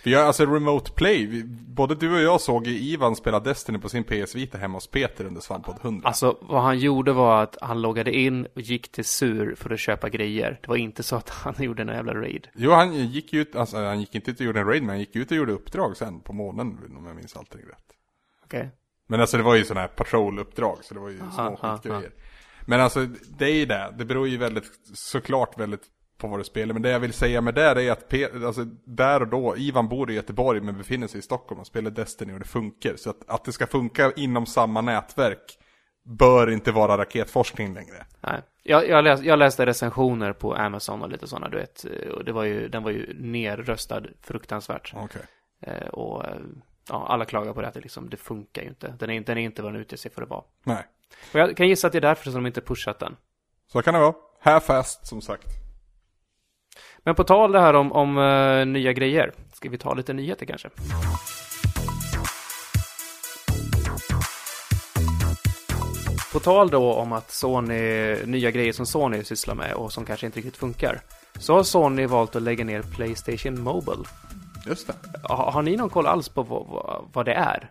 Vi har alltså remote play. Både du och jag såg ju Ivan spela Destiny på sin PS Vita hemma hos Peter under Svamppodd 100. Alltså, vad han gjorde var att han loggade in och gick till Sur för att köpa grejer. Det var inte så att han gjorde en jävla raid. Jo, han gick ut, alltså han gick inte ut och gjorde en raid, men han gick ut och gjorde uppdrag sen på månen, om jag minns allting rätt. Okej? Men alltså det var ju sådana här patrol-uppdrag, så det var ju små aha, skitgrejer. Men alltså, det är ju det. Det beror ju väldigt, såklart väldigt på vad du spelar. Men det jag vill säga med det är att, Pe- alltså där och då, Ivan bor i Göteborg men befinner sig i Stockholm och spelar Destiny och det funkar. Så att, att det ska funka inom samma nätverk bör inte vara raketforskning längre. Nej. Jag, jag, läs, jag läste recensioner på Amazon och lite sådana, du vet. Och det var ju, den var ju nerröstad fruktansvärt. Okej. Eh, och eh, ja, alla klagar på det att det, liksom, det funkar ju inte. Den är, inte- den är inte vad den utger sig för att vara. Nej. Och jag kan gissa att det är därför som de inte pushat den. Så kan det vara. Här fast som sagt. Men på tal det här om, om eh, nya grejer. Ska vi ta lite nyheter kanske? På tal då om att Sony, nya grejer som Sony sysslar med och som kanske inte riktigt funkar. Så har Sony valt att lägga ner Playstation Mobile. Just det. Har, har ni någon koll alls på vad, vad, det är?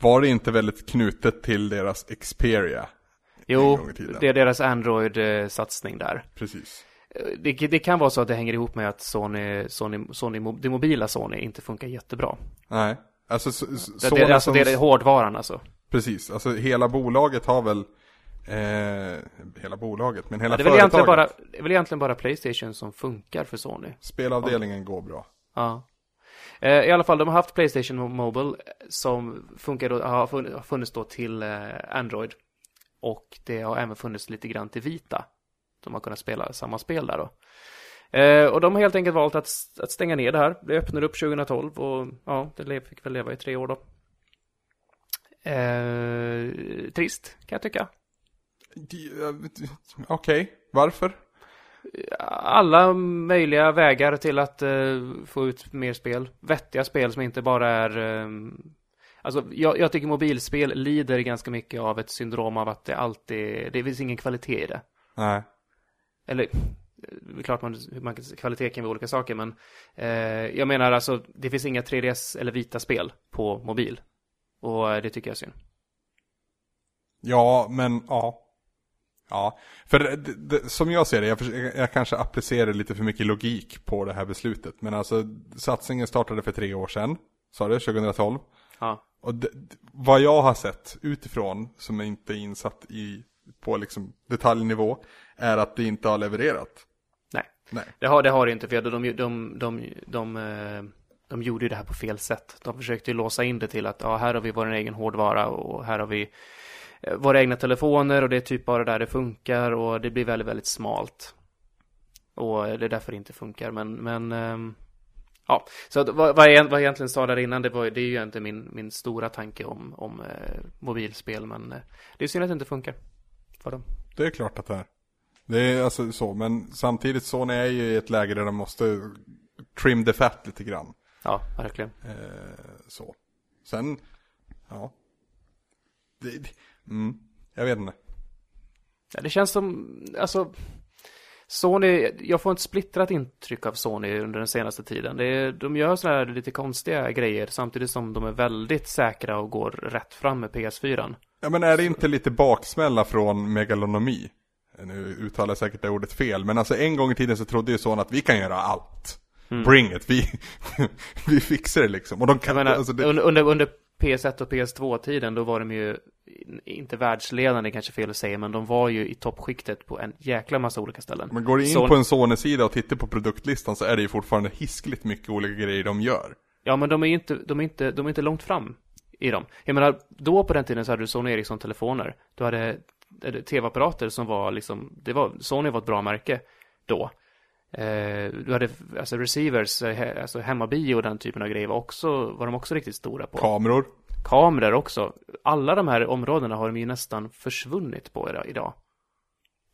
Var det inte väldigt knutet till deras Xperia? Jo, det är deras Android-satsning där. Precis. Det, det kan vara så att det hänger ihop med att Sony, Sony, Sony, det mobila Sony inte funkar jättebra. Nej. Alltså, s- s- Det, Sony det, alltså som- det är hårdvaran alltså. Precis, alltså hela bolaget har väl eh, Hela bolaget, men hela Ja, det, företaget bara, det är väl egentligen bara Playstation som funkar för Sony. Spelavdelningen går bra Ja. Eh, I alla fall, de har haft Playstation Mobile eh, som funkar då, har funnits då till eh, Android. Och det har även funnits lite grann till Vita. De har kunnat spela samma spel där då. Eh, och de har helt enkelt valt att, att stänga ner det här. Det öppnade upp 2012 och ja, det fick väl leva i tre år då. Eh, trist, kan jag tycka. Okej, okay. Okej, varför? Alla möjliga vägar till att eh, få ut mer spel. Vettiga spel som inte bara är... eh, alltså, jag, jag tycker mobilspel lider ganska mycket av ett syndrom av att det alltid... Det finns ingen kvalitet i det. Nej Eller, det är klart man, man, kvalitet kan vara olika saker, men eh, jag menar alltså, det finns inga 3DS eller vita spel på mobil. Och eh, det tycker jag är synd. Ja, men ja Ja, för det, det, som jag ser det, jag, jag kanske applicerar lite för mycket logik på det här beslutet Men alltså, satsningen startade för tre år sedan Sa du? 2012? Ja. Och det, vad jag har sett utifrån, som är inte är insatt i, på liksom detaljnivå, är att det inte har levererat. Nej. Nej. Det har det har inte, för de, de, de, de, de, eh, de gjorde ju det här på fel sätt. De försökte ju låsa in det till att ja, här har vi vår egen hårdvara och här har vi våra egna telefoner och det är typ bara där det funkar och det blir väldigt, väldigt smalt. Och det är därför det inte funkar, men, men ehm, ja. Så att, vad, vad, jag, vad jag egentligen sa där innan, det, var, det är ju inte min, min stora tanke om, om eh, mobilspel, men eh, det är synd att det inte funkar för dem. Det är klart att det är. Det är alltså så, men samtidigt Sony är ju i ett läge där de måste trim the fat lite grann. Ja, verkligen. Eh, så. Sen, ja. Det- mm, jag vet inte. Ja, det känns som, alltså Sony, jag får ett splittrat intryck av Sony under den senaste tiden. Är, de gör sådana här lite konstiga grejer samtidigt som de är väldigt säkra och går rätt fram med PS4. Ja men är det inte lite baksmälla från megalonomi? Nu uttalar jag säkert det ordet fel, men alltså en gång i tiden så trodde ju Sony att vi kan göra allt. Bring it, vi, vi fixar det liksom. Och de kan, menar, alltså det, under, under PS1 och PS2-tiden då var de ju inte världsledande kanske fel att säga, men de var ju i toppskiktet på en jäkla massa olika ställen. men går du in Sony- på en Sony-sida och tittar på produktlistan så är det ju fortfarande hiskligt mycket olika grejer de gör. Ja, men de är ju inte, de är inte, de är inte långt fram i dem. Jag menar, då på den tiden så hade du Sony Ericsson-telefoner. Du hade eh, tv-apparater som var liksom, det var, Sony var ett bra märke då. Eh, du hade, alltså receivers, eh, he, alltså hemmabio och den typen av grejer var också, var de också riktigt stora på. Kameror. Kameror också. Alla de här områdena har de ju nästan försvunnit på ida- idag.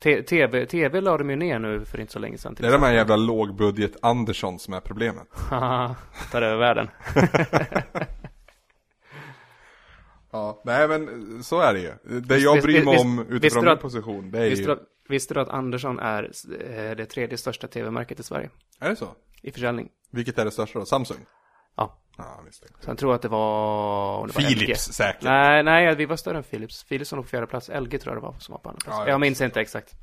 T- TV, TV la de ju ner nu för inte så länge sedan. Det är de här jävla lågbudget Andersson som är problemet. Haha, tar över världen. Ja, nej men så är det ju. Det jag bryr mig om utifrån min position, det är ju... visste du att Andersson är eh, det tredje största tv-märket i Sverige? Är det så? I försäljning. Vilket är det största då? Samsung? Ja. Ja, visst. Så jag tror att det var... det var Philips LG. säkert. Nej, nej, vi var större än Philips. Philips var nog på fjärde plats. LG tror jag det var som var på andra plats. Ja, jag jag minns inte exakt.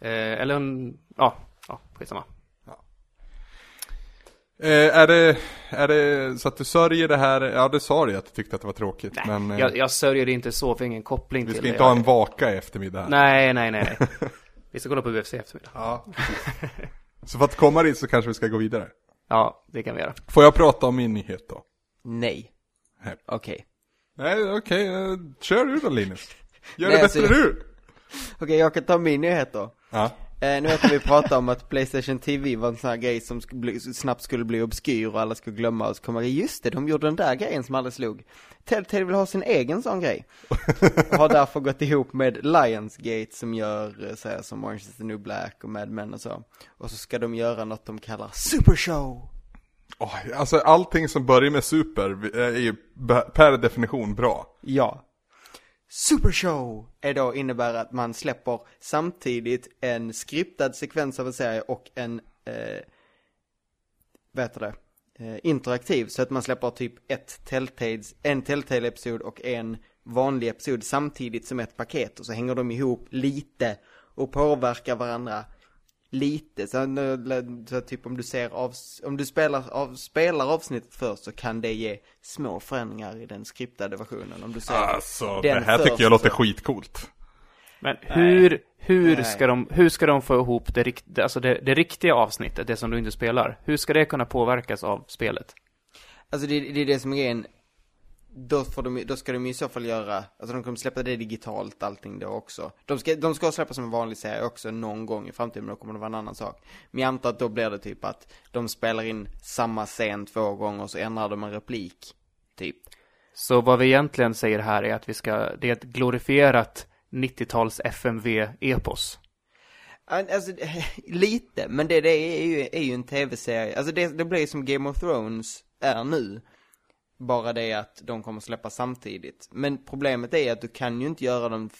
Eh, eller en... Ja, ja, skitsamma. Eh, är, det, är det så att du sörjer det här? Ja, det sa du ju att du tyckte att det var tråkigt. Nej, men eh, jag, jag sörjer det inte så, för ingen koppling vi till ska det. inte ha Jag- en vaka i eftermiddag här. Nej, nej, nej. Vi ska kolla på UFC i eftermiddag. Ja, Så för att komma dit så kanske vi ska gå vidare. Ja, det kan vi göra. Får jag prata om min nyhet då? Nej. Okej. Nej, okej, eh, kör du då Linus. Gör Nej, det bättre alltså- du. Okej, jag kan ta min nyhet då. Ja. Eh, nu jag vi pratade om att Playstation TV var en sån här grej som sk- bli, snabbt skulle bli obskyr och alla skulle glömma och så kommer det, just det, de gjorde den där grejen som alla slog. Telltale vill ha sin egen sån grej. Och har därför gått ihop med Lionsgate som gör, eh, så här, som Orange is the new black och Mad Men och så. Och så ska de göra något de kallar Super Show. Åh, alltså allting som börjar med super är ju per definition bra. Ja. Super Show är då innebär att man släpper samtidigt en skriptad sekvens av en serie och en, eh, vad heter det, eh, interaktiv. Så att man släpper typ ett Telltales, en Telltale-episod och en vanlig episod samtidigt som ett paket. Och så hänger de ihop lite och påverkar varandra lite. Så, så typ om du ser av, om du spelar, av, spelar avsnittet först så kan det ge små förändringar i den skriptade versionen. Om du ser Alltså, det här tycker jag låter så... skitcoolt. Men hur, hur, ska de, hur ska de få ihop det, rikt, alltså det, det riktiga avsnittet, det som du inte spelar? Hur ska det kunna påverkas av spelet? Alltså det, det är det som är grejen då, får de, då ska de i så fall göra, alltså de kommer släppa det digitalt allting då också. De ska, de ska släppa som en vanlig serie också någon gång i framtiden, men då kommer det vara en annan sak. Men jag antar att då blir det typ att de spelar in samma scen två gånger och så ändrar de en replik, typ. Så vad vi egentligen säger här är att vi ska, det är ett glorifierat 90-tals FMV-epos. Alltså, lite, men det, det är ju, är ju en tv-serie. Alltså det, det blir som Game of Thrones är nu. Bara det att de kommer släppa samtidigt. Men problemet är att du kan ju inte göra dem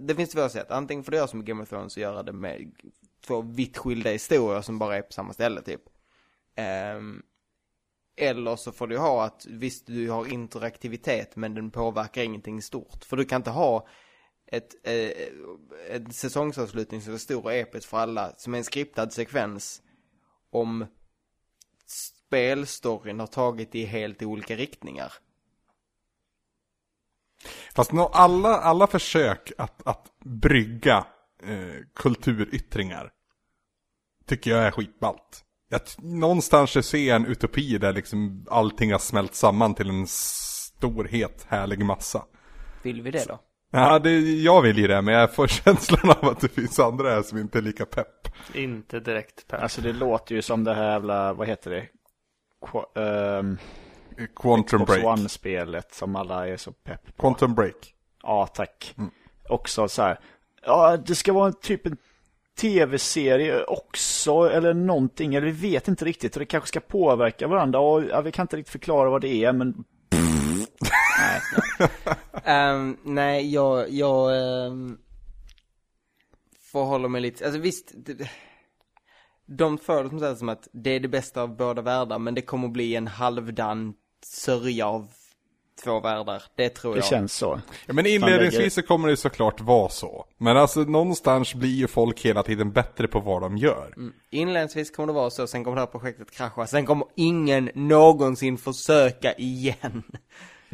det finns två sätt. Antingen får du göra som Game of Thrones och göra det med två vitt skilda historier som bara är på samma ställe typ. Um, eller så får du ha att visst du har interaktivitet men den påverkar ingenting stort. För du kan inte ha ett, eh, en säsongsavslutning som är stor och episk för alla som är en skriptad sekvens om spelstoryn har tagit i helt olika riktningar. Fast no, alla, alla försök att, att brygga eh, kulturyttringar tycker jag är skitballt. Jag, någonstans ser jag en utopi där liksom allting har smält samman till en stor, het, härlig massa. Vill vi det då? Ja, det, jag vill ju det, men jag får känslan av att det finns andra här som inte är lika pepp. Inte direkt pepp. Alltså det låter ju som det här jävla, vad heter det? Um, Quantum Xbox Break. One-spelet som alla är så pepp på. Quantum Break. Ja, tack. Mm. Också så här. Ja, det ska vara en typ en tv-serie också eller någonting. Eller vi vet inte riktigt. Och det kanske ska påverka varandra. Och, ja, vi kan inte riktigt förklara vad det är, men... nej. um, nej, jag, jag um, får hålla mig lite... Alltså visst... Det, de för det som säger som att det är det bästa av båda världar, men det kommer bli en halvdan sörja av två världar. Det tror det jag. Det känns så. Ja, men inledningsvis så kommer det såklart vara så. Men alltså någonstans blir ju folk hela tiden bättre på vad de gör. Mm. Inledningsvis kommer det vara så, sen kommer det här projektet krascha. Sen kommer ingen någonsin försöka igen.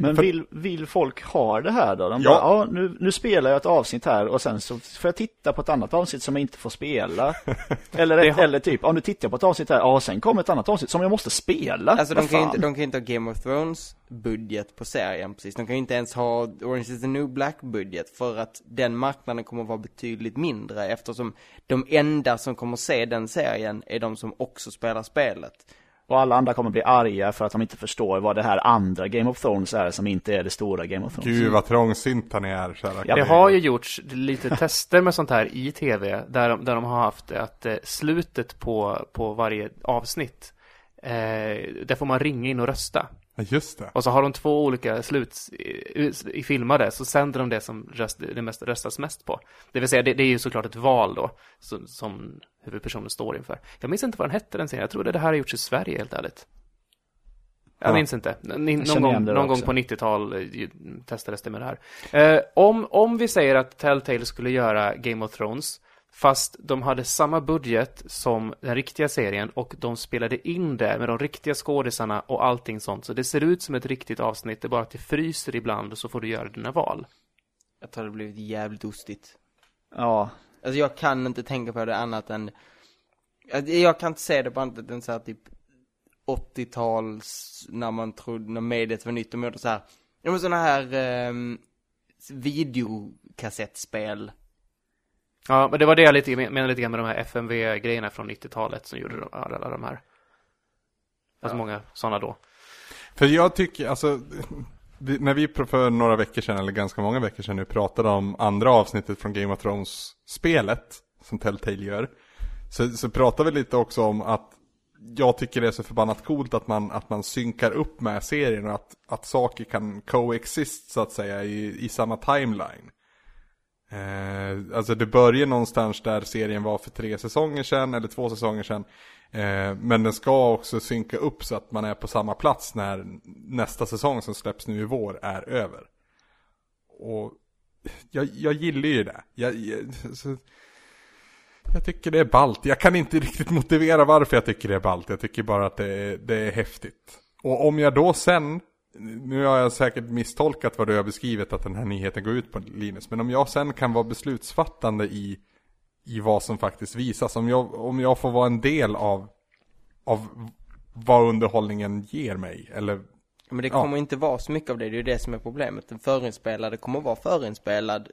Men vill, vill folk ha det här då? De ja. Bara, ja nu, nu spelar jag ett avsnitt här och sen så får jag titta på ett annat avsnitt som jag inte får spela. eller, har... eller typ, ja nu tittar jag på ett avsnitt här, ja sen kommer ett annat avsnitt som jag måste spela. Alltså de kan, ju inte, de kan ju inte ha Game of Thrones budget på serien precis. De kan ju inte ens ha Orange is the new black budget för att den marknaden kommer att vara betydligt mindre eftersom de enda som kommer se den serien är de som också spelar spelet. Och alla andra kommer bli arga för att de inte förstår vad det här andra Game of Thrones är som inte är det stora Game of Thrones. Gud vad trångsynta ni är, kära ja, Det har ju gjorts lite tester med sånt här i tv, där de, där de har haft att eh, slutet på, på varje avsnitt, eh, där får man ringa in och rösta. Just det. Och så har de två olika slut i, i filmade, så sänder de det som röst, det mest, röstas mest på. Det vill säga, det, det är ju såklart ett val då, så, som huvudpersonen står inför. Jag minns inte vad den hette den serien, jag trodde det här har gjorts i Sverige helt ärligt. Jag ja. minns inte. Ni, någon gång, någon gång på 90-tal eh, testades det med det här. Eh, om, om vi säger att Telltale skulle göra Game of Thrones Fast de hade samma budget som den riktiga serien och de spelade in det med de riktiga skådisarna och allting sånt. Så det ser ut som ett riktigt avsnitt, det är bara att det fryser ibland och så får du göra dina val. Jag tror det blivit jävligt ostigt. Ja. Alltså jag kan inte tänka på det annat än, jag kan inte se det på annat än så här typ 80-tals, när man trodde, när mediet var nytt, de gjorde så här, ja men sådana här eh, videokassettspel Ja, men det var det jag lite, menade lite grann med de här FMV-grejerna från 90-talet som gjorde alla, alla de här. Alltså ja. många sådana då. För jag tycker, alltså, vi, när vi för några veckor sedan, eller ganska många veckor sedan nu, pratade om andra avsnittet från Game of Thrones-spelet, som Telltale gör, så, så pratade vi lite också om att jag tycker det är så förbannat coolt att man, att man synkar upp med serien och att, att saker kan coexist så att säga i, i samma timeline. Eh, alltså det börjar någonstans där serien var för tre säsonger sedan eller två säsonger sedan. Eh, men den ska också synka upp så att man är på samma plats när nästa säsong som släpps nu i vår är över. Och jag, jag gillar ju det. Jag, jag, så, jag tycker det är ballt. Jag kan inte riktigt motivera varför jag tycker det är ballt. Jag tycker bara att det är, det är häftigt. Och om jag då sen, nu har jag säkert misstolkat vad du har beskrivit att den här nyheten går ut på Linus. Men om jag sen kan vara beslutsfattande i, i vad som faktiskt visas. Om jag, om jag får vara en del av, av vad underhållningen ger mig. Eller Men det Ja. kommer inte vara så mycket av det, det är ju det som är problemet. Den förinspelade kommer vara förinspelad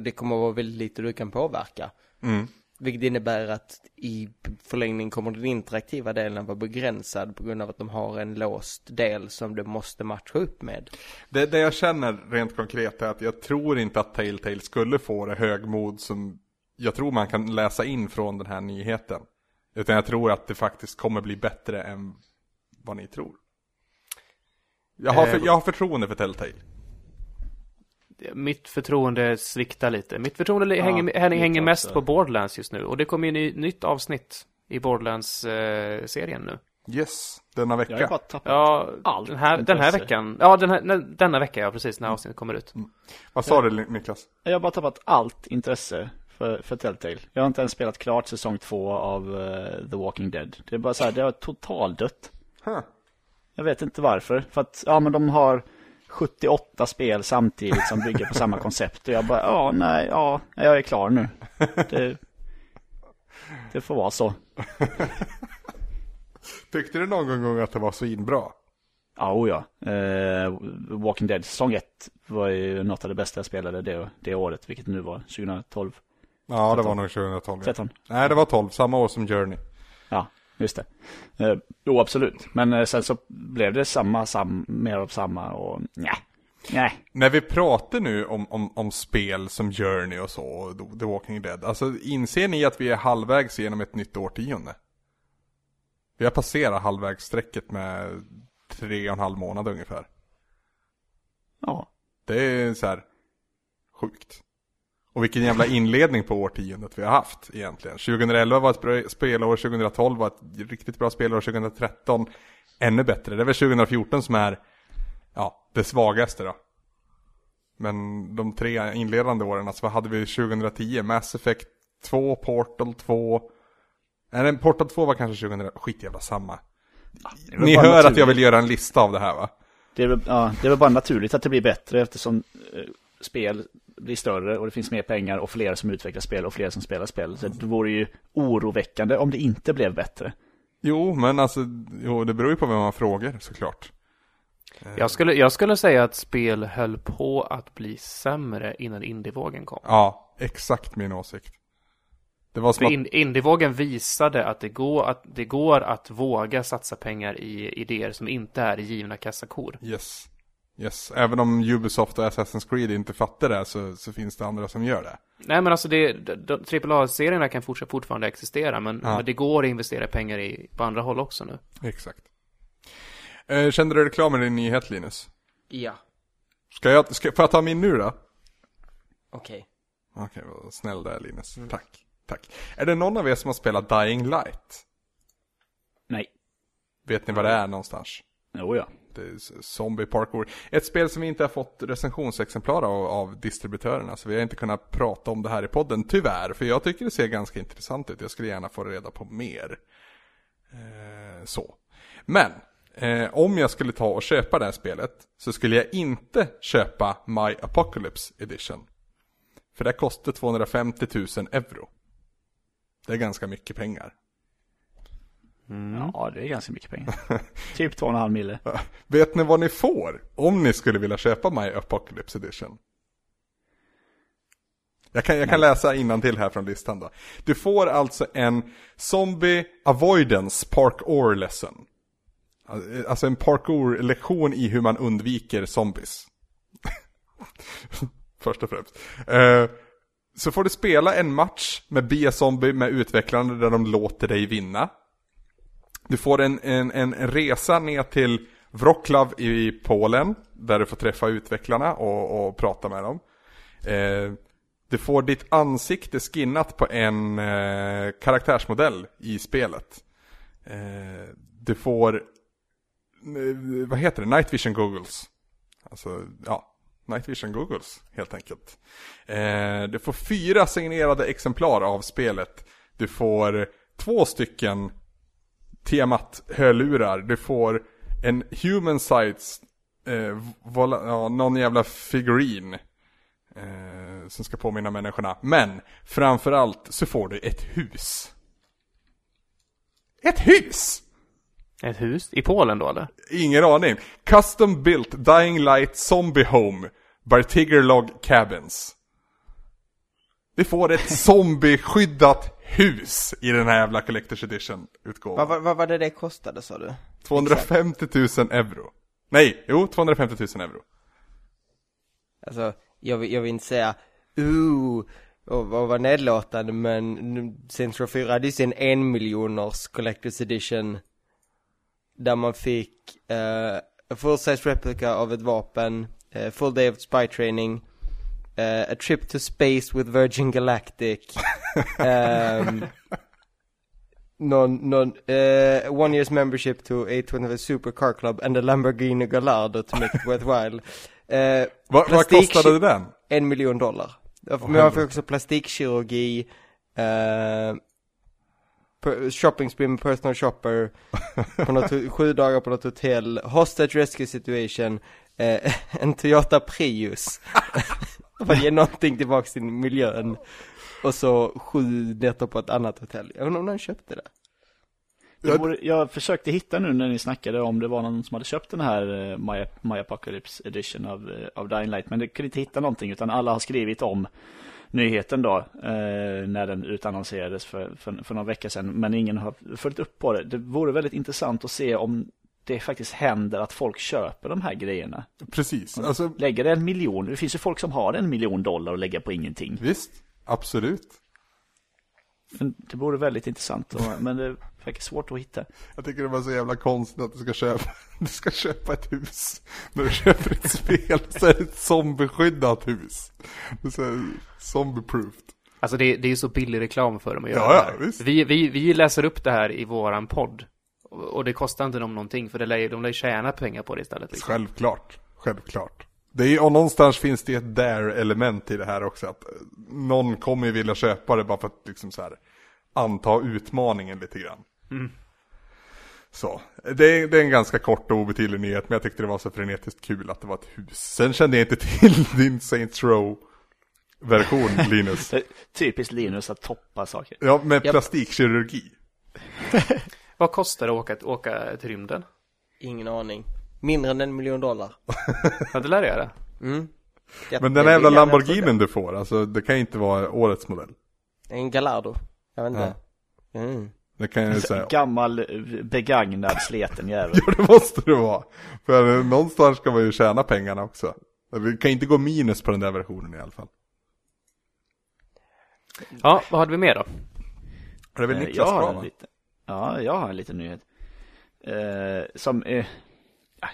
det kommer vara väldigt lite du kan påverka. mm, Vilket innebär att i förlängning kommer den interaktiva delen vara begränsad på grund av att de har en låst del som du måste matcha upp med. Det, det jag känner rent konkret är att jag tror inte att Telltale skulle få det högmod som jag tror man kan läsa in från den här nyheten. Utan jag tror att det faktiskt kommer bli bättre än vad ni tror. Jag har, för, Eh, jag har förtroende för Telltale. Mitt förtroende sviktar lite. Mitt förtroende Ja, hänger, hänger, mest på Borderlands just nu. Och det kommer ju ny, nytt avsnitt i Borderlands-serien nu. Yes, denna Jag har vecka. bara tappat Ja, allt den här, den här veckan. Ja, den här, den- denna vecka, ja precis, när avsnittet kommer ut. Vad sa du Niklas? Jag har bara tappat allt intresse för, för Telltale. Jag har inte ens spelat klart säsong två av eh, The Walking Dead. Det är bara så här, det har totaldött. Huh. Jag vet inte varför. För att, ja men de har 78 spel samtidigt som bygger på samma koncept. Och jag bara, ja nej, ja, jag är klar nu. Det, det får vara så. Tyckte du någon gång att det var så inbra? Ja, oh ja. Eh, Walking Dead säsong 1 var ju något av det bästa jag spelade det, det året, vilket nu var 2012, Ja, det var nog 2012. ja. 13. Nej, det var 12, samma år som Journey. Ja, just det. Eh, jo, absolut. Men eh, sen så blev det samma, sam, mer av samma och nej. Nej. När vi pratar nu om, om, om spel som Journey och så, och The Walking Dead, alltså inser ni att vi är halvvägs genom ett nytt årtionde? Vi har passerat halvvägsstrecket med tre och en halv månad ungefär. Ja. Det är så här sjukt. Och vilken jävla inledning på årtiondet vi har haft egentligen. 2011 var ett bra spelår, 2012 var ett riktigt bra spelår, 2013 ännu bättre. Det är väl 2014 som är, ja, det svagaste då. Men de tre inledande åren, alltså vad hade vi 2010? Mass Effect 2, Portal 2. Nej, Portal 2 var kanske 2000, skit jävla samma. väl Ni hör att jag naturligt. vill göra en lista av det här va? Det är, väl, ja, det är väl bara naturligt att det blir bättre eftersom eh, spel blir större och det finns mer pengar och fler som utvecklar spel och fler som spelar spel. Så det vore ju oroväckande om det inte blev bättre. Jo, men alltså, jo, det beror ju på vem man frågar såklart. Jag skulle, jag skulle säga att spel höll på att bli sämre innan indievågen kom. Ja, exakt min åsikt. Det var som att, in, indievågen visade att det, går att det går att våga satsa pengar i idéer som inte är givna kassakor. yes. Yes, även om Ubisoft och Assassin's Creed inte fattar det så, så finns det andra som gör det. Nej men alltså det, de, de, AAA-serierna kan fortsätta fortfarande existera men, Ja. men det går att investera pengar i, på andra håll också nu. Exakt. Eh, kände du dig klar med din nyhet Linus? Ja, Ska jag, ska, får jag ta min nu då? okej. Okej, vad snäll där Linus. Tack, tack. Är det någon av er som har spelat Dying Light? Nej. Vet ni vad det är någonstans? Jo ja. Eh, Zombie Parkour. Ett spel som vi inte har fått recensionsexemplar av, av distributörerna. Så vi har inte kunnat prata om det här i podden, tyvärr. För jag tycker det ser ganska intressant ut. Jag skulle gärna få reda på mer. Eh, så. Men, eh, om jag skulle ta och köpa det här spelet. Så skulle jag inte köpa My Apocalypse Edition. För det kostar 250 000 euro. Det är ganska mycket pengar. Ja, det är ganska mycket pengar. typ 2,5 mille. Vet ni vad ni får om ni skulle vilja köpa My Apocalypse Edition? Jag kan, jag kan läsa till här från listan då. Du får alltså en Zombie Avoidance Parkour Lesson. Alltså en parkour-lektion i hur man undviker zombies. Först och främst. Eh, så får du spela en match med Bia Zombie med utvecklarna där de låter dig vinna. Du får en, en, en resa ner till Wroclaw i Polen, där du får träffa utvecklarna och, och prata med dem. Eh, du får ditt ansikte skinnat på en eh, karaktärsmodell i spelet. Eh, du får, eh, vad heter det, Night Vision Googles. Alltså, ja, Night Vision Googles helt enkelt. Eh, du får fyra signerade exemplar av spelet. Du får två stycken temat hörlurar. Du får en human size, eh, vola, ja, någon jävla figurin. Eh, som ska påminna människorna. Men framförallt så får du ett hus. Ett hus! Ett hus? I Polen då eller? Ingen aning. Custom built Dying Light Zombie Home by Tiggerlog Cabins. Vi får ett zombieskyddat hus i den här jävla Collector's Edition Vad, utgåvan. vad, vad var det det kostade sa du? 250 000 euro. Nej, jo 250 000 euro. Alltså, jag vill, jag vill inte säga ooh, och, och vara nedlåtande men Row 4 hade ju sin en miljoners Collector's Edition Där man fick eh, full size replica av ett vapen, eh, full day of spy training eh, A trip to space with Virgin Galactic um, någon, någon, eh, one year's membership to A25 Supercar Club and a Lamborghini Gallardo to make it worthwhile Va, vad plastik- kostade den? en miljon dollar. Men man får också plastikkirurgi, per- shopping spree med personal shopper, på något, sju dagar på något hotell, hostage rescue situation, eh, en Toyota Prius. För att ge någonting tillbaks till miljön. Och så sju nätter på ett annat hotell. Jag undrar om någon köpte det. Det vore, jag försökte hitta nu när ni snackade om det var någon som hade köpt den här eh, My, My Apocalypse Edition av, eh, av Dying Light. Men det kunde inte hitta någonting utan alla har skrivit om nyheten då. Eh, när den utannonserades för, för, för några veckor sedan. Men ingen har följt upp på det. Det vore väldigt intressant att se om det faktiskt händer att folk köper de här grejerna. Precis, alltså Lägger det en miljon. Det finns ju folk som har en miljon dollar och lägga på ingenting. visst, absolut. Men det vore väldigt intressant. Men det verkar svårt att hitta. Jag tycker det var så jävla konstigt att du ska köpa, du ska köpa ett hus. När du köper ett spel så är det ett zombieskyddat hus. Det är så här zombie-proofed. Alltså det, det är ju så billig reklam för dem att göra Ja, det ja, här. visst. Vi, vi, vi läser upp det här i våran podd. Och, det kostar inte dem någonting, för det lär, de lär ju tjäna pengar på det istället. Liksom. Självklart, självklart. Det är, och någonstans finns det ett dare-element i det här också. Att eh, någon kommer ju vilja köpa det bara för att liksom så här anta utmaningen lite grann. Så, det är, det är en ganska kort och obetydlig nyhet, men jag tyckte det var så frenetiskt kul att det var ett hus. Sen kände jag inte till din Saints Row-version, Linus. Det är typiskt Linus att toppa saker. Ja, med plastikkirurgi. Vad kostar det att åka, åka till rymden? Ingen aning. Mindre än en miljon dollar. Ja, det lär det göra. Mm. Men den här jävla Lamborghinin du får, alltså det kan ju inte vara årets modell. En Gallardo. Jag vet inte. Mm. Det kan jag ju säga. Gammal eh, begagnad sleten jävel. Ja, det måste det vara. För eh, någonstans ska man ju tjäna pengarna också. Vi kan inte gå minus på den där versionen i alla fall. Ja, vad hade vi mer då? Det är väl Niklas jag har liten, Ja, jag har en liten nyhet. Eh, som är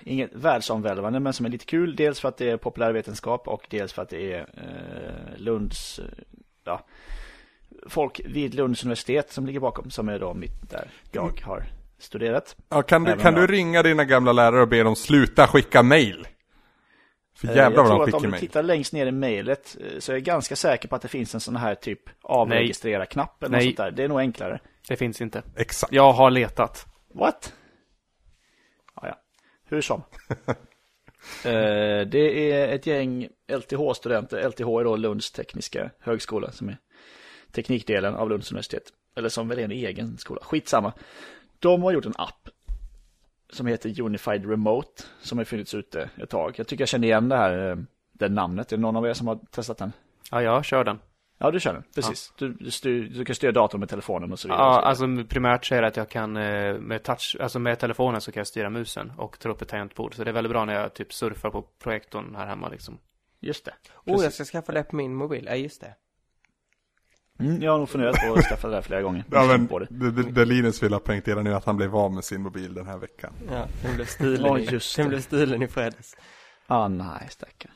inget världsomvälvande men som är lite kul. Dels för att det är populärvetenskap och dels för att det är eh, Lunds, eh, ja, folk vid Lunds universitet som ligger bakom. Som är då mitt där jag har studerat. Ja, kan du, Även kan du ringa dina gamla lärare och be dem sluta skicka mail? För Eh, jävlar jag vad tror de att skickar om du tittar längst ner i mejlet eh, så är jag ganska säker på att det finns en sån här typ avregistrera-knapp eller något Nej. sånt där. Det är nog enklare. Det finns inte. Exakt. Jag har letat. What? Ja, ja. Hur som. Eh, det är ett gäng LTH-studenter. LTH är då Lunds tekniska högskola som är teknikdelen av Lunds universitet. Eller som väl är en egen skola. Skitsamma. De har gjort en app som heter Unified Remote som har funnits ute ett tag. Jag tycker jag känner igen det här eh, det namnet. Är det någon av er som har testat den? Ja, jag kör den. Ja, du kör den. Precis. Du, du, styr, du kan styra datorn med telefonen och så vidare. Ja, alltså primärt så är det att jag kan eh, med touch, alltså med telefonen så kan jag styra musen och ta upp ett tangentbord. Så det är väldigt bra när jag typ surfar på projektorn här hemma liksom. Just det. Oh, jag ska skaffa det på min mobil. Ja, just det. Mm, jag har nog funderat på att skaffa det där flera gånger. Ja, men det. det, det, Linus vill ha poängtera nu är att han blev av med sin mobil den här veckan. Ja, den blev stulen, Oj, i, just den det. blev stulen i fredags. Ah, nej, stackarn.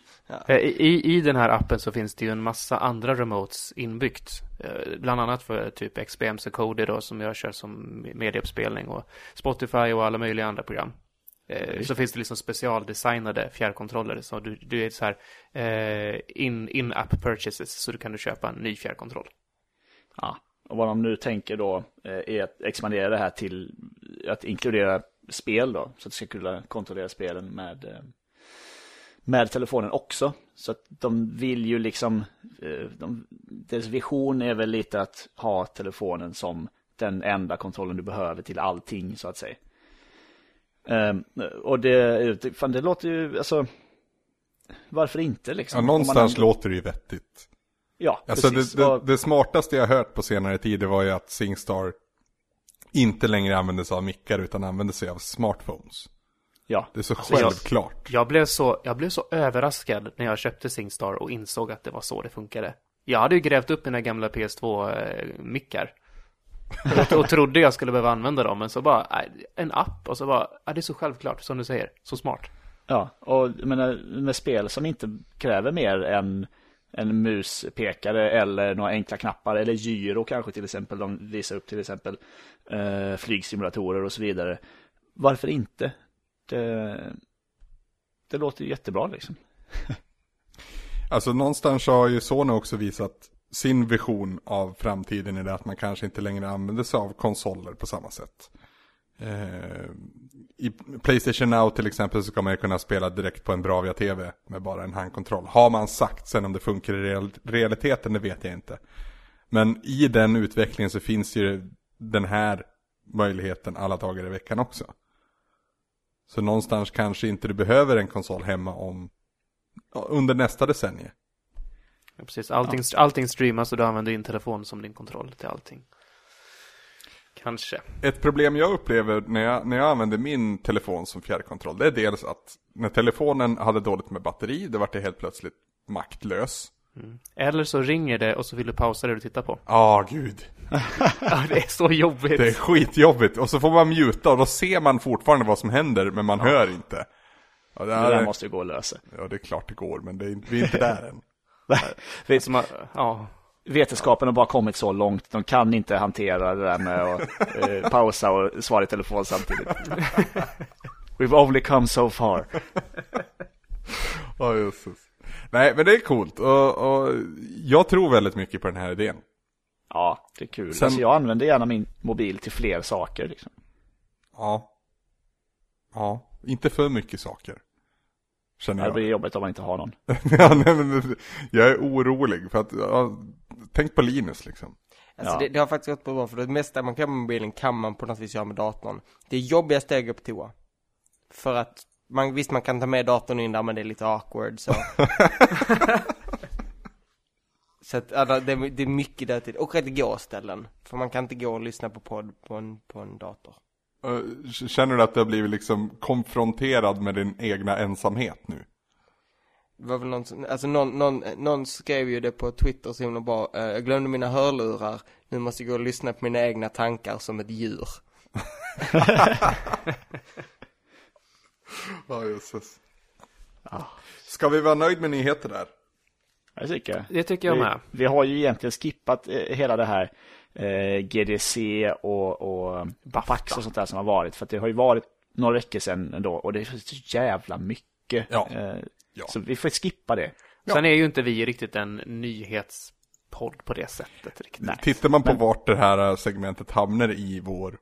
Eh, I, I den här appen så finns det ju en massa andra remotes inbyggt. Eh, Bland annat för typ XBMC Cody då som jag kör som medieuppspelning och Spotify och alla möjliga andra program. Eh, Så finns det liksom specialdesignade fjärrkontroller. Så du, du är så här eh, in, in-app purchases så du kan du köpa en ny fjärrkontroll. Ja, och vad de nu tänker då eh, är att expandera det här till att inkludera spel då. Så att du ska kunna kontrollera spelen med, eh, med telefonen också. Så att de vill ju liksom, eh, de, deras vision är väl lite att ha telefonen som den enda kontrollen du behöver till allting så att säga. Ehm, och det, fan det låter ju, alltså, varför inte liksom? Ja, man någonstans ändå- låter det ju vettigt. Ja, Alltså precis. det, det, det smartaste jag hört på senare tid det var ju att Singstar inte längre använder sig av mickar utan använder sig av smartphones. ja. Det är så Alltså, jag- självklart. Jag blev, så, jag blev så överraskad när jag köpte Singstar och insåg att det var så det funkade. Jag hade ju grävt upp mina gamla PS2-mickar. Och, och trodde jag skulle behöva använda dem, men så bara, en app och så bara, ja, det är så självklart, som du säger, så smart. Ja, och jag menar, med spel som inte kräver mer än en muspekare eller några enkla knappar eller gyro kanske till exempel. De visar upp till exempel eh, flygsimulatorer och så vidare. Varför inte? Det, det låter ju jättebra liksom. Alltså någonstans har ju Sony också visat sin vision av framtiden i det att man kanske inte längre använder sig av konsoler på samma sätt. Eh, i Playstation Now till exempel så ska man ju kunna spela direkt på en Bravia TV med bara en handkontroll. Har man sagt, sen om det funkar i real realiteten det vet jag inte. Men i den utvecklingen så finns ju den här möjligheten alla dagar i veckan också. Så någonstans kanske inte du behöver en konsol hemma om ja, under nästa decennie. Ja, precis, allting, allting streamas och du använder din telefon som din kontroll till allting. Kanske. Ett problem jag upplever när jag, när jag använder min telefon som fjärrkontroll, det är dels att när telefonen hade dåligt med batteri, det vart det helt plötsligt maktlös. Eller så ringer det och så vill du pausa det du tittar på. Ja, ah, gud. Ja, det är så jobbigt. Det är skitjobbigt. Och så får man muta och då ser man fortfarande vad som händer, men man hör inte. Ja, det, Det här där är, måste ju gå att lösa. ja, det är klart det går, men det är, inte- vi är inte där än. Vet, Som, att- ja, vetenskapen har bara kommit så långt. De kan inte hantera det där med att eh, pausa och svara i telefon samtidigt. We've only come so far. Ja, jösses. Nej, men det är coolt. Och, och jag tror väldigt mycket på den här idén. Ja, det är kul. Sen- Alltså, jag använder gärna min mobil till fler saker. Liksom. Ja. Ja, inte för mycket saker. Känner Det jag. blir jobbigt om man inte har någon. ja, nej, men jag är orolig för att, ja, tänk på Linus liksom. Alltså Ja. det, det har faktiskt gått bra för det mesta man kan med mobilen kan man på något vis göra med datorn. Det jobbigaste är att gå på toa. För att man, visst man kan ta med datorn in där men det är lite awkward så. så att, ja, det, är- det är mycket där till. Och att gå ställen. För man kan inte gå och lyssna på podd på en, på en dator. Eh, Känner du att du har blivit liksom konfronterad med din egna ensamhet nu? Det var väl någon, alltså någon, någon, någon skrev ju det på Twitter så himla bra. Eh, jag glömde mina hörlurar. Nu måste jag gå och lyssna på mina egna tankar som ett djur. Ja, jösses. Ska vi vara nöjd med nyheter där? Jag tycker det tycker jag vi, med. vi har ju egentligen skippat eh, hela det här eh, GDC och, och Pax och sånt där som har varit. För att det har ju varit några veckor sedan ändå och det är så jävla mycket. Ja. Eh, Ja. Så vi får skippa det. Sen är ju inte vi riktigt en nyhetspodd på det sättet riktigt. Nej. Tittar man på Men- vart det här segmentet hamnar i vår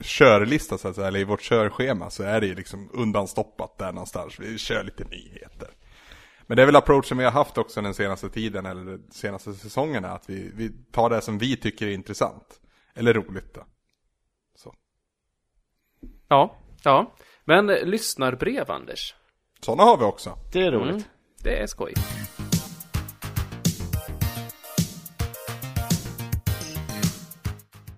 körlista så att säga, eller i vårt körschema så är det ju liksom undanstoppat där någonstans. Vi kör lite nyheter. Men det är väl approachen vi har haft också den senaste tiden eller de senaste säsongerna att vi, vi tar det som vi tycker är intressant. Eller roligt då. Så. Ja, ja. Men lyssnarbrev, Anders. Sådana har vi också. Det är roligt. Mm, det är skoj.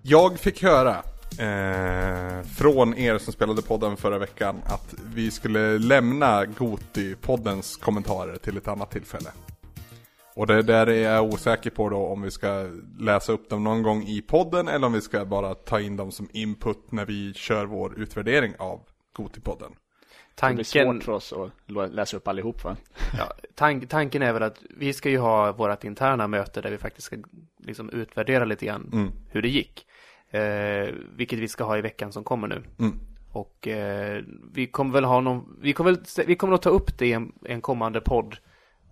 Jag fick höra eh, från er som spelade podden förra veckan att vi skulle lämna Goti-poddens kommentarer till ett annat tillfälle. Och det där är jag osäker på då om vi ska läsa upp dem någon gång i podden eller om vi ska bara ta in dem som input när vi kör vår utvärdering av Gotipodden. Det blir Tanken, svårt för oss att läsa upp allihop va? ja, tank, tanken är väl att vi ska ju ha vårt interna möte där vi faktiskt ska liksom utvärdera lite grann Mm. hur det gick. Eh, vilket vi ska ha i veckan som kommer nu. Mm. Och eh, vi kommer väl ha någon, vi kommer väl, vi kommer att ta upp det i en, en kommande podd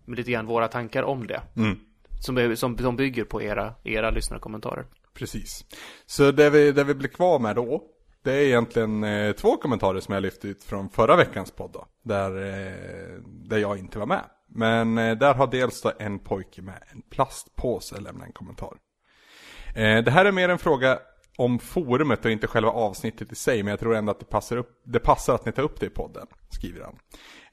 med lite grann våra tankar om det. Mm. Som, som, som bygger på era, era lyssnarkommentarer. Precis. Så det vi, det vi blir kvar med då, det är egentligen eh, två kommentarer som jag lyft ut från förra veckans podd då. Där, eh, där jag inte var med. Men eh, där har dels då en pojke med en plastpåse lämnat en kommentar. Eh, det här är mer en fråga om forumet och inte själva avsnittet i sig. Men jag tror ändå att det passar, upp, det passar att ni tar upp det i podden, skriver han.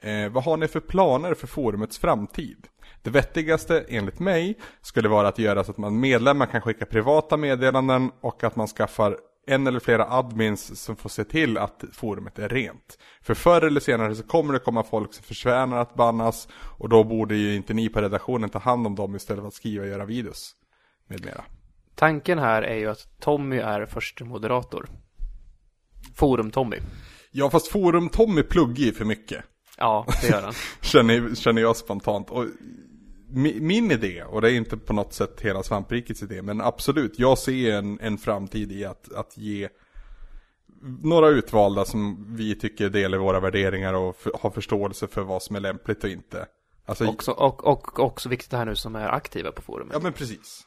Eh, vad har ni för planer för forumets framtid? Det vettigaste, enligt mig, skulle vara att göra så att man medlemmar kan skicka privata meddelanden och att man skaffar en eller flera admins som får se till att forumet är rent. För förr eller senare så kommer det komma folk som förtjänar att bannas och då borde ju inte ni på redaktionen ta hand om dem istället för att skriva och göra videos. Med mera. Tanken här är ju att Tommy är första moderator. Forum-Tommy. Ja fast forum Tommy pluggar ju för mycket. Ja, det gör han. känner, känner jag spontant. Och mi, min idé, och det är inte på något sätt hela svamprikets idé, men absolut, jag ser en, en framtid i att, att ge några utvalda som vi tycker delar våra värderingar och för, har förståelse för vad som är lämpligt och inte. Alltså, Också, och, och också viktigt här nu som är aktiva på forumet. ja men precis.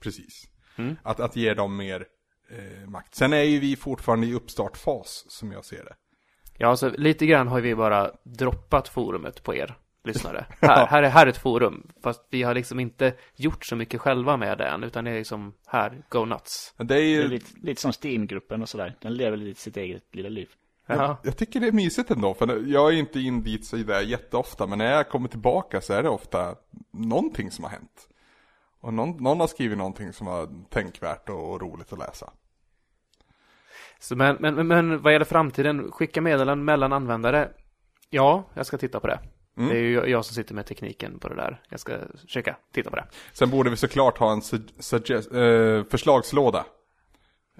Precis. Mm. Att, att ge dem mer eh, makt. Sen är ju vi fortfarande i uppstartfas, som jag ser det. Ja, alltså lite grann har vi bara droppat forumet på er lyssnare. Här, här, är, här är ett forum, fast vi har liksom inte gjort så mycket själva med det än, utan det är liksom här, go nuts. Det är Det ju... är lite, lite som Steam-gruppen och sådär. Den lever lite sitt eget lilla liv. Jag, Ja. jag tycker det är mysigt ändå, för jag är inte in dit så där jätteofta, men när jag kommer tillbaka så är det ofta någonting som har hänt. Och någon, någon har skrivit någonting som var tänkvärt och, och roligt att läsa. Så men, men, men, vad gäller framtiden, skicka meddelanden mellan användare. Ja, jag ska titta på det. Mm. Det är ju jag- som sitter med tekniken på det där. Jag ska försöka titta på det. Sen borde vi såklart ha en sug- suggest, eh, förslagslåda.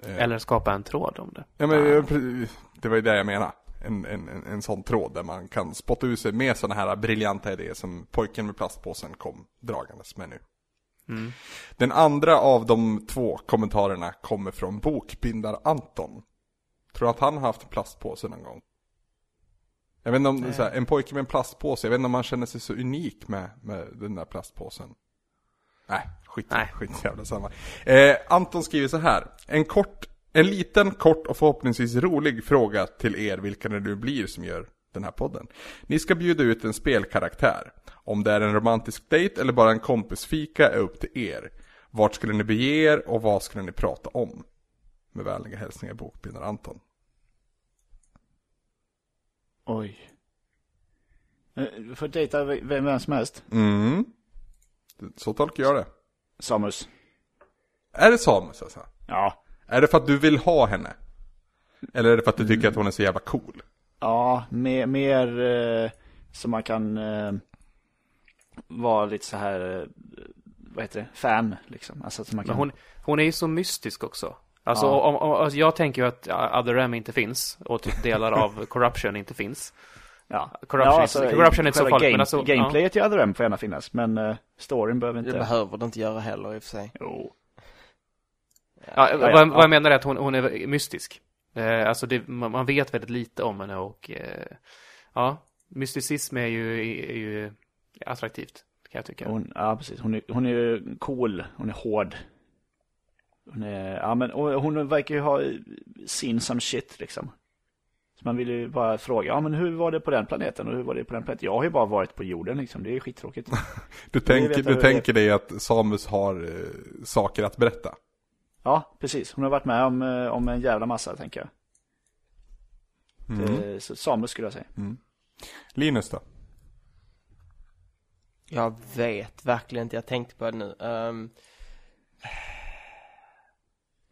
Eh, Eller skapa en tråd om det. Ja men eh, pre- det var ju det jag menade. En, en, en, en sån tråd där man kan spotta ut sig med sådana här briljanta idéer som pojken med plastpåsen kom dragandes med nu. Mm. Den andra av de två kommentarerna kommer från Bokbindar-Anton. Tror att han har haft en plastpåse någon gång? Jag vet inte om, här, en pojke med en plastpåse, jag vet inte om han känner sig så unik med, med den där plastpåsen. Nej, skit, Nej. skit jävla samma. Eh, Anton skriver så här. En kort, en liten, kort och förhoppningsvis rolig fråga till er, vilka det nu blir som gör den här podden. Ni ska bjuda ut en spelkaraktär. Om det är en romantisk dejt eller bara en kompisfika är upp till er. Vart skulle ni bege er och vad skulle ni prata om? Med vänliga hälsningar Bokbindare Anton. Oj. Eh, Du får dejta vem, vem som helst. Mm. Så tolkar jag det. Samus. Är det Samus alltså? Ja. Är det för att du vill ha henne? Eller är det för att du tycker att hon är så jävla cool? Ja, mer, mer eh, så man kan eh, vara lite så här, eh, vad heter det, fan liksom. Alltså att man kan... Men hon, hon är ju så mystisk också. Alltså, Ja. om, om, alltså jag tänker ju att ja, Other M inte finns och typ delar av Corruption inte finns. ja. Corruption ja, är inte- Corruption är inte så farligt, game, men alltså, Gameplayet i Other M får gärna finnas, men eh, storyn behöver Det inte. behöver det inte göra heller i och för sig. Jo. Ja, ja, vad, vad ja. jag menar är att hon, hon är mystisk. Eh, alltså det, man, man vet väldigt lite om henne och eh, ja, mysticism är ju, är ju attraktivt kan jag tycka. Hon, ja, precis. Hon är, hon är cool, hon är hård. Hon är, ja men hon verkar ju ha seen some shit liksom. Så man vill ju bara fråga, ja men hur var det på den planeten och hur var det på den planeten? Jag har ju bara varit på jorden liksom, det är ju skittråkigt. Du, tänker, du tänker dig att Samus har eh, saker att berätta? Ja, precis. Hon har varit med om, eh, om en jävla massa, tänker jag. Mm. Eh, Så Samus skulle jag säga. Linus då? Jag vet verkligen inte, jag tänkte på det nu. Um,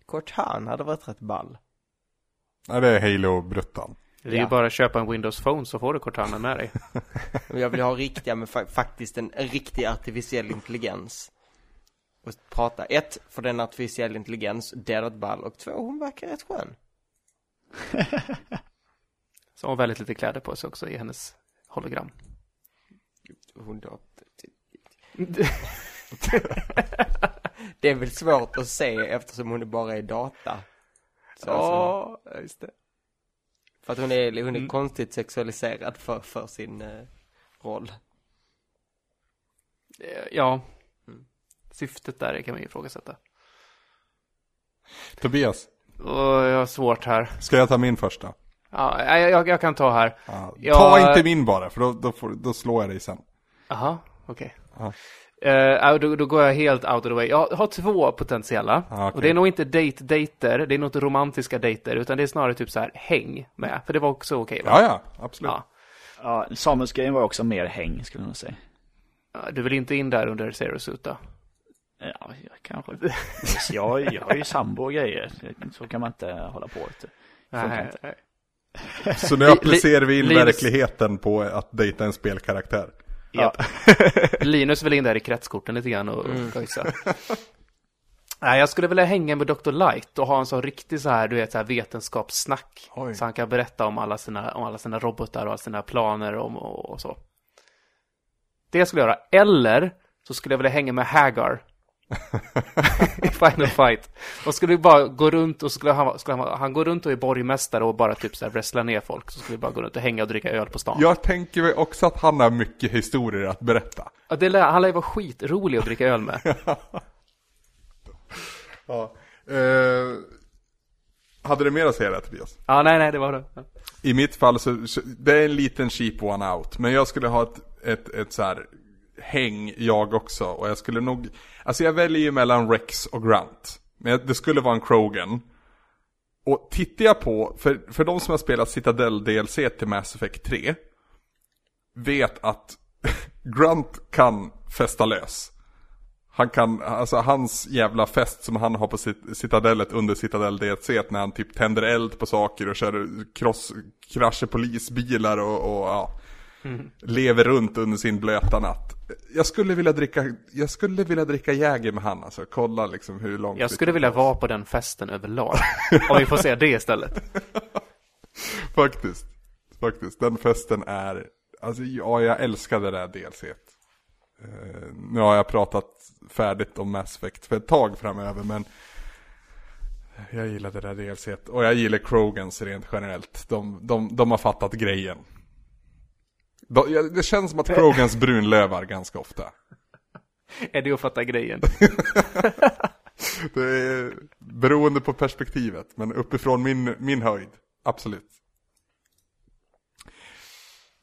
Cortan hade varit rätt ball. Ja, det är Halo-bruttan. Det är Ja. ju bara att köpa en Windows Phone så får du Cortana med dig. Men jag vill ha riktiga, men fa- faktiskt en, en riktig artificiell intelligens. Och prata, ett, för den artificiell intelligens, ett ball, och två, hon verkar rätt skön. Så hon har väldigt lite kläder på sig också i hennes hologram. Hon då... Det är väl svårt att se eftersom hon bara är data. Så alltså, Ja, just det. för att hon är, hon är Mm. konstigt sexualiserad för, för sin eh, roll. Ja. Syftet där kan man ju ifrågasätta. Tobias, Och jag har svårt här. ska jag ta min första? Ja, jag, jag, jag kan ta här. Ja. Ta inte min bara, för då, då, får, då slår jag dig sen. Jaha, okej. Ja. Eh, då, då går jag helt out of the way. Jag har två potentiella. Ja, okej. Och det är nog inte date-dater, det är nog inte romantiska dejter, utan det är snarare typ så här häng med. För det var också okej va? Ja, ja, absolut. Ja. Ja, Samuelsgrejen var också mer häng skulle jag nog säga. Ja, Du vill inte in där under Zero Suit då? Ja, jag kanske. Jag, jag har ju sambo och grejer. Så kan man inte hålla på. Nej, inte. nej. Så nu Li- applicerar vi in Linus- verkligheten på att dejta en spelkaraktär. Japp. Linus vill in där i kretskorten lite grann och Mm. Nej, jag skulle vilja hänga med Dr. Light och ha en sån riktig så här, du vet, så här vetenskapssnack. Oj. Så han kan berätta om alla sina, om alla sina robotar och alla sina planer om, och, och så. Det skulle jag göra. Eller så skulle jag vilja hänga med Hagar. I Final Fight. Och skulle bara gå runt och skulle han, skulle han, han gå runt och är borgmästare och bara typ så här wrestla ner folk. Så skulle vi bara gå runt och hänga och dricka öl på stan. Jag tänker mig också att han har mycket historier att berätta. Ja, det lär, han lär vara skitrolig att dricka öl med. Ja. Eh, hade du mer att säga där Tobias? Ja, nej, nej, det var det. Ja. I mitt fall så, så det är en liten cheap one out. Men jag skulle ha ett, ett, ett så här häng jag också. Och jag skulle nog, alltså jag väljer ju mellan Rex och Grant. Men det skulle vara en Krogan. Och tittar jag på, för, för de som har spelat Citadel DLC till Mass Effect 3. Vet att Grant kan festa lös. Han kan, alltså hans jävla fest som han har på cit- Citadellet under Citadel DLC när han typ tänder eld på saker och kör cross, kraschar polisbilar och, och ja, lever runt under sin blöta natt. Jag skulle vilja dricka, jag skulle vilja dricka Jäger med han alltså, kolla liksom hur långt Jag skulle vilja vara på den festen överlag. Om vi får se det istället. Faktiskt, faktiskt, den festen är, alltså ja, jag älskar det där DLC. Uh, nu har jag pratat färdigt om Mass Effect för ett tag framöver men jag gillar det där DLC och jag gillar Krogans rent generellt. De, de, de har fattat grejen. Det känns som att Krogans brunlövar ganska ofta. Är det att fatta grejen? Det är beroende på perspektivet men uppifrån min, min höjd, absolut.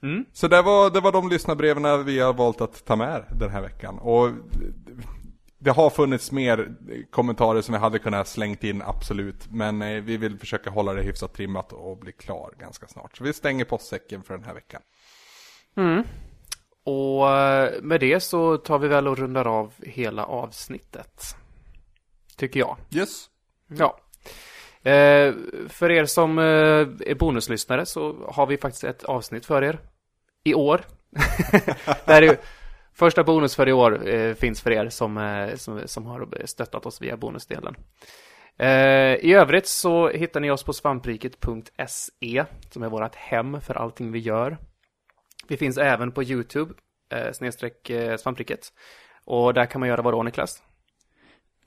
Mm. Så det var, det var de lyssnarbreven vi har valt att ta med den här veckan. Och det har funnits mer kommentarer som vi hade kunnat slängt in, absolut. Men eh, vi vill försöka hålla det hyfsat trimmat och bli klar ganska snart. Så vi stänger postsäcken för den här veckan. Mm. Och eh, med det så tar vi väl och rundar av hela avsnittet. Tycker jag. Yes. Ja. Eh, för er som eh, är bonuslyssnare så har vi faktiskt ett avsnitt för er. I år. det här är ju första bonus för i år eh, finns för er som, eh, som, som har stöttat oss via bonusdelen. Eh, I övrigt så hittar ni oss på svampriket.se som är vårt hem för allting vi gör. Vi finns även på YouTube, eh, snedstreck eh, svampriket. Och där kan man göra vadå Niklas?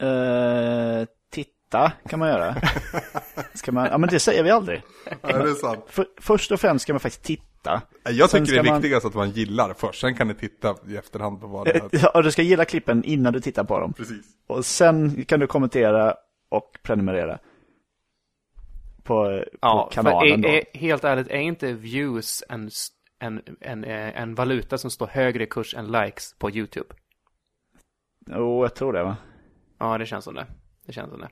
Eh, titta kan man göra. Ska man, ja men det säger vi aldrig. Ja, det är sant. För, först och främst ska man faktiskt titta. Jag tycker det är man- viktigast att man gillar först. Sen kan ni titta i efterhand på vad det är. Ja, du ska gilla klippen innan du tittar på dem. Precis. Och sen kan du kommentera och prenumerera. På, på Ja, kanalen för då. är, är, helt ärligt, är inte views en, en, en, eh, en valuta som står högre i kurs än likes på YouTube? Jo, jag tror det va. Ja, det känns som det. Det känns som det.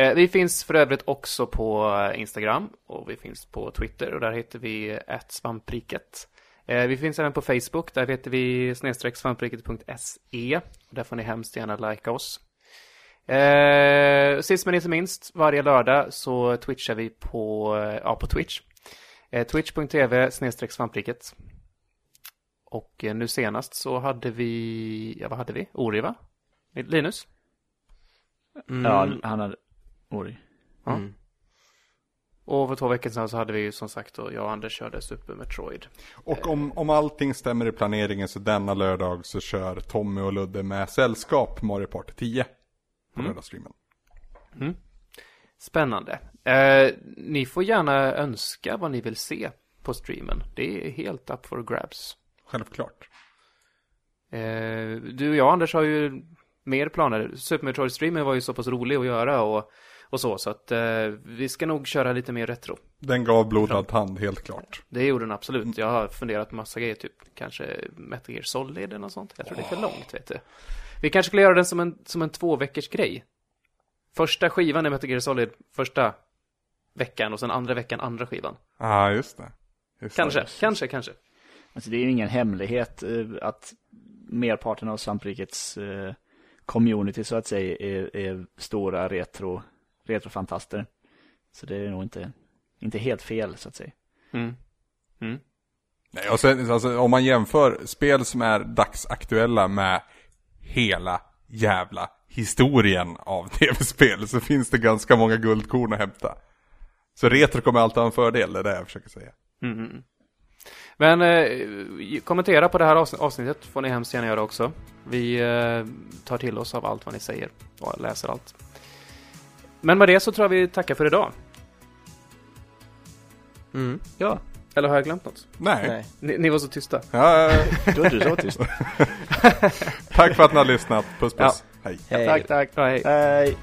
Eh, vi finns för övrigt också på Instagram och vi finns på Twitter och där heter vi svampriket. Eh, vi finns även på Facebook, där heter vi snedstreck svampriket.se. Där får ni hemskt gärna likea oss. Eh, sist men inte minst, varje lördag så twitchar vi på, eh, ja, på Twitch. Eh, Twitch.tv snedstreck svampriket. Och eh, nu senast så hade vi, ja vad hade vi? Ori va? Linus? Mm. Ja, han hade, oj. Ja. Mm. Och för två veckor sedan så hade vi ju som sagt då, jag och Anders körde Super Metroid. Och om, om allting stämmer i planeringen så denna lördag så kör Tommy och Ludde med sällskap Mario Party 10 på Mm. lördagsstreamen. Spännande. Eh, ni får gärna önska vad ni vill se på streamen. Det är helt up for grabs. Självklart. Eh, du och jag Anders har ju mer planer. Super Metroid-streamen var ju så pass rolig att göra och, och så. Så att eh, vi ska nog köra lite mer retro. Den gav blodad tand, helt klart. Det gjorde den absolut. Jag har funderat massa grejer, typ kanske Metal Gear Solid eller något sånt. Jag tror det är för långt, vet du. Vi kanske skulle göra den som en, som en två veckors grej. Första skivan är Metal Gear Solid första veckan och sen andra veckan andra skivan. Ja, ah, just det. Just Kanske, det. kanske, kanske. Alltså det är ju ingen hemlighet eh, att merparten av Svamprikets eh, community så att säga är, är stora retro, retrofantaster. Så det är nog inte, inte helt fel så att säga. Mm. Mm. Nej, och sen, alltså, om man jämför spel som är dagsaktuella med hela jävla historien av tv-spel så finns det ganska många guldkorn att hämta. Så retro kommer alltid ha en fördel, det är det jag försöker säga. Mm, mm. Men eh, kommentera på det här avsn- avsnittet får ni hemskt gärna göra också. Vi eh, tar till oss av allt vad ni säger och läser allt. Men med det så tror jag vi tackar för idag. Mm. Ja, Eller har jag glömt något? Nej. Nej. Ni, ni var så tysta. Ja, då är du så tyst. tack för att ni har lyssnat. Puss puss. Hej. Hej. Tack, tack. Ja, hej. Hej.